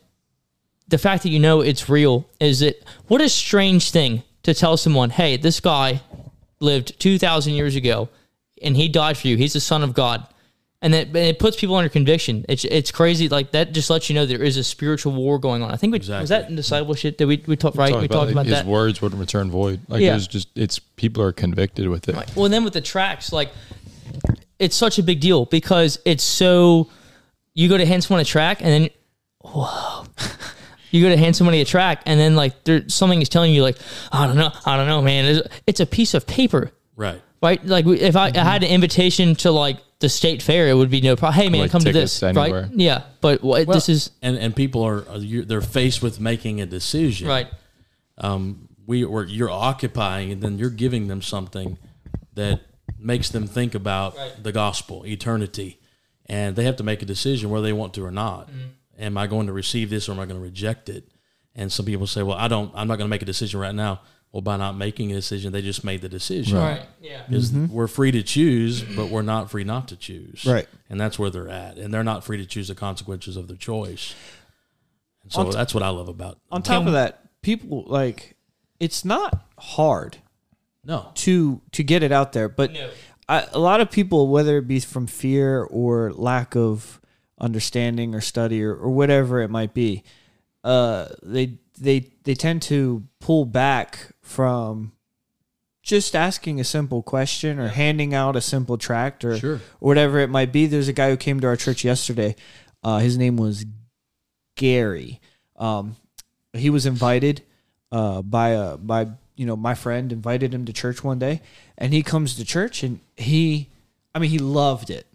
[SPEAKER 4] the fact that you know it's real is that what a strange thing to tell someone, hey, this guy lived two thousand years ago, and he died for you. He's the son of God and it, and it puts people under conviction. It's it's crazy. Like that just lets you know there is a spiritual war going on. I think we, was that in discipleship that we we talked right. We talked about
[SPEAKER 3] his
[SPEAKER 4] that.
[SPEAKER 3] words wouldn't return void. Like
[SPEAKER 4] Yeah.
[SPEAKER 3] there's just it's people are convicted with it.
[SPEAKER 4] Right. Well, and then with the tracts, like it's such a big deal because it's so. You go to hand someone a tract, and then whoa. You go to hand somebody a tract, and then like there something is telling you like I don't know, I don't know, man. It's, it's a piece of paper,
[SPEAKER 5] Right.
[SPEAKER 4] right? Like if I, I had an invitation to like the state fair, it would be no problem. Hey man,
[SPEAKER 3] Like
[SPEAKER 4] come to this,
[SPEAKER 3] anywhere.
[SPEAKER 4] right? Yeah, but what, this is
[SPEAKER 5] and and people are are- you're, they're faced with making a decision.
[SPEAKER 4] right.
[SPEAKER 5] Um, we or you're occupying, and then you're giving them something that makes them think about
[SPEAKER 4] Right.
[SPEAKER 5] the gospel, eternity, and they have to make a decision whether they want to or not.
[SPEAKER 4] Mm-hmm.
[SPEAKER 5] Am I going to receive this or am I going to reject it? And some people say, "Well, I don't. I'm not going to make a decision right now." Well, by not making a decision, they just made the decision.
[SPEAKER 4] Right. Yeah.
[SPEAKER 5] Because mm-hmm. we're free to choose, but we're not free not to choose.
[SPEAKER 1] Right.
[SPEAKER 5] And that's where they're at. And they're not free to choose the consequences of their choice. And so
[SPEAKER 1] t-
[SPEAKER 5] that's what I love about
[SPEAKER 1] On top of that, people like it's not hard
[SPEAKER 5] No.
[SPEAKER 1] to to get it out there, but
[SPEAKER 4] No.
[SPEAKER 1] I, a lot of people, whether it be from fear or lack of understanding or study or, or whatever it might be, uh, they they they tend to pull back from just asking a simple question or handing out a simple tract or
[SPEAKER 5] Sure.
[SPEAKER 1] whatever it might be. There's a guy who came to our church yesterday. Uh, his name was Gary. Um, he was invited uh, by a by you know my friend invited him to church one day, and he comes to church and he, I mean, he loved it.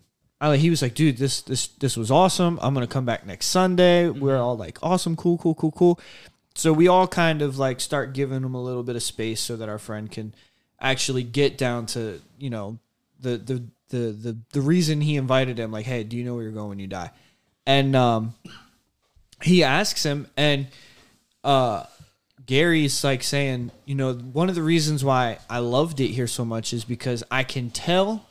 [SPEAKER 1] I, he was like, dude, this this this was awesome. I'm gonna come back next Sunday. We're all like, awesome, cool, cool, cool, cool. So we all kind of like start giving him a little bit of space so that our friend can actually get down to you know the the the the, the reason he invited him. Like, hey, do you know where you're going when you die? And um, he asks him, and uh, Gary's like saying, you know, one of the reasons why I loved it here so much is because I can tell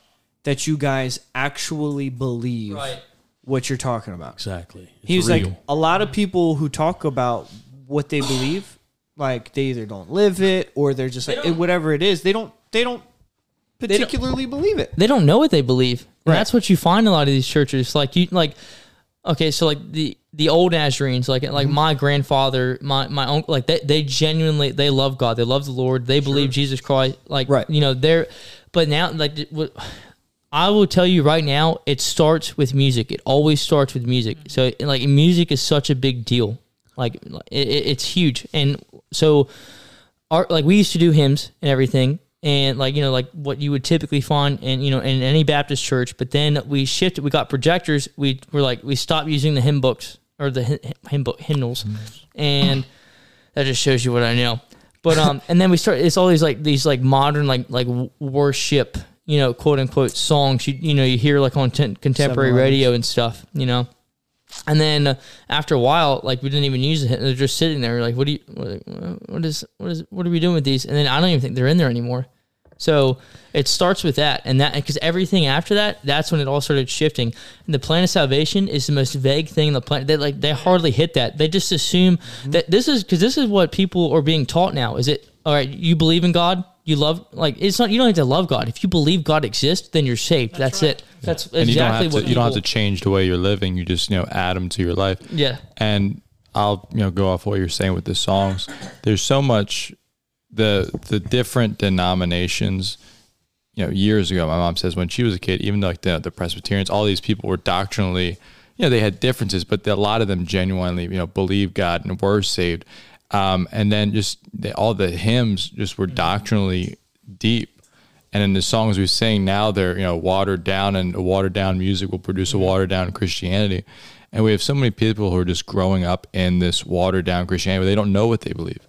[SPEAKER 1] that you guys actually believe
[SPEAKER 4] Right.
[SPEAKER 1] what you're talking about.
[SPEAKER 5] Exactly. It's
[SPEAKER 1] He was
[SPEAKER 5] real.
[SPEAKER 1] like, a lot of people who talk about what they believe, like they either don't live it or they're just like
[SPEAKER 4] don't-
[SPEAKER 1] whatever it is. They don't. They don't particularly believe it.
[SPEAKER 4] they don't know what they believe.
[SPEAKER 1] Right.
[SPEAKER 4] That's what you find in a lot of these churches. Like you like okay, so like the the old Nazarenes, like like
[SPEAKER 1] Mm-hmm.
[SPEAKER 4] my grandfather, my my uncle, like they, they genuinely they love God, they love the Lord, they believe Jesus Christ, like
[SPEAKER 1] Right.
[SPEAKER 4] you know they're, but now like what I will tell you right now, it starts with music. It always starts with music. So like music is such a big deal, like it, it- it's huge, and so our like we used to do hymns and everything. And like you know like what you would typically find in you know in any baptist church. But then we shifted we got projectors. We were like we stopped using the hymn books or the hy- hymn book hymnals. And that just shows you what i know. But um and then we start it's all these like these like modern like like worship you know quote unquote songs you you know you hear like on ten, contemporary
[SPEAKER 1] 7-Elevens.
[SPEAKER 4] radio and stuff you know and then uh, after a while, like we didn't even use it. They're just sitting there, like, what do you, what, what is, what is, what are we doing with these? And then I don't even think they're in there anymore. So it starts with that, and that because everything after that, that's when it all started shifting. And the plan of salvation is the most vague thing in the plan. They like they hardly hit that. They just assume that this is because this is what people are being taught now. Is it all right? You believe in God. You love like it's not. You don't have to love God. If you believe God exists, then you're saved. That's, it. That's
[SPEAKER 3] and you don't
[SPEAKER 4] exactly
[SPEAKER 3] have
[SPEAKER 4] what
[SPEAKER 3] to you don't have to change the way you're living. You just you know add them to your life.
[SPEAKER 4] Yeah.
[SPEAKER 3] And I'll you know go off what you're saying with the songs. There's so much the the different denominations. You know, years ago, my mom says when she was a kid, even like the the Presbyterians, all these people were doctrinally, you know, they had differences, but a lot of them genuinely, you know, believed God and were saved. Um, and then just the, all the hymns just were doctrinally deep. And then the songs we sing now, they're you know watered down, and a watered down music will produce a watered down Christianity. And we have so many people who are just growing up in this watered down Christianity, they don't know what they believe.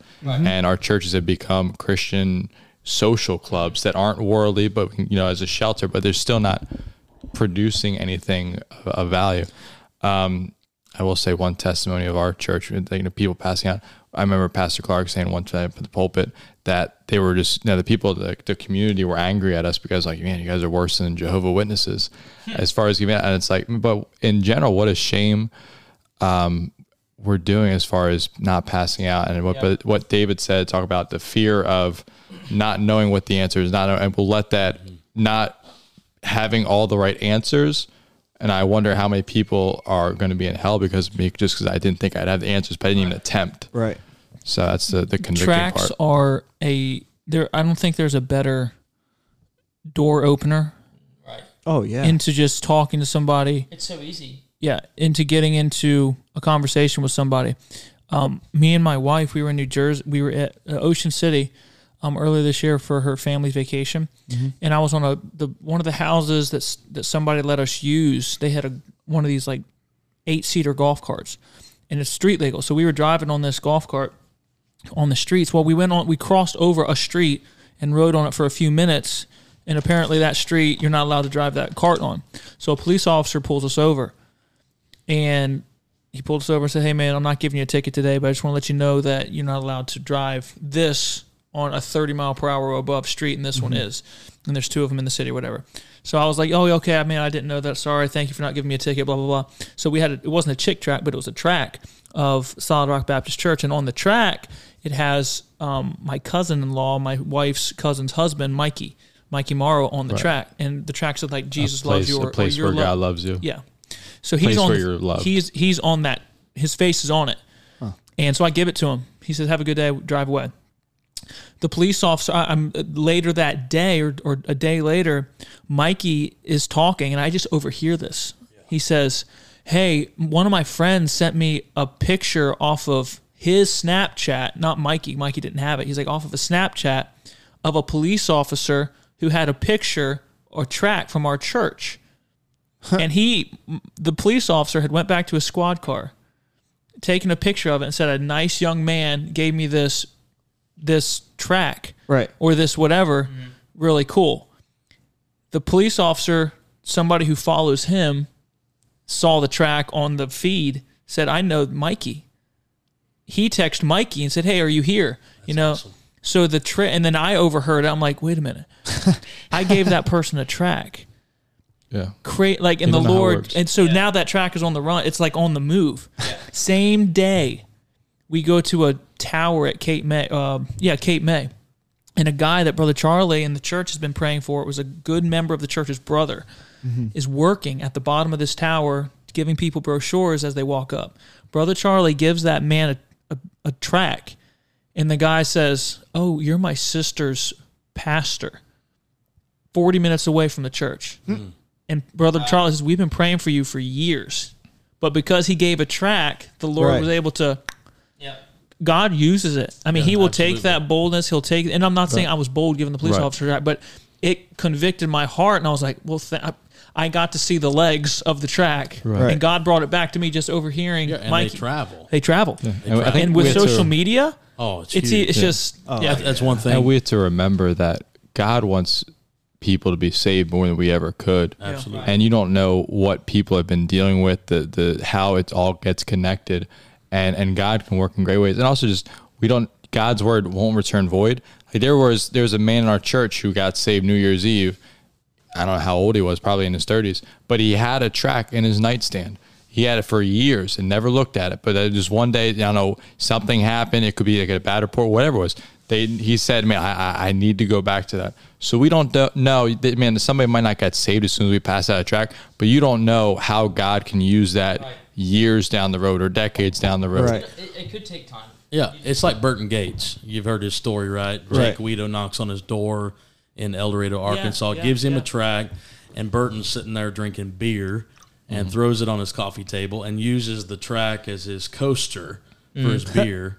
[SPEAKER 3] And our churches have become Christian social clubs that aren't worldly, but you know, as a shelter, but they're still not producing anything of, of value. Um, I will say one testimony of our church, you know, people passing out. I remember Pastor Clark saying one time at the pulpit that they were just, you know, the people, the, the community were angry at us because, like, man, you guys are worse than Jehovah Witnesses as far as giving out. And it's like, but in general, what a shame um, we're doing as far as not passing out. And what, but what David said, talk about the fear of not knowing what the answer is, not, and we'll let that not having all the right answers. And I wonder how many people are going to be in hell because me, just because I didn't think I'd have the answers, but I didn't even attempt.
[SPEAKER 1] Right.
[SPEAKER 3] So that's the the convicting
[SPEAKER 2] Tracts
[SPEAKER 3] part.
[SPEAKER 2] are a there. I don't think there's a better door opener Right.
[SPEAKER 1] Oh yeah.
[SPEAKER 2] into just talking to somebody.
[SPEAKER 4] It's so easy.
[SPEAKER 2] Yeah, into getting into a conversation with somebody. Um, me and my wife, we were in New Jersey. We were at uh, Ocean City um, earlier this year for her family's vacation, and I was on a the one of the houses that's that somebody let us use. They had a one of these like eight seater golf carts, and it's street legal. So we were driving on this golf cart on the streets. Well, we went on, we crossed over a street and rode on it for a few minutes. And apparently, that street you're not allowed to drive that cart on. So a police officer pulls us over, and he pulled us over and said, "Hey, man, I'm not giving you a ticket today, but I just want to let you know that you're not allowed to drive this on a 30 mile per hour or above street, and this one is. And there's two of them in the city, whatever." So I was like, "Oh, okay, I mean, I didn't know that. Sorry, thank you for not giving me a ticket." Blah blah blah. So we had a, it wasn't a chick tract, but it was a tract of Solid Rock Baptist Church, and on the tract it has um, my cousin-in-law, my wife's cousin's husband, Mikey, Mikey Morrow, on the tract, and the tract said like Jesus
[SPEAKER 3] place,
[SPEAKER 2] loves you, or,
[SPEAKER 3] a place
[SPEAKER 2] or your
[SPEAKER 3] where
[SPEAKER 2] love.
[SPEAKER 3] God loves you.
[SPEAKER 2] Yeah. So
[SPEAKER 3] Place
[SPEAKER 2] he's on.
[SPEAKER 3] where you're loved.
[SPEAKER 2] He's he's on that. His face is on it, and so I give it to him. He says, "Have a good day. Drive away." The police officer. I'm uh, later that day, or or a day later, Mikey is talking, and I just overhear this. He says, "Hey, one of my friends sent me a picture off of his Snapchat. Not Mikey. Mikey didn't have it. He's like off of a Snapchat of a police officer who had a picture or tract from our church." and he the police officer had went back to his squad car taken a picture of it and said a nice young man gave me this this tract
[SPEAKER 1] Right.
[SPEAKER 2] or this whatever mm-hmm. really cool. The police officer somebody who follows him saw the tract on the feed said i know mikey. He texted mikey and said hey are you here? You know? so the tra- and then i overheard it. I'm like wait a minute. I gave that person a tract.
[SPEAKER 3] Yeah.
[SPEAKER 2] create like in the
[SPEAKER 3] don't know how it
[SPEAKER 2] Lord, and so now that tract is on the run. It's like on the move. Same day, we go to a tower at Cape May. Uh, yeah, Cape May, and a guy that Brother Charlie in the church has been praying for, it was a good member of the church's brother, is working at the bottom of this tower, giving people brochures as they walk up. Brother Charlie gives that man a, a, a tract, and the guy says, "Oh, you're my sister's pastor." Forty minutes away from the church, and Brother Charlie says, "We've been praying for you for years." But because he gave a tract, the Lord
[SPEAKER 1] Right.
[SPEAKER 2] was able to
[SPEAKER 4] Yeah.
[SPEAKER 2] God uses it. I mean,
[SPEAKER 5] Yeah,
[SPEAKER 2] he will
[SPEAKER 5] absolutely.
[SPEAKER 2] take that boldness. He'll take, and I'm not saying I was bold giving the police
[SPEAKER 3] Right.
[SPEAKER 2] officer that, but it convicted my heart, and I was like, well, th- I, I got to see the legs of the tract,
[SPEAKER 3] Right.
[SPEAKER 2] and God brought it back to me just overhearing.
[SPEAKER 5] Yeah, and
[SPEAKER 2] Mike,
[SPEAKER 5] they travel.
[SPEAKER 2] They travel,
[SPEAKER 3] And I think
[SPEAKER 2] and with
[SPEAKER 3] have to-
[SPEAKER 2] social media,
[SPEAKER 5] Oh, it's
[SPEAKER 2] it's
[SPEAKER 5] huge.
[SPEAKER 2] it's just oh, yeah.
[SPEAKER 5] That- that's one thing.
[SPEAKER 3] And we have to remember that God wants people to be saved more than we ever could.
[SPEAKER 5] Absolutely.
[SPEAKER 3] And you don't know what people have been dealing with, the the how it all gets connected, and and God can work in great ways. And also just we don't God's word won't return void. Like there was there was a man in our church who got saved New Year's Eve. I don't know how old he was, probably in his thirties, but he had a tract in his nightstand. He had it for years and never looked at it. But just one day, I don't know, something happened. It could be like a bad report, whatever it was. They, he said, "Man, I, I, need to go back to that." So we don't do- know. Man, somebody might not get saved as soon as we pass out a tract, but you don't know how God can use that
[SPEAKER 4] Right.
[SPEAKER 3] Years down the road or decades down the road.
[SPEAKER 1] Right.
[SPEAKER 4] It, it could take time.
[SPEAKER 5] Yeah, it's like Burton Gates. You've heard his story, right?
[SPEAKER 1] Right.
[SPEAKER 5] Jake Guido knocks on his door in El Dorado, Arkansas,
[SPEAKER 2] yeah,
[SPEAKER 5] gives him
[SPEAKER 2] yeah.
[SPEAKER 5] a tract, and Burton's sitting there drinking beer
[SPEAKER 2] Mm-hmm.
[SPEAKER 5] and throws it on his coffee table and uses the tract as his coaster for
[SPEAKER 2] Mm.
[SPEAKER 5] his beer.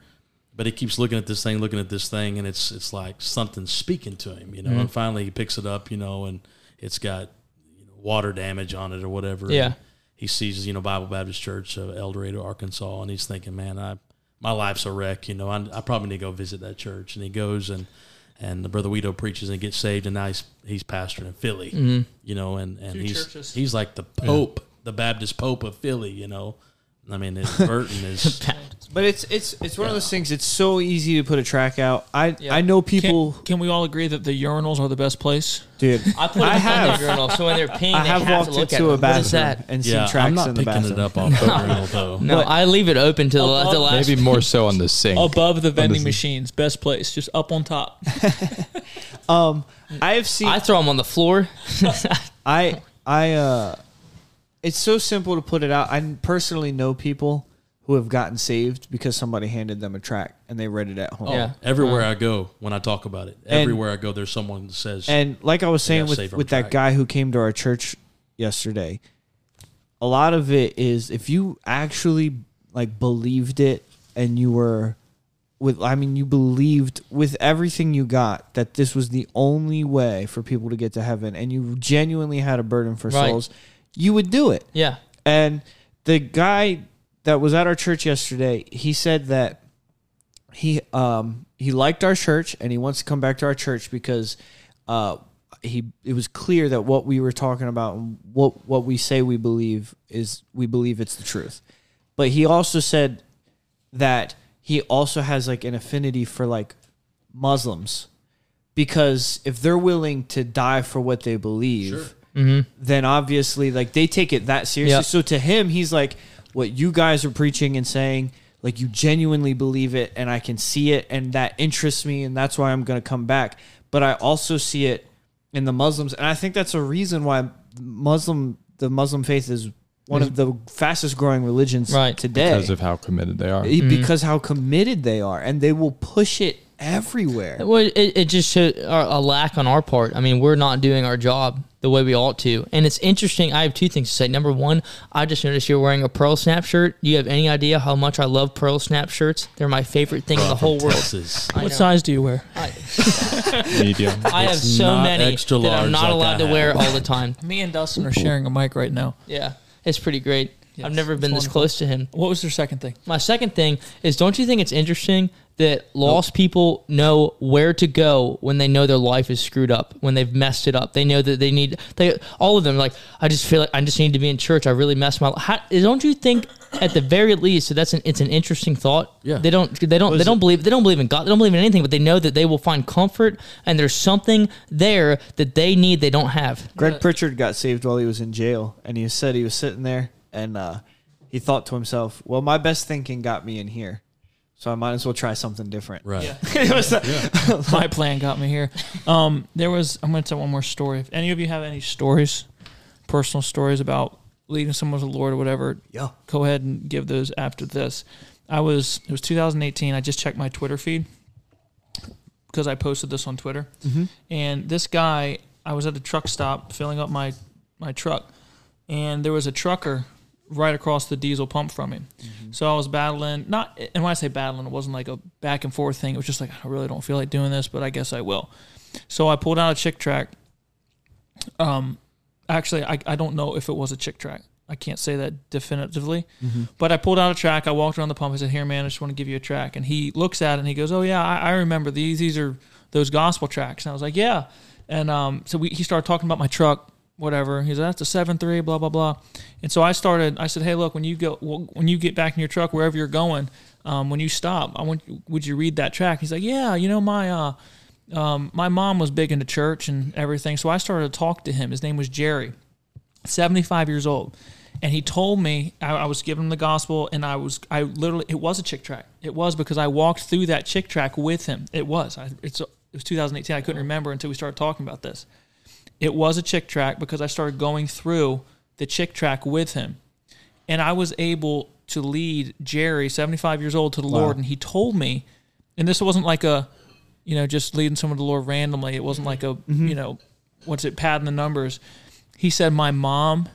[SPEAKER 5] But he keeps looking at this thing, looking at this thing, and it's it's like something's speaking to him, you know.
[SPEAKER 2] Mm-hmm.
[SPEAKER 5] And finally, he picks it up, you know, and it's got you know, water damage on it or whatever.
[SPEAKER 4] Yeah.
[SPEAKER 5] And he sees, you know, Bible Baptist Church of El Dorado, Arkansas, and he's thinking, man, I my life's a wreck. You know, I, I probably need to go visit that church. And he goes and and the brother Guido preaches and gets saved, and now he's he's pastoring in Philly. Mm-hmm. You know, and and
[SPEAKER 2] Two
[SPEAKER 5] he's
[SPEAKER 2] churches.
[SPEAKER 5] he's like the Pope, the Baptist Pope of Philly. You know, I mean, it, Burton is.
[SPEAKER 1] But it's it's it's one of those things. It's so easy to put a tract out. I
[SPEAKER 4] Yeah.
[SPEAKER 1] I know people,
[SPEAKER 2] can we all agree that the urinals are the best place?
[SPEAKER 1] dude.
[SPEAKER 4] I put it
[SPEAKER 1] I
[SPEAKER 4] in
[SPEAKER 1] have.
[SPEAKER 4] the urinal, so when they're peeing,
[SPEAKER 1] I
[SPEAKER 4] they
[SPEAKER 1] have
[SPEAKER 4] have,
[SPEAKER 1] walked
[SPEAKER 4] to look at
[SPEAKER 1] into
[SPEAKER 4] it.
[SPEAKER 1] a bathroom
[SPEAKER 4] What is that?
[SPEAKER 1] and seen
[SPEAKER 5] Yeah,
[SPEAKER 1] tracts
[SPEAKER 5] I'm not
[SPEAKER 1] in the
[SPEAKER 5] picking
[SPEAKER 1] bathroom.
[SPEAKER 5] it up off the urinal though.
[SPEAKER 4] No,
[SPEAKER 1] But-
[SPEAKER 4] I leave it open to the, la- the last.
[SPEAKER 3] Maybe more so on the sink.
[SPEAKER 2] Above the vending
[SPEAKER 3] Understood.
[SPEAKER 2] machines, best place, just up on top.
[SPEAKER 1] Um, I have seen.
[SPEAKER 4] I throw them on the floor.
[SPEAKER 1] I I uh it's so simple to put it out. I personally know people who have gotten saved because somebody handed them a tract and they read it at home.
[SPEAKER 5] Oh,
[SPEAKER 4] Yeah.
[SPEAKER 5] everywhere uh-huh. I go, when I talk about it, everywhere I go, there's someone that says,
[SPEAKER 1] And like I was saying with with that
[SPEAKER 5] tract.
[SPEAKER 1] guy who came to our church yesterday, a lot of it is if you actually like believed it and you were with I mean you believed with everything you got that this was the only way for people to get to heaven and you genuinely had a burden for
[SPEAKER 4] Right.
[SPEAKER 1] souls, you would do it.
[SPEAKER 4] yeah.
[SPEAKER 1] And the guy that was at our church yesterday, he said that he um he liked our church and he wants to come back to our church because uh he it was clear that what we were talking about and what what we say we believe is we believe it's the truth. But he also said that he also has like an affinity for like Muslims because if they're willing to die for what they believe, then obviously like they take it that seriously.
[SPEAKER 4] Yeah.
[SPEAKER 1] So to him, he's like, what you guys are preaching and saying, like you genuinely believe it, and I can see it, and that interests me, and that's why I'm gonna come back. But I also see it in the Muslims, and I think that's a reason why Muslim the Muslim faith is one of the fastest growing religions
[SPEAKER 4] Right.
[SPEAKER 1] today
[SPEAKER 3] because of how committed they are.
[SPEAKER 1] Eh, because how committed they are, and they will push it everywhere.
[SPEAKER 4] Well, it, it just showed a a lack on our part. I mean, we're not doing our job the way we ought to. And it's interesting. I have two things to say. Number one, I just noticed you're wearing a Pearl Snap shirt. Do you have any idea how much I love Pearl Snap shirts? They're my favorite thing in the whole world.
[SPEAKER 2] What
[SPEAKER 4] know.
[SPEAKER 2] size do you wear?
[SPEAKER 4] I,
[SPEAKER 3] Medium.
[SPEAKER 4] I have
[SPEAKER 5] It's
[SPEAKER 4] so
[SPEAKER 5] not
[SPEAKER 4] many
[SPEAKER 5] extra
[SPEAKER 4] that I'm not
[SPEAKER 5] like
[SPEAKER 4] allowed
[SPEAKER 5] I
[SPEAKER 4] to
[SPEAKER 5] have.
[SPEAKER 4] wear all the time.
[SPEAKER 2] Me and Dustin are sharing a mic right now.
[SPEAKER 4] Yeah, it's pretty great.
[SPEAKER 2] Yes,
[SPEAKER 4] I've never been this
[SPEAKER 2] wonderful.
[SPEAKER 4] close to him.
[SPEAKER 2] What was their second thing?
[SPEAKER 4] My second thing is don't you think it's interesting that lost people know where to go when they know their life is screwed up, when they've messed it up. They know that they need they all of them like I just feel like I just need to be in church. I really messed my how, don't you think at the very least so that's an it's an interesting thought.
[SPEAKER 5] Yeah.
[SPEAKER 4] They don't they don't they don't believe they don't believe in God. They don't believe in anything, but they know that they will find comfort and there's something there that they need they don't have.
[SPEAKER 1] Greg Pritchard got saved while he was in jail, and he said he was sitting there and uh, he thought to himself, "Well, my best thinking got me in here." So I might as well try something different.
[SPEAKER 5] Right.
[SPEAKER 2] Yeah. It was- My plan got me here. Um, there was. I'm going to tell one more story. If any of you have any stories, personal stories about leading someone to the Lord or whatever,
[SPEAKER 1] Yeah.
[SPEAKER 2] go ahead and give those after this. I was. It was 2018. I just checked my Twitter feed because I posted this on Twitter, and this guy. I was at a truck stop filling up my my truck, and there was a trucker right across the diesel pump from me. So I was battling, not, and when I say battling, it wasn't like a back and forth thing. It was just like, I really don't feel like doing this, but I guess I will. So I pulled out a chick tract. Um, actually, I, I don't know if it was a chick tract. I can't say that definitively, but I pulled out a tract. I walked around the pump. I said, "Here, man, I just want to give you a tract." And he looks at it and he goes, "Oh yeah, I, I remember these. These are those gospel tracts." And I was like, "Yeah." And um, so we, he started talking about my truck, whatever. He's like, "That's a seven three, blah blah blah." And so I started. I said, "Hey, look, when you go, when you get back in your truck, wherever you're going, um, when you stop, I want, would you read that tract?" He's like, "Yeah, you know my." Uh, um, my mom was big into church and everything, so I started to talk to him. His name was Jerry, 75 years old, and he told me I, I was giving him the gospel, and I was I literally it was a chick tract. It was because I walked through that chick tract with him. It was. It's it was 2018. I couldn't remember until we started talking about this. It was a chick tract because I started going through the chick tract with him, and I was able to lead Jerry, 75 years old, to the Lord, and he told me, and this wasn't like a you know, just leading someone to the Lord randomly. It wasn't like a, mm-hmm. you know, what's it, padding the numbers. He said, My mom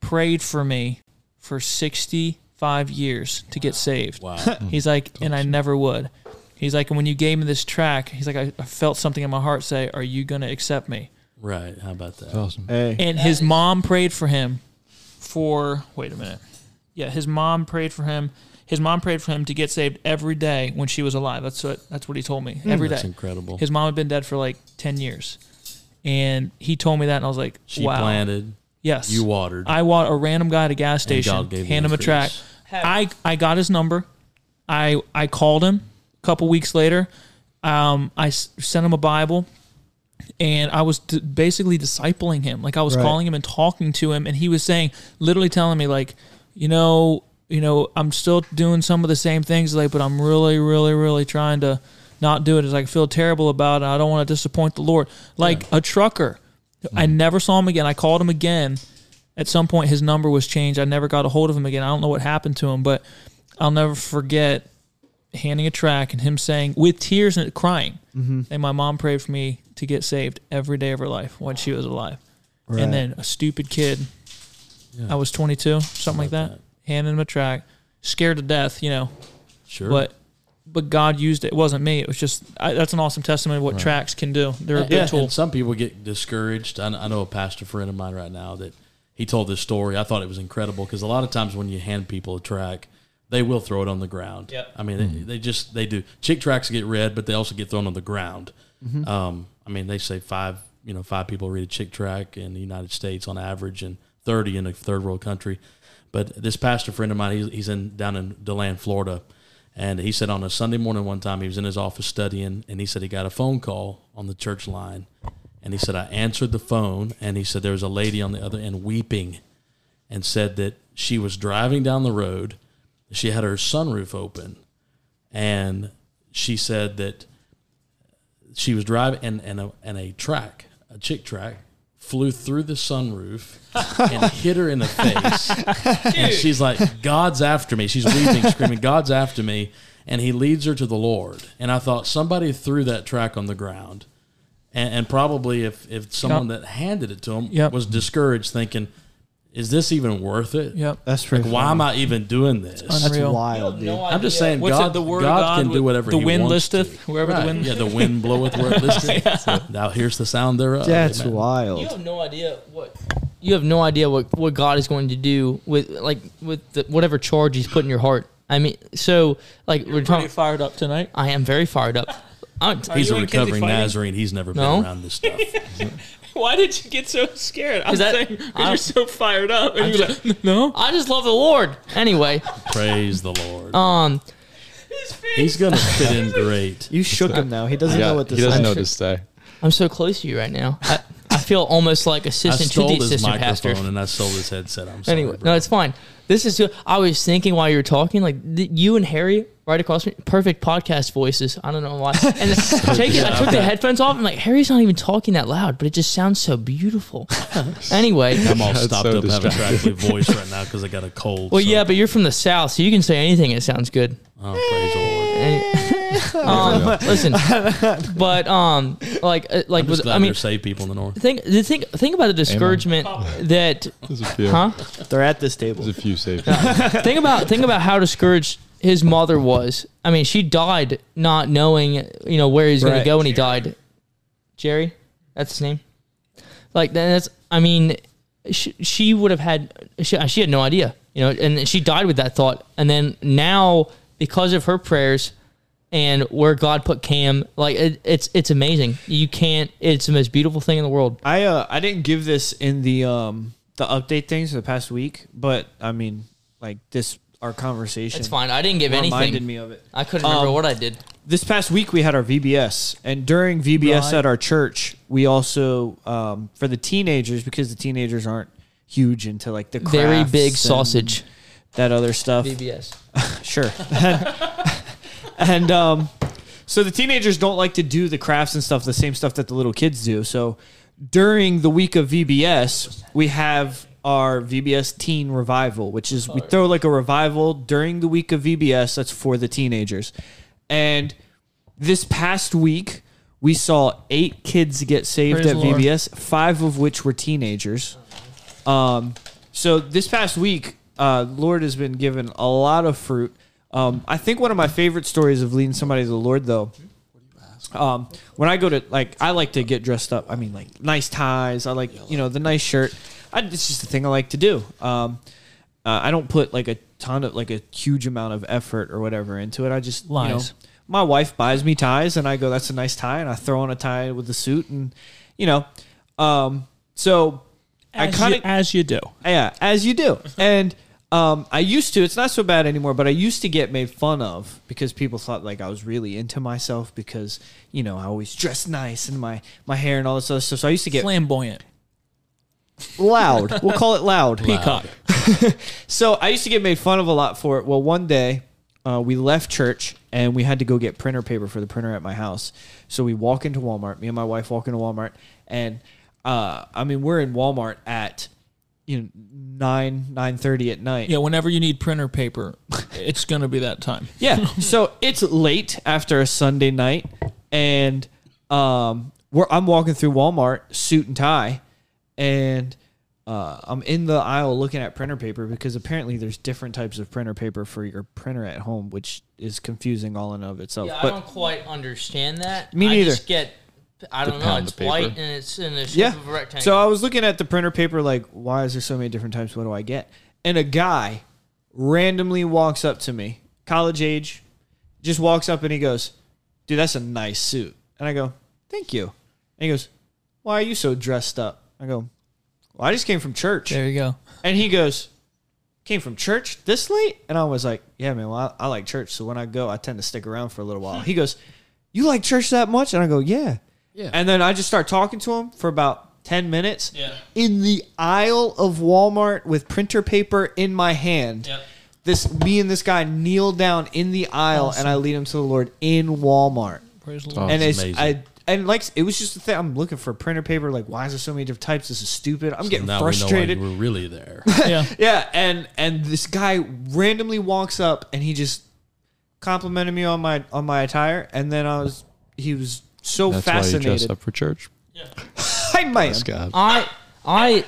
[SPEAKER 2] prayed for me for 65 years to get saved.
[SPEAKER 5] Wow.
[SPEAKER 2] He's like, and I never would. He's like, and when you gave me this tract, he's like, I, I felt something in my heart say, Are you going to accept me?
[SPEAKER 5] Right. How about that?
[SPEAKER 3] Awesome.
[SPEAKER 1] Hey.
[SPEAKER 2] And his mom prayed for him for, wait a minute. Yeah, his mom prayed for him. His mom prayed for him to get saved every day when she was alive. That's what that's what he told me. Every day.
[SPEAKER 5] That's incredible.
[SPEAKER 2] His mom had been dead for like 10 years. And he told me that, and I was like,
[SPEAKER 5] she
[SPEAKER 2] wow.
[SPEAKER 5] planted.
[SPEAKER 2] Yes.
[SPEAKER 5] You watered.
[SPEAKER 2] I want a random guy at a gas
[SPEAKER 5] and
[SPEAKER 2] station,
[SPEAKER 5] God gave
[SPEAKER 2] hand
[SPEAKER 5] you
[SPEAKER 2] him a
[SPEAKER 5] the
[SPEAKER 2] tract.
[SPEAKER 5] fruits.
[SPEAKER 2] I, I got his number. I I called him a couple weeks later. Um, I s- sent him a Bible, and I was d- basically discipling him. Like I was
[SPEAKER 1] Right.
[SPEAKER 2] calling him and talking to him, and he was saying, literally telling me, like, you know, you know, I'm still doing some of the same things, like, but I'm really, really, really trying to not do it. It's like I feel terrible about it. I don't want to disappoint the Lord. Like a trucker, I mm. never saw him again. I called him again. At some point, his number was changed. I never got a hold of him again. I don't know what happened to him, but I'll never forget handing a tract and him saying with tears and crying, mm-hmm. and my mom prayed for me to get saved every day of her life when she was alive.
[SPEAKER 1] Right.
[SPEAKER 2] And then a stupid kid, I was 22, something like that,
[SPEAKER 5] that.
[SPEAKER 2] handing him a tract, scared to death, you know,
[SPEAKER 5] Sure.
[SPEAKER 2] but but God used it. It wasn't me. It was just I, that's an awesome testimony of what
[SPEAKER 5] Right.
[SPEAKER 2] tracts can do. They're a
[SPEAKER 5] And-
[SPEAKER 2] good
[SPEAKER 5] and,
[SPEAKER 2] tool.
[SPEAKER 5] and some people get discouraged. I, I know a pastor friend of mine right now that he told this story. I thought it was incredible because a lot of times when you hand people a tract, they will throw it on the ground.
[SPEAKER 2] Yep.
[SPEAKER 5] I mean, they, they just they do. Chick tracts get read, but they also get thrown on the ground. Um, I mean, they say five you know five people read a chick tract in the United States on average, and thirty in a third world country. But this pastor friend of mine, he's, he's in down in DeLand, Florida, and he said on a Sunday morning one time he was in his office studying, and he said he got a phone call on the church line, and he said I answered the phone, and he said there was a lady on the other end weeping, and said that she was driving down the road, she had her sunroof open, and she said that she was driving and and a, and a tract, a chick tract, flew through the sunroof and hit her in the face. and she's like, "God's after me." She's weeping, screaming, "God's after me!" And he leads her to the Lord. And I thought somebody threw that tract on the ground, and, and probably if if someone that handed it to him
[SPEAKER 2] Yep.
[SPEAKER 5] was discouraged, thinking, "Is this even worth it?
[SPEAKER 2] Yep.
[SPEAKER 1] That's true.
[SPEAKER 5] Like, why am I even doing this?"
[SPEAKER 1] That's
[SPEAKER 2] Unreal.
[SPEAKER 1] wild, dude.
[SPEAKER 5] I'm just saying,
[SPEAKER 2] What's
[SPEAKER 5] God,
[SPEAKER 2] it, the word
[SPEAKER 5] God,
[SPEAKER 2] God
[SPEAKER 5] can do whatever
[SPEAKER 2] the
[SPEAKER 5] He
[SPEAKER 2] wind
[SPEAKER 5] wants
[SPEAKER 2] listeth,
[SPEAKER 5] to.
[SPEAKER 2] wherever the wind-
[SPEAKER 5] Yeah, the wind bloweth where it listeth. Now here's the sound thereof.
[SPEAKER 1] That's
[SPEAKER 5] Amen.
[SPEAKER 4] You have no idea what you have no idea what, what God is going to do with like with the, whatever charge He's put in your heart. I mean, so like we're
[SPEAKER 2] Pretty
[SPEAKER 4] talking.
[SPEAKER 2] fired up tonight.
[SPEAKER 4] I am very fired up. I'm,
[SPEAKER 2] Are
[SPEAKER 5] He's
[SPEAKER 2] you
[SPEAKER 5] a recovering? Nazarene. He's never
[SPEAKER 4] No.
[SPEAKER 5] been around this stuff.
[SPEAKER 2] Why did you get so scared? I'm
[SPEAKER 4] 'Cause that-
[SPEAKER 2] saying because you're so fired up, and
[SPEAKER 4] I'm
[SPEAKER 2] you're like, no.
[SPEAKER 4] I just love the Lord. Anyway,
[SPEAKER 5] Praise the Lord.
[SPEAKER 4] um,
[SPEAKER 5] He's gonna fit in great.
[SPEAKER 1] You shook him now. He doesn't
[SPEAKER 3] Yeah,
[SPEAKER 1] know what this
[SPEAKER 3] he doesn't
[SPEAKER 1] is.
[SPEAKER 3] know what to say.
[SPEAKER 4] I'm so close to you right now. I, I feel almost like
[SPEAKER 5] I
[SPEAKER 4] assistant to
[SPEAKER 5] stole
[SPEAKER 4] the
[SPEAKER 5] his
[SPEAKER 4] assistant
[SPEAKER 5] microphone
[SPEAKER 4] pastor.
[SPEAKER 5] and I stole his headset. I'm sorry.
[SPEAKER 4] Anyway,
[SPEAKER 5] bro.
[SPEAKER 4] no, it's fine. This is. I was thinking while you were talking, like th- you and Harry right across me, perfect podcast voices. I don't know why. And take it, I took the headphones off. and like Harry's not even talking that loud, but it just sounds so beautiful. anyway,
[SPEAKER 5] I'm all stopped
[SPEAKER 3] so
[SPEAKER 5] up having a
[SPEAKER 3] distracting.
[SPEAKER 5] crackly voice right now because I got a cold.
[SPEAKER 4] well,
[SPEAKER 5] so-
[SPEAKER 4] yeah, but you're from the south, so you can say anything. It sounds good.
[SPEAKER 5] Oh, praise the Lord.
[SPEAKER 4] Any- um, listen, but um, like uh, like
[SPEAKER 5] I'm
[SPEAKER 4] was
[SPEAKER 5] just glad
[SPEAKER 4] I mean.
[SPEAKER 5] save people in the north.
[SPEAKER 4] Think, the think, think about the discouragement that,
[SPEAKER 3] There's a few.
[SPEAKER 4] huh?
[SPEAKER 1] They're at this table.
[SPEAKER 3] There's a few safe.
[SPEAKER 4] think about think about how discouraged his mother was. I mean, she died not knowing, you know, where he's going
[SPEAKER 1] Right.
[SPEAKER 4] to go when he died. Jerry, that's his name. Like that's. I mean, she, she would have had. She, she had no idea, you know, and she died with that thought. And then now, because of her prayers and where God put Cam, like it, it's it's amazing. You can't. It's the most beautiful thing in the world.
[SPEAKER 1] I uh I didn't give this in the um the update things for the past week, but I mean like this our conversation.
[SPEAKER 4] It's fine. I didn't give
[SPEAKER 1] Reminded
[SPEAKER 4] anything.
[SPEAKER 1] Reminded me of it.
[SPEAKER 4] I couldn't remember
[SPEAKER 1] Um,
[SPEAKER 4] what I did.
[SPEAKER 1] This past week we had our VBS, and during VBS
[SPEAKER 2] Right.
[SPEAKER 1] at our church, we also um for the teenagers because the teenagers aren't huge into like the
[SPEAKER 4] Very big sausage.
[SPEAKER 1] that other stuff.
[SPEAKER 4] VBS.
[SPEAKER 1] Sure. and um, so the teenagers don't like to do the crafts and stuff, the same stuff that the little kids do. So during the week of VBS, we have our VBS Teen Revival, which is we throw like a revival during the week of VBS that's for the teenagers. And this past week, we saw eight kids get saved
[SPEAKER 2] Praise
[SPEAKER 1] at. VBS, five of which were teenagers. Um, so this past week, uh, Lord has been given a lot of fruit. Um, I think one of my favorite stories of leading somebody to the Lord, though, um, when I go to like, I like to get dressed up. I mean, like nice ties. I like you know the nice shirt. I, it's just a thing I like to do. Um, uh, I don't put like a ton of like a huge amount of effort or whatever into it. I just you know, my wife buys me ties, and I go, "That's a nice tie," and I throw on a tie with the suit, and you know, um, so I kind of
[SPEAKER 2] as you do.
[SPEAKER 1] yeah, as you do. And um, I used to. It's not so bad anymore, but I used to get made fun of because people thought like I was really into myself because you know I always dress nice and my my hair and all this other stuff. So I used to get
[SPEAKER 2] Flamboyant.
[SPEAKER 1] loud. We'll call it loud.
[SPEAKER 2] Peacock.
[SPEAKER 1] So I used to get made fun of a lot for it. Well, one day uh, we left church and we had to go get printer paper for the printer at my house. So we walk into Walmart. Me and my wife walk into Walmart, and uh, I mean we're in Walmart at you know nine nine thirty at night.
[SPEAKER 2] Yeah, whenever you need printer paper, it's going to be that time.
[SPEAKER 1] Yeah. so it's late after a Sunday night, and um, we're, I'm walking through Walmart, suit and tie, and uh, I'm in the aisle looking at printer paper because apparently there's different types of printer paper for your printer at home, which is confusing all in of itself.
[SPEAKER 4] Yeah, I don't quite understand that.
[SPEAKER 1] Me
[SPEAKER 4] I
[SPEAKER 1] neither.
[SPEAKER 4] just get, I don't know. It's white and it's in the shape
[SPEAKER 1] yeah.
[SPEAKER 4] of a rectangle.
[SPEAKER 1] So I was looking at the printer paper, like, why is there so many different types? What do I get? And a guy randomly walks up to me, college age, just walks up and he goes, "Dude, that's a nice suit." And I go, "Thank you." And he goes, "Why are you so dressed up?" I go, "Well, I just came from church."
[SPEAKER 2] There you go.
[SPEAKER 1] And he goes, "Came from church this late?" And I was like, "Yeah, man. Well, I, I like church, so when I go, I tend to stick around for a little while." He goes, "You like church that much?" And I go, "Yeah."
[SPEAKER 3] Yeah.
[SPEAKER 1] And then I just start talking to him for about ten minutes
[SPEAKER 2] Yeah.
[SPEAKER 1] in the aisle of Walmart with printer paper in my hand.
[SPEAKER 2] Yep.
[SPEAKER 1] This me and this guy kneel down in the aisle, and I lead him to the Lord in Walmart.
[SPEAKER 2] Praise the
[SPEAKER 3] Oh,
[SPEAKER 2] Lord.
[SPEAKER 1] and it's
[SPEAKER 5] amazing.
[SPEAKER 1] I and like it was just the thing. I'm looking for printer paper. Like, why is there so many different types? This is stupid. I'm getting
[SPEAKER 5] now
[SPEAKER 1] frustrated.
[SPEAKER 5] we know why you were really there.
[SPEAKER 2] yeah.
[SPEAKER 1] Yeah, and and this guy randomly walks up and he just complimented me on my on my attire, and then I was he was so
[SPEAKER 3] That's why you dress
[SPEAKER 1] fascinated.
[SPEAKER 3] up for church.
[SPEAKER 1] Yeah hi, man.
[SPEAKER 3] This guy.
[SPEAKER 4] I, I,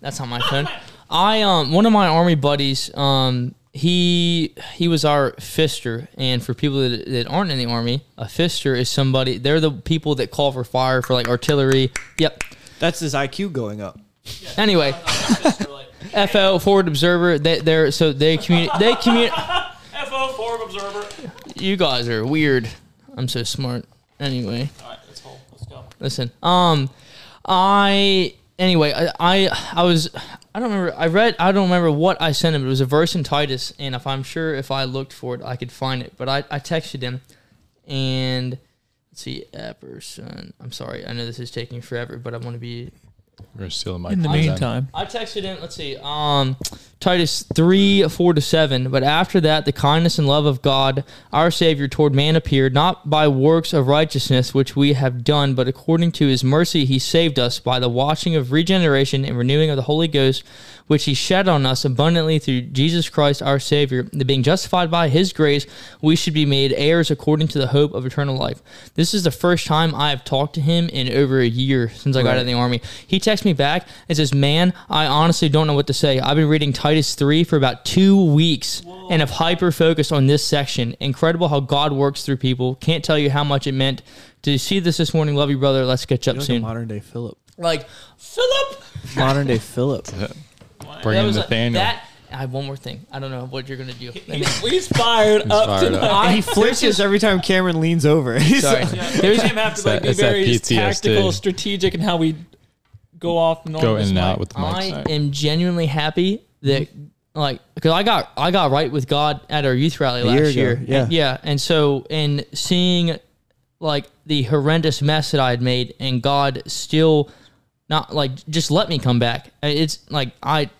[SPEAKER 4] that's not my phone. I um one of my army buddies um he he was our fister and for people that, that aren't in the army a fister is somebody they're the people that call for fire for like artillery yep
[SPEAKER 1] That's his IQ going up.
[SPEAKER 4] anyway FO forward observer they they're so they communicate they communicate
[SPEAKER 2] FO forward observer.
[SPEAKER 4] you guys are weird I'm so smart anyway
[SPEAKER 2] All right, let's hold. Let's go.
[SPEAKER 4] Listen, um, I anyway, I, I I was I don't remember. I read I don't remember what I sent him. It was a verse in Titus, and if I'm sure if I looked for it, I could find it. But I I texted him, and let's see, Epperson. I'm sorry, I know this is taking forever, but I want to be
[SPEAKER 3] We're gonna steal the mic.
[SPEAKER 2] In the
[SPEAKER 3] from Zen.
[SPEAKER 2] meantime,
[SPEAKER 4] I texted him. Let's see. Um, Titus three four to seven. But after that, the kindness and love of God, our Savior, toward man appeared, not by works of righteousness which we have done, but according to His mercy, He saved us by the washing of regeneration and renewing of the Holy Ghost, which He shed on us abundantly through Jesus Christ our Savior. That being justified by His grace, we should be made heirs according to the hope of eternal life. This is the first time I have talked to him in over a year since I got out of the army. He texts me back and says, "Man, I honestly don't know what to say. I've been reading Titus 3 for about 2 weeks and have hyper focused on this section. Incredible how God works through people. Can't tell you how much it meant to see this this morning. Love you, brother. Let's catch up
[SPEAKER 1] Like
[SPEAKER 4] soon."
[SPEAKER 1] modern day Philip.
[SPEAKER 4] Like, Philip
[SPEAKER 1] Modern day Philip.
[SPEAKER 3] Bring
[SPEAKER 4] That
[SPEAKER 3] in
[SPEAKER 4] was
[SPEAKER 3] Nathaniel.
[SPEAKER 4] that I have one more thing. I don't know what you're going to do.
[SPEAKER 2] he's fired
[SPEAKER 3] He's
[SPEAKER 2] up
[SPEAKER 3] fired
[SPEAKER 2] tonight.
[SPEAKER 3] up.
[SPEAKER 1] he flinches every time Cameron leans over. He's
[SPEAKER 4] Sorry.
[SPEAKER 1] like-
[SPEAKER 2] There's him have to
[SPEAKER 3] It's
[SPEAKER 2] like
[SPEAKER 3] that-
[SPEAKER 2] be
[SPEAKER 3] it's that
[SPEAKER 2] very
[SPEAKER 3] PTSD.
[SPEAKER 2] tactical, strategic, and how we go off and on
[SPEAKER 3] Go in and out with the
[SPEAKER 4] mic.
[SPEAKER 3] I
[SPEAKER 4] am genuinely happy that like because I got I got right with God at our youth rally
[SPEAKER 1] year
[SPEAKER 4] last
[SPEAKER 1] ago,
[SPEAKER 4] year.
[SPEAKER 1] yeah.
[SPEAKER 4] And, yeah, and so in seeing like the horrendous mess that I had made, and God still not like just let me come back. It's like I,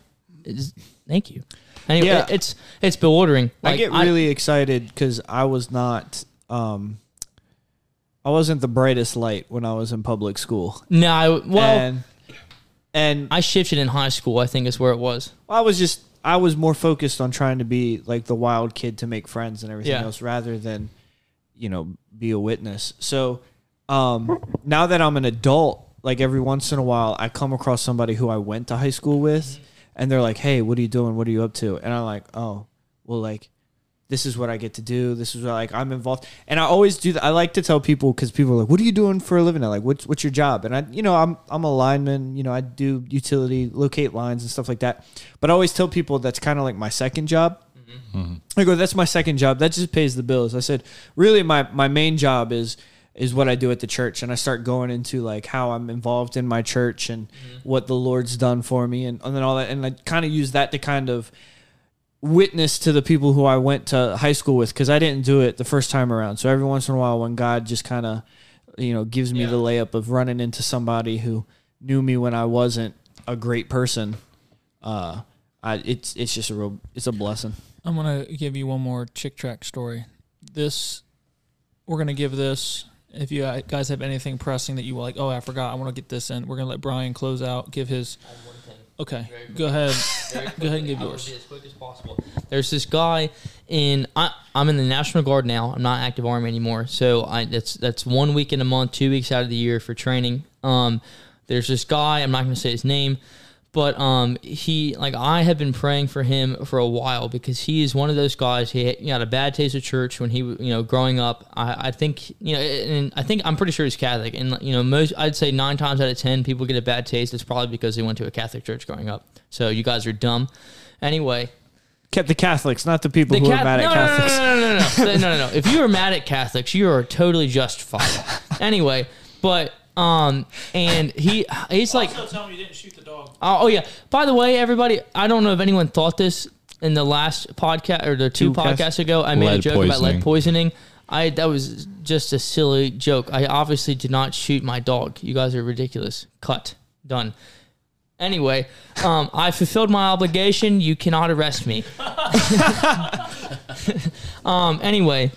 [SPEAKER 4] it's, thank you. Anyway,
[SPEAKER 1] Yeah.
[SPEAKER 4] it's it's bewildering.
[SPEAKER 1] I get really excited because I was not, um, I wasn't the brightest light when I was in public school.
[SPEAKER 4] no. I, well,
[SPEAKER 1] and and
[SPEAKER 4] I shifted in high school. I think is where it was.
[SPEAKER 1] I was just I was more focused on trying to be like the wild kid to make friends and everything
[SPEAKER 4] Yeah.
[SPEAKER 1] else rather than you know be a witness. So um now that I'm an adult, like every once in a while I come across somebody who I went to high school with and they're like, "Hey, what are you doing? What are you up to?" And I'm like, "Oh, well like this is what I get to do. This is what like I'm involved." And I always do that. I like to tell people cuz people are like, "What are you doing for a living?" I'm like, "What's what's your job?" And I you know, I'm I'm a lineman, you know, I do utility, locate lines and stuff like that. But I always tell people that's kind of like my second job. Mm-hmm. I go, that's my second job. That just pays the bills. I said, really, my my main job is is what I do at the church, and I start going into like how I'm involved in my church and mm-hmm. what the Lord's done for me, and, and then all that, and I kind of use that to kind of witness to the people who I went to high school with because I didn't do it the first time around. So every once in a while, when God just kind of you know gives me the layup of running into somebody who knew me when I wasn't a great person, uh, I, it's it's just a real it's a blessing.
[SPEAKER 2] I'm gonna give you one more chick track story. This, we're gonna give this. If you guys have anything pressing that you like, oh, I forgot, I want to get this in. We're gonna let Brian close out. Give his. Okay, go ahead. Go ahead and give yours.
[SPEAKER 4] as quick as possible. There's this guy in I, I'm in the National Guard now. I'm not active army anymore. So I that's that's one week in a month, two weeks out of the year for training. Um, there's this guy. I'm not going to say his name, but um, he like I have been praying for him for a while because he is one of those guys. He had, he had a bad taste of church when he you know growing up. I, I think you know, and I think I'm pretty sure he's Catholic. And you know, most I'd say nine times out of ten people get a bad taste. It's probably because they went to a Catholic church growing up. So you guys are dumb. Anyway,
[SPEAKER 1] kept the Catholics, not the people the who Catholic,
[SPEAKER 4] are
[SPEAKER 1] mad
[SPEAKER 4] no, at
[SPEAKER 1] Catholics.
[SPEAKER 4] No, no, no, no, no, no, no, no. If you are mad at Catholics, you are totally justified. anyway, but um, and he he's like,
[SPEAKER 2] tell me you didn't shoot the dog.
[SPEAKER 4] oh, oh, yeah. By the way, everybody, I don't know if anyone thought this in the last podcast or the two,
[SPEAKER 1] Two cast-
[SPEAKER 4] podcasts ago. I made a
[SPEAKER 3] Lead
[SPEAKER 4] joke about lead
[SPEAKER 3] poisoning.
[SPEAKER 4] poisoning. I that was just a silly joke. I obviously did not shoot my dog. You guys are ridiculous. Cut. Done. Anyway, um, I fulfilled my obligation. You cannot arrest me. um, anyway,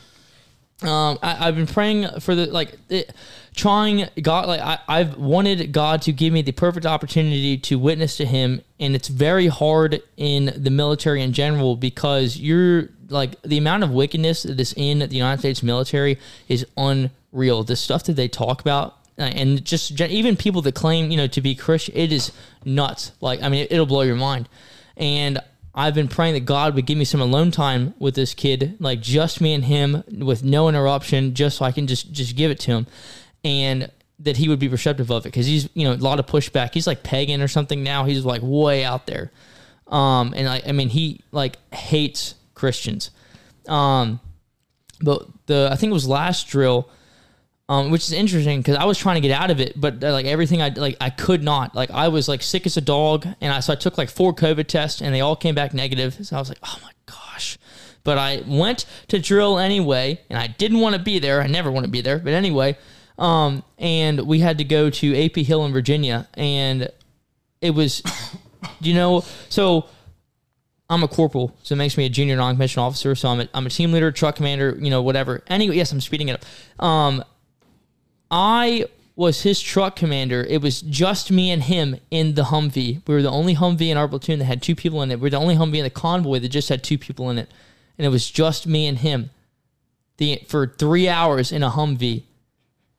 [SPEAKER 4] um, I, I've been praying for the like it, trying God like I, I've wanted God to give me the perfect opportunity to witness to Him, and it's very hard in the military in general because you're like the amount of wickedness that is in the United States military is unreal. The stuff that they talk about. uh, And just even people that claim, you know, to be Christian, it is nuts. Like, I mean, it'll blow your mind. And I've been praying that God would give me some alone time with this kid, like just me and him, with no interruption, just so I can just just give it to him, and that he would be receptive of it because he's you know a lot of pushback. He's like pagan or something now. He's like way out there, um, and like I mean he like hates Christians, um, but the I think it was last drill um, which is interesting because I was trying to get out of it, but uh, like everything I like, I could not. Like I was like sick as a dog, and I so I took like four COVID tests, and they all came back negative. So I was like, oh my gosh. But I went to drill anyway, and I didn't want to be there. I never want to be there, but anyway. Um, and we had to go to AP Hill in Virginia, and it was, you know, so I'm a corporal, so it makes me a junior non-commissioned officer. So I'm a, I'm a team leader, truck commander, you know, whatever. Anyway, yes, I'm speeding it up. Um, I was his truck commander. It was just me and him in the Humvee. We were the only Humvee in our platoon that had two people in it. We were the only Humvee in the convoy that just had two people in it, and it was just me and him. The for three hours in a Humvee,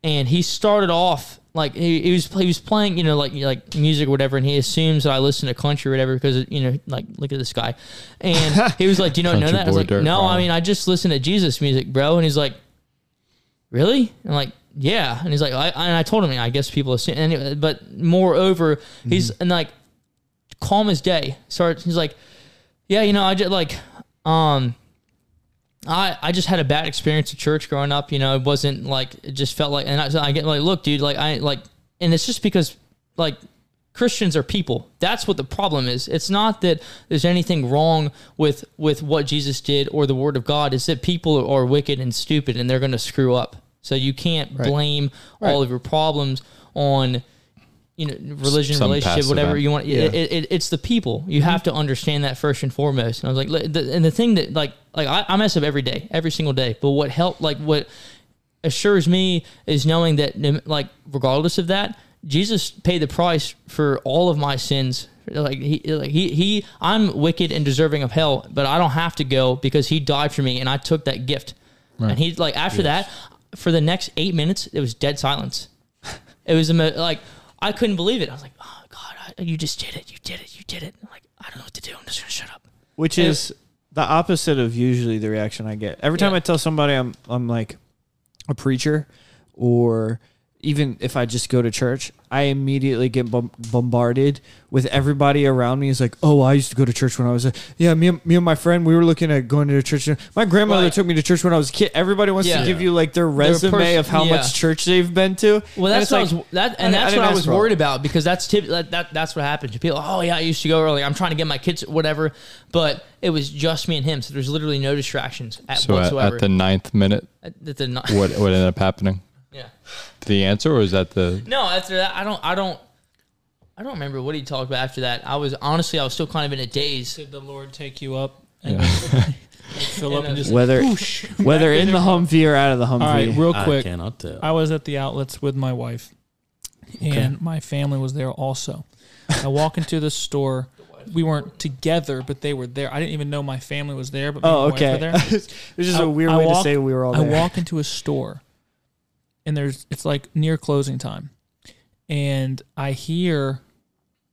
[SPEAKER 4] and he started off like he, he was he was playing you know like like music or whatever, and he assumes that I listen to country or whatever because you know like look at this guy, and he was like, "Do you not know that?" I was like, "No, I mean I just listen to Jesus music, bro," and he's like really? And I'm like, yeah. And he's like, I, and I told him, I guess people assume, anyway, but moreover, he's and like calm as day. Starts, he's like, yeah, you know, I just like, um, I, I just had a bad experience at church growing up. You know, it wasn't like, it just felt like, and I, I get like, look, dude, like, I like, and it's just because like Christians are people. That's what the problem is. It's not that there's anything wrong with with what Jesus did or the Word of God. It's that people are wicked and stupid and they're going to screw up. So you can't blame all of your problems on you know religion,
[SPEAKER 3] Some
[SPEAKER 4] relationship, whatever
[SPEAKER 3] event.
[SPEAKER 4] you want.
[SPEAKER 1] Yeah.
[SPEAKER 4] It, it, it's the people. You have to understand that first and foremost. And I was like, the, and the thing that like like I, I mess up every day, every single day. But what helped, like what assures me is knowing that like regardless of that jesus paid the price for all of my sins like he like he, he i'm wicked and deserving of hell but i don't have to go because he died for me and i took that gift and he like after that for the next eight minutes it was dead silence it was like i couldn't believe it i was like oh god I, you just did it you did it you did it I'm like i don't know what to do i'm just gonna shut up
[SPEAKER 1] which
[SPEAKER 4] Yeah.
[SPEAKER 1] is the opposite of usually the reaction I get. Every time
[SPEAKER 4] Yeah.
[SPEAKER 1] I tell somebody I'm I'm like a preacher or even if I just go to church, I immediately get bombarded with everybody around me is like, "Oh, I used to go to church when I was a yeah." Me, and- me and my friend, we were looking at going to church. My grandmother
[SPEAKER 4] Right.
[SPEAKER 1] took me to church when I was a kid. Everybody wants
[SPEAKER 4] Yeah.
[SPEAKER 1] to give you like their resume
[SPEAKER 4] pers-
[SPEAKER 1] of how
[SPEAKER 4] yeah.
[SPEAKER 1] much church they've been to.
[SPEAKER 4] Well,
[SPEAKER 1] And
[SPEAKER 4] that's what
[SPEAKER 1] like,
[SPEAKER 4] I was. That
[SPEAKER 1] I-
[SPEAKER 4] and
[SPEAKER 1] I
[SPEAKER 4] that's
[SPEAKER 1] didn't
[SPEAKER 4] what I was
[SPEAKER 1] for all
[SPEAKER 4] worried about because that's tip, that, that that's what happens. People, oh yeah, I used to go early. I'm trying to get my kids, whatever. But it was just me and him, so there's literally no distractions at
[SPEAKER 3] So at,
[SPEAKER 4] whatsoever.
[SPEAKER 3] at the ninth minute,
[SPEAKER 4] At- at the no-
[SPEAKER 3] what what ended up happening?
[SPEAKER 4] yeah.
[SPEAKER 3] The answer, or is that the
[SPEAKER 4] No, after that, I don't. I don't. I don't remember what he talked about after that. I was honestly, I was still kind of in a daze.
[SPEAKER 2] Did the Lord take you up and fill up and just
[SPEAKER 1] whether whether in the Humvee or out of the Humvee.
[SPEAKER 2] All right, real
[SPEAKER 5] I
[SPEAKER 2] quick.
[SPEAKER 5] cannot tell.
[SPEAKER 2] I was at the outlets with my wife, and my family was there also. I walk into the store. We weren't together, but they were there. I didn't even know my family was there, but me
[SPEAKER 1] oh,
[SPEAKER 2] and wife were
[SPEAKER 1] okay.
[SPEAKER 2] there.
[SPEAKER 1] it's just
[SPEAKER 2] I-
[SPEAKER 1] a weird
[SPEAKER 2] I
[SPEAKER 1] way
[SPEAKER 2] walk-
[SPEAKER 1] to say we were all
[SPEAKER 2] I
[SPEAKER 1] there.
[SPEAKER 2] walk into a store, and there's it's like near closing time, and I hear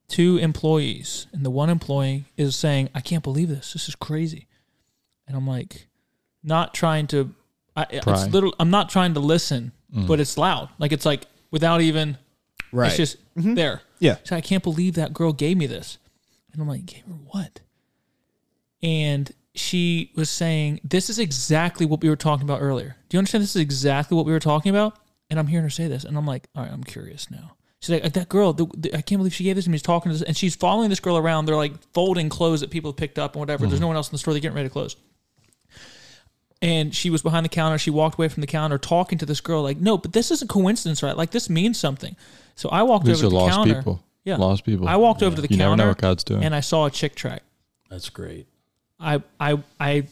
[SPEAKER 2] two employees, and the one employee is saying, "I can't believe this. This is crazy," and I'm like, not trying to. i it's little i'm not trying to listen,
[SPEAKER 3] Mm.
[SPEAKER 2] but it's loud. Like it's like without even.
[SPEAKER 1] right.
[SPEAKER 2] It's just there.
[SPEAKER 1] Yeah.
[SPEAKER 2] So I can't believe that girl gave me this. And I'm like, gave her what? And she was saying, This is exactly what we were talking about earlier. Do you understand this is exactly what we were talking about? And I'm hearing her say this. And I'm like, all right, I'm curious now. She's like, that girl, the, the, I can't believe she gave this to me. She's talking to this, and she's following this girl around. They're like folding clothes that people have picked up and whatever. There's mm-hmm. no one else in the store. They're getting ready to close. And she was behind the counter. She walked away from the counter talking to this girl, like, no, but this isn't coincidence, right? Like, this means something. So I walked
[SPEAKER 3] these
[SPEAKER 2] over to the
[SPEAKER 3] lost
[SPEAKER 2] counter.
[SPEAKER 3] people?
[SPEAKER 2] Yeah.
[SPEAKER 3] lost people.
[SPEAKER 2] I walked over to the
[SPEAKER 3] you never know
[SPEAKER 2] counter
[SPEAKER 3] what God's doing.
[SPEAKER 2] and I saw a chick tract.
[SPEAKER 5] That's great.
[SPEAKER 2] I I I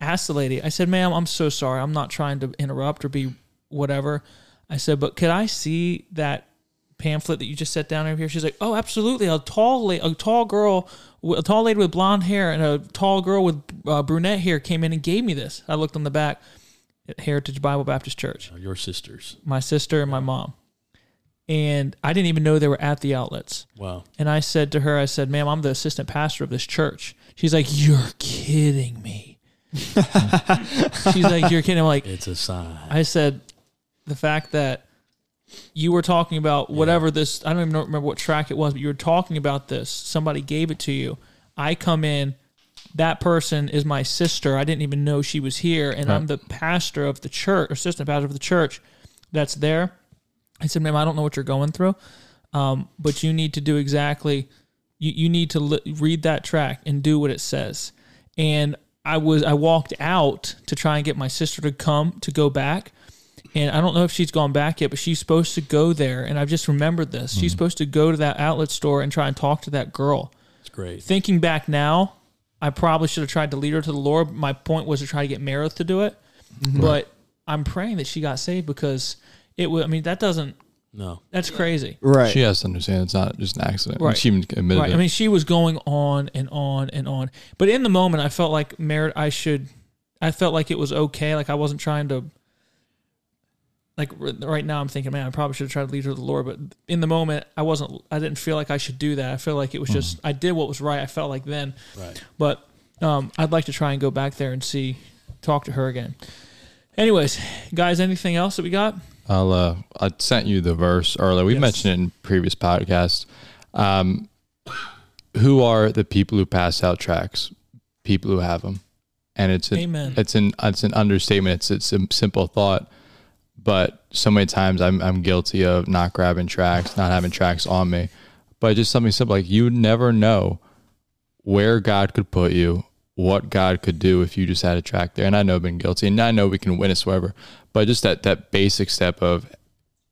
[SPEAKER 2] asked the lady. I said, "Ma'am, I'm so sorry. I'm not trying to interrupt or be whatever." I said, "But could I see that pamphlet that you just set down over here?" She's like, "Oh, absolutely. A tall la- a tall girl, a tall lady with blonde hair and a tall girl with uh, brunette hair came in and gave me this." I looked on the back. Heritage Bible Baptist Church.
[SPEAKER 5] Your sisters.
[SPEAKER 2] My sister and my mom. And I didn't even know they were at the outlets.
[SPEAKER 5] Wow.
[SPEAKER 2] And I said to her, I said, ma'am, I'm the assistant pastor of this church. She's like, you're kidding me. She's like, you're kidding. I'm like,
[SPEAKER 5] It's a sign.
[SPEAKER 2] I said, the fact that you were talking about whatever this, I don't even remember what tract it was, but you were talking about this. Somebody gave it to you. I come in, that person is my sister. I didn't even know she was here. And I'm the pastor of the church, assistant pastor of the church that's there. I said, ma'am, I don't know what you're going through, um, but you need to do exactly, you, you need to li- read that tract and do what it says. And I was, I walked out to try and get my sister to come to go back. and I don't know if she's gone back yet, but she's supposed to go there. And I've just remembered this. She's hmm. supposed to go to that outlet store and try and talk to that girl.
[SPEAKER 5] It's great.
[SPEAKER 2] Thinking back now, I probably should have tried to lead her to the Lord. My point was to try to get Meredith to do it, mm-hmm. but I'm praying that she got saved because it would. I mean, that doesn't.
[SPEAKER 5] No.
[SPEAKER 2] That's crazy.
[SPEAKER 1] Right.
[SPEAKER 3] She has to understand it's not just an accident.
[SPEAKER 2] Right.
[SPEAKER 3] She even admitted
[SPEAKER 2] Right.
[SPEAKER 3] it.
[SPEAKER 2] I mean, she was going on and on and on. But in the moment, I felt like Merit. I should. I felt like it was okay. Like I wasn't trying to. Like right now, I'm thinking, man, I probably should have tried to lead her to the Lord. But in the moment, I wasn't. I didn't feel like I should do that. I feel like it was just. I did what was right. I felt like then.
[SPEAKER 5] Right.
[SPEAKER 2] But um, I'd like to try and go back there and see, talk to her again. Anyways, guys, anything else that we got?
[SPEAKER 3] I'll uh, I sent you the verse earlier. We
[SPEAKER 2] Yes.
[SPEAKER 3] mentioned it in previous podcasts. Um, who are the people who pass out tracts? People who have them, and it's an,
[SPEAKER 2] Amen.
[SPEAKER 3] It's an it's an understatement. It's it's a simple thought, but so many times I'm I'm guilty of not grabbing tracts, not having tracts on me. But just something simple like you never know where God could put you, what God could do if you just had a tract there. And I know I've been guilty, and I know we can witness whatever, but just that that basic step of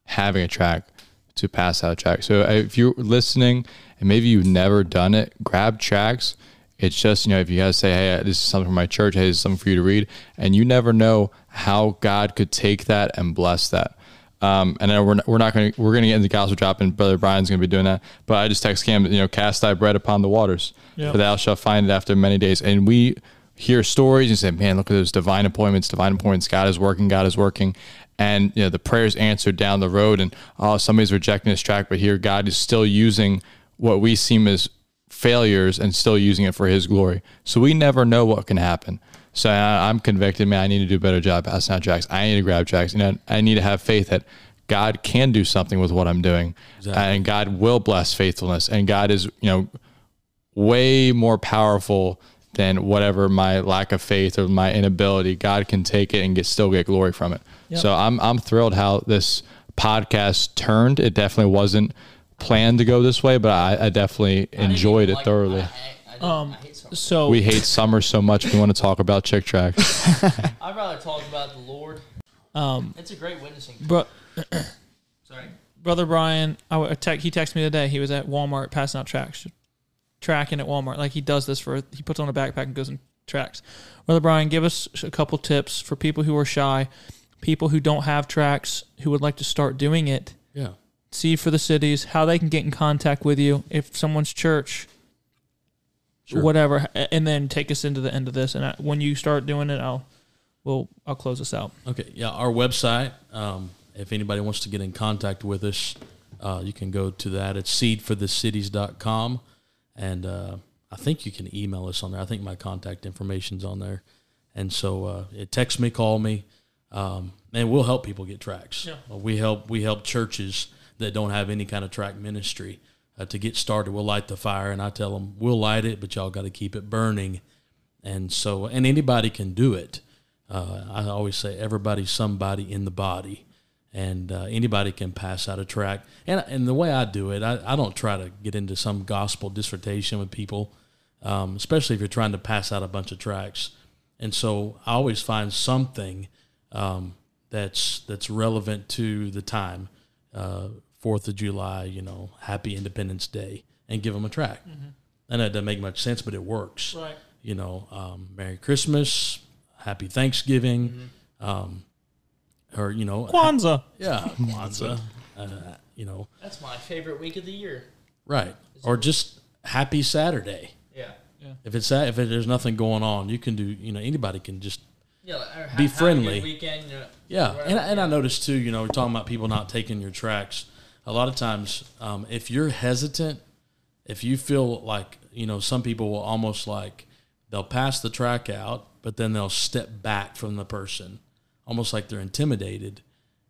[SPEAKER 3] having a tract to pass out a tract. So uh, if you're listening and maybe you've never done it, grab tracts. It's just you know if you guys say, hey, this is something for my church, hey, this is something for you to read, and you never know how God could take that and bless that. Um, and then we're not, we're not going to we're going to get into gospel drop, and Brother Brian's going to be doing that. But I just text Cam, you know, cast thy bread upon the waters,
[SPEAKER 2] Yeah.
[SPEAKER 3] for thou shalt find it after many days. And we hear stories and say, man, look at those divine appointments, divine appointments. God is working, God is working, and you know the prayers answered down the road. And oh, somebody's rejecting this tract, but here God is still using what we seem as failures and still using it for His glory. So we never know what can happen. So I, I'm convicted, man. I need to do a better job passing out tracts. I need to grab tracts, and I, I need to have faith that God can do something with what I'm doing, and God will bless faithfulness, and God is, you know, way more powerful than whatever my lack of faith or my inability. God can take it and get still get glory from it. So I'm I'm thrilled how this podcast turned. It definitely wasn't planned to go this way, but I, I definitely enjoyed it thoroughly.
[SPEAKER 2] Um, So
[SPEAKER 3] We hate summer so much. We want to talk about chick tracts.
[SPEAKER 4] I'd rather talk about the Lord.
[SPEAKER 2] um,
[SPEAKER 4] It's a great witnessing.
[SPEAKER 2] bro,
[SPEAKER 4] Sorry.
[SPEAKER 2] brother Brian, I w- tech, he texted me today. He was at Walmart passing out tracts, tracking at Walmart. Like he does this for. He puts on a backpack and goes and tracts. Brother Brian, give us a couple tips for people who are shy, people who don't have tracts, who would like to start doing it.
[SPEAKER 5] Yeah.
[SPEAKER 2] Seed for the Cities, how they can get in contact with you if someone's church,
[SPEAKER 5] Sure.
[SPEAKER 2] whatever, and then take us into the end of this. And I, when you start doing it, I'll, we'll, I'll close this out.
[SPEAKER 5] Okay. Yeah. Our website, um, if anybody wants to get in contact with us, uh, you can go to that. It's seedforthecities.com. And uh, I think you can email us on there. I think my contact information's on there. And so uh, it text me, call me, um, and we'll help people get tracts.
[SPEAKER 2] Yeah.
[SPEAKER 5] Uh, we help we help churches that don't have any kind of tract ministry uh, to get started. We'll light the fire, and I tell them we'll light it, but y'all got to keep it burning. And so, and anybody can do it. Uh, I always say everybody's somebody in the body, and uh, anybody can pass out a tract. And and the way I do it, I, I don't try to get into some gospel dissertation with people, um, especially if you're trying to pass out a bunch of tracts. And so I always find something um, that's that's relevant to the time, uh, Fourth of July, you know, Happy Independence Day, and give them a tract. And that doesn't make much sense, but it works
[SPEAKER 2] Right.
[SPEAKER 5] you know, um, Merry Christmas, Happy Thanksgiving, um, or you know,
[SPEAKER 2] Kwanzaa.
[SPEAKER 5] yeah, Kwanzaa, uh, you know,
[SPEAKER 4] That's my favorite week of the year.
[SPEAKER 5] right, or just Happy Saturday.
[SPEAKER 4] Yeah. Yeah.
[SPEAKER 5] If it's that, if it, there's nothing going on, you can do. You know, anybody can just
[SPEAKER 4] Yeah. Ha-
[SPEAKER 5] Be
[SPEAKER 4] have a good
[SPEAKER 5] friendly.
[SPEAKER 4] weekend. You know,
[SPEAKER 5] Yeah,
[SPEAKER 4] whatever.
[SPEAKER 5] and, and I noticed too. You know, we're talking about people not taking your tracts. A lot of times, um, if you're hesitant, if you feel like you know, some people will almost like they'll pass the tract out, but then they'll step back from the person, almost like they're intimidated,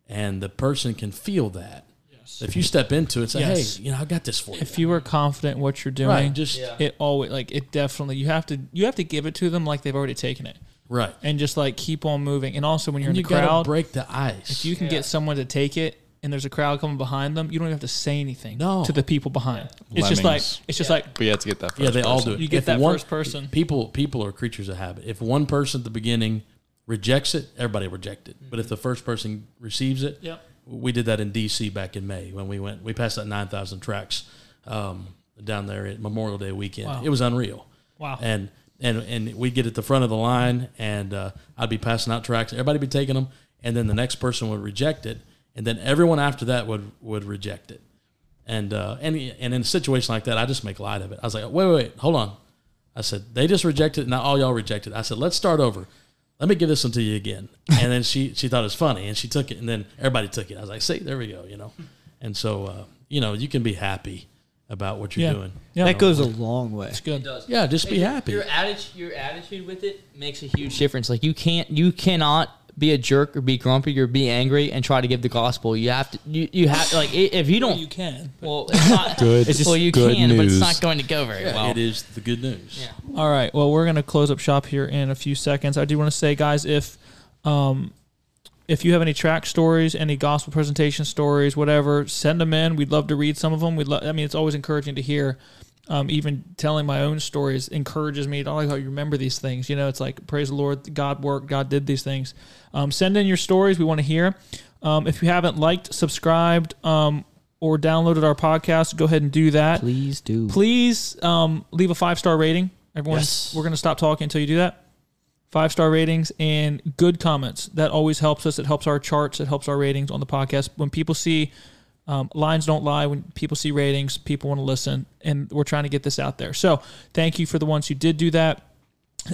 [SPEAKER 5] and the person can feel that.
[SPEAKER 2] Yes.
[SPEAKER 5] If you step into it, say,
[SPEAKER 2] Yes.
[SPEAKER 5] "Hey, you know, I got this for you."
[SPEAKER 2] If you are confident in what you're doing,
[SPEAKER 5] right, just
[SPEAKER 4] Yeah.
[SPEAKER 2] it always like it definitely you have to you have to give it to them like they've already taken it
[SPEAKER 5] right.
[SPEAKER 2] and just like keep on moving. And also when you're
[SPEAKER 5] And
[SPEAKER 2] in
[SPEAKER 5] you
[SPEAKER 2] the
[SPEAKER 5] got to
[SPEAKER 2] crowd,
[SPEAKER 5] break the ice.
[SPEAKER 2] if you can
[SPEAKER 4] Yeah.
[SPEAKER 2] get someone to take it and there's a crowd coming behind them, you don't even have to say anything
[SPEAKER 5] No.
[SPEAKER 2] to the people behind. It's just like it's just
[SPEAKER 4] Yeah.
[SPEAKER 2] like
[SPEAKER 3] But you have to get that. First
[SPEAKER 5] yeah, they all do it.
[SPEAKER 2] You get
[SPEAKER 5] If
[SPEAKER 2] that
[SPEAKER 5] one-
[SPEAKER 2] first person.
[SPEAKER 5] People, people are creatures of habit. If one person at the beginning rejects it, everybody rejects it. But if the first person receives it,
[SPEAKER 2] Yep.
[SPEAKER 5] we did that in D.C. back in May when we went. We passed that nine thousand tracts um, down there at Memorial Day weekend.
[SPEAKER 2] Wow.
[SPEAKER 5] It was unreal.
[SPEAKER 2] Wow.
[SPEAKER 5] And and and we get at the front of the line, and uh, I'd be passing out tracts. Everybody be taking them, and then the next person would reject it, and then everyone after that would would reject it. And uh, and and in a situation like that, I just make light of it. I was like, wait, wait, wait, hold on. I said they just rejected it. Now all y'all rejected. It. I said let's start over. Let me give this one to you again. And then she she thought it was funny, and she took it, and then everybody took it. I was like, see, there we go, you know. And so uh, you know, you can be happy about what you're
[SPEAKER 2] Yeah.
[SPEAKER 5] doing.
[SPEAKER 2] Yeah.
[SPEAKER 1] That goes a long way.
[SPEAKER 2] It's good.
[SPEAKER 4] does.
[SPEAKER 5] Yeah, just be
[SPEAKER 4] Your-
[SPEAKER 5] happy.
[SPEAKER 4] Your attitude, your attitude with it makes a huge difference. Like you can't, you cannot be a jerk or be grumpy or be angry and try to give the gospel. You have to, you, you have like if you don't,
[SPEAKER 2] You can.
[SPEAKER 4] well, it's not
[SPEAKER 3] Good-
[SPEAKER 4] It's just, well, you
[SPEAKER 3] good
[SPEAKER 4] can, but it's
[SPEAKER 3] news.
[SPEAKER 4] not going to go very well.
[SPEAKER 5] it is the good news.
[SPEAKER 4] Yeah.
[SPEAKER 2] All right. Well, we're going to close up shop here in a few seconds. I do want to say, guys, if um, if you have any tract stories, any gospel presentation stories, whatever, send them in. We'd love to read some of them. We'd lo- I mean, it's always encouraging to hear. Um, even telling my own stories encourages me. I like how you remember these things. You know, it's like praise the Lord, God worked, God did these things. Um, send in your stories. We want to hear. Um, if you haven't liked, subscribed, um, or downloaded our podcast, go ahead and do that
[SPEAKER 1] Please do.
[SPEAKER 2] please um, leave a five star rating. Everyone,
[SPEAKER 1] Yes.
[SPEAKER 2] we're going to stop talking until you do that. Five star ratings and good comments. That always helps us. It helps our charts. It helps our ratings on the podcast. When people see um, lines don't lie, when people see ratings, people want to listen, and we're trying to get this out there. So thank you for the ones who did do that.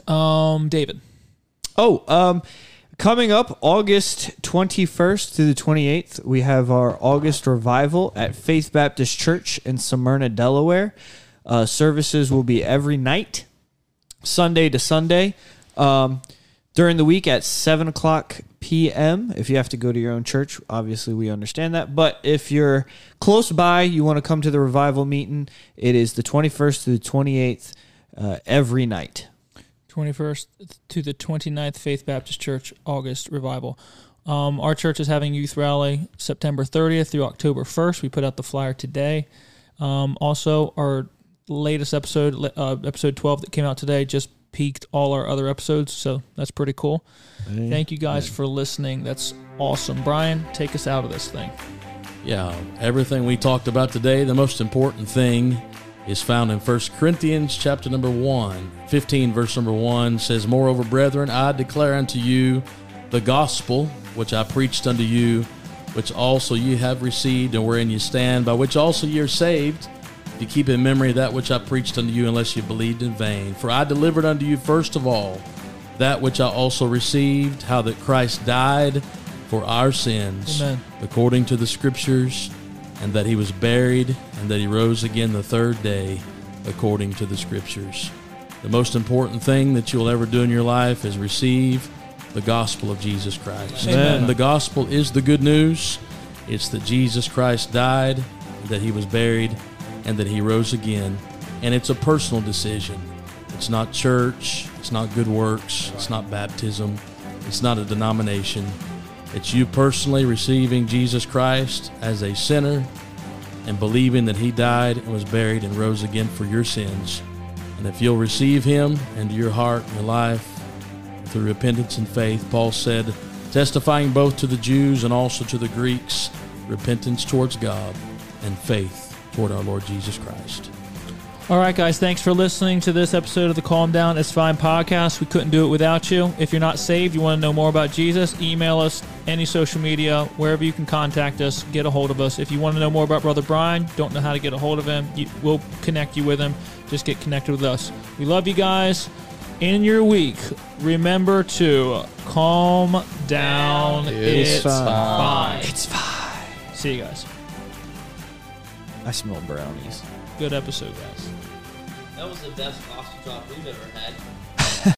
[SPEAKER 2] Um, David,
[SPEAKER 1] Oh, um, coming up August 21st through the 28th, we have our August revival at Faith Baptist Church in Smyrna, Delaware. Uh, services will be every night, Sunday to Sunday. Um, during the week at 7 o'clock p.m. If you have to go to your own church, obviously we understand that. But if you're close by, you want to come to the revival meeting, it is the 21st through the 28th uh, every night.
[SPEAKER 2] 21st to the 29th Faith Baptist Church August revival. Um, our church is having youth rally September 30th through October 1st. We put out the flyer today. Um, also, our latest episode, uh, episode 12 that came out today, just peaked all our other episodes, so that's pretty cool. Thank you guys for listening. That's awesome. Brian, take us out of this thing.
[SPEAKER 5] Yeah, everything we talked about today, the most important thing is found in 1 Corinthians chapter number 1, 15 verse number 1 says, "Moreover, brethren, I declare unto you the gospel which I preached unto you, which also you have received and wherein you stand, by which also ye are saved, if you keep in memory that which I preached unto you, unless you believed in vain. For I delivered unto you first of all that which I also received, how that Christ died for our sins
[SPEAKER 2] Amen.
[SPEAKER 5] according to the scriptures, and that he was buried, and that he rose again the third day according to the scriptures. The most important thing that you'll ever do in your life is receive the gospel of Jesus Christ.
[SPEAKER 2] Amen.
[SPEAKER 5] And the gospel is the good news. It's that Jesus Christ died, that he was buried, and that he rose again. And it's a personal decision. It's not church, it's not good works, it's not baptism, it's not a denomination. It's you personally receiving Jesus Christ as a sinner and believing that he died and was buried and rose again for your sins. And if you'll receive him into your heart and your life through repentance and faith, Paul said, testifying both to the Jews and also to the Greeks, repentance towards God and faith toward our Lord Jesus Christ.
[SPEAKER 2] All right, guys, thanks for listening to this episode of the Calm Down It's Fine podcast. We couldn't do it without you. If you're not saved, you want to know more about Jesus, email us, any social media, wherever you can contact us, get a hold of us. If you want to know more about Brother Brian, don't know how to get a hold of him, you, we'll connect you with him. Just get connected with us. We love you guys. In your week, remember to calm down. It's,
[SPEAKER 3] It's
[SPEAKER 2] fine.
[SPEAKER 1] It's fine.
[SPEAKER 2] See you guys.
[SPEAKER 1] I smell brownies.
[SPEAKER 2] Good episode, guys.
[SPEAKER 4] That was the best gospel drop we've ever had.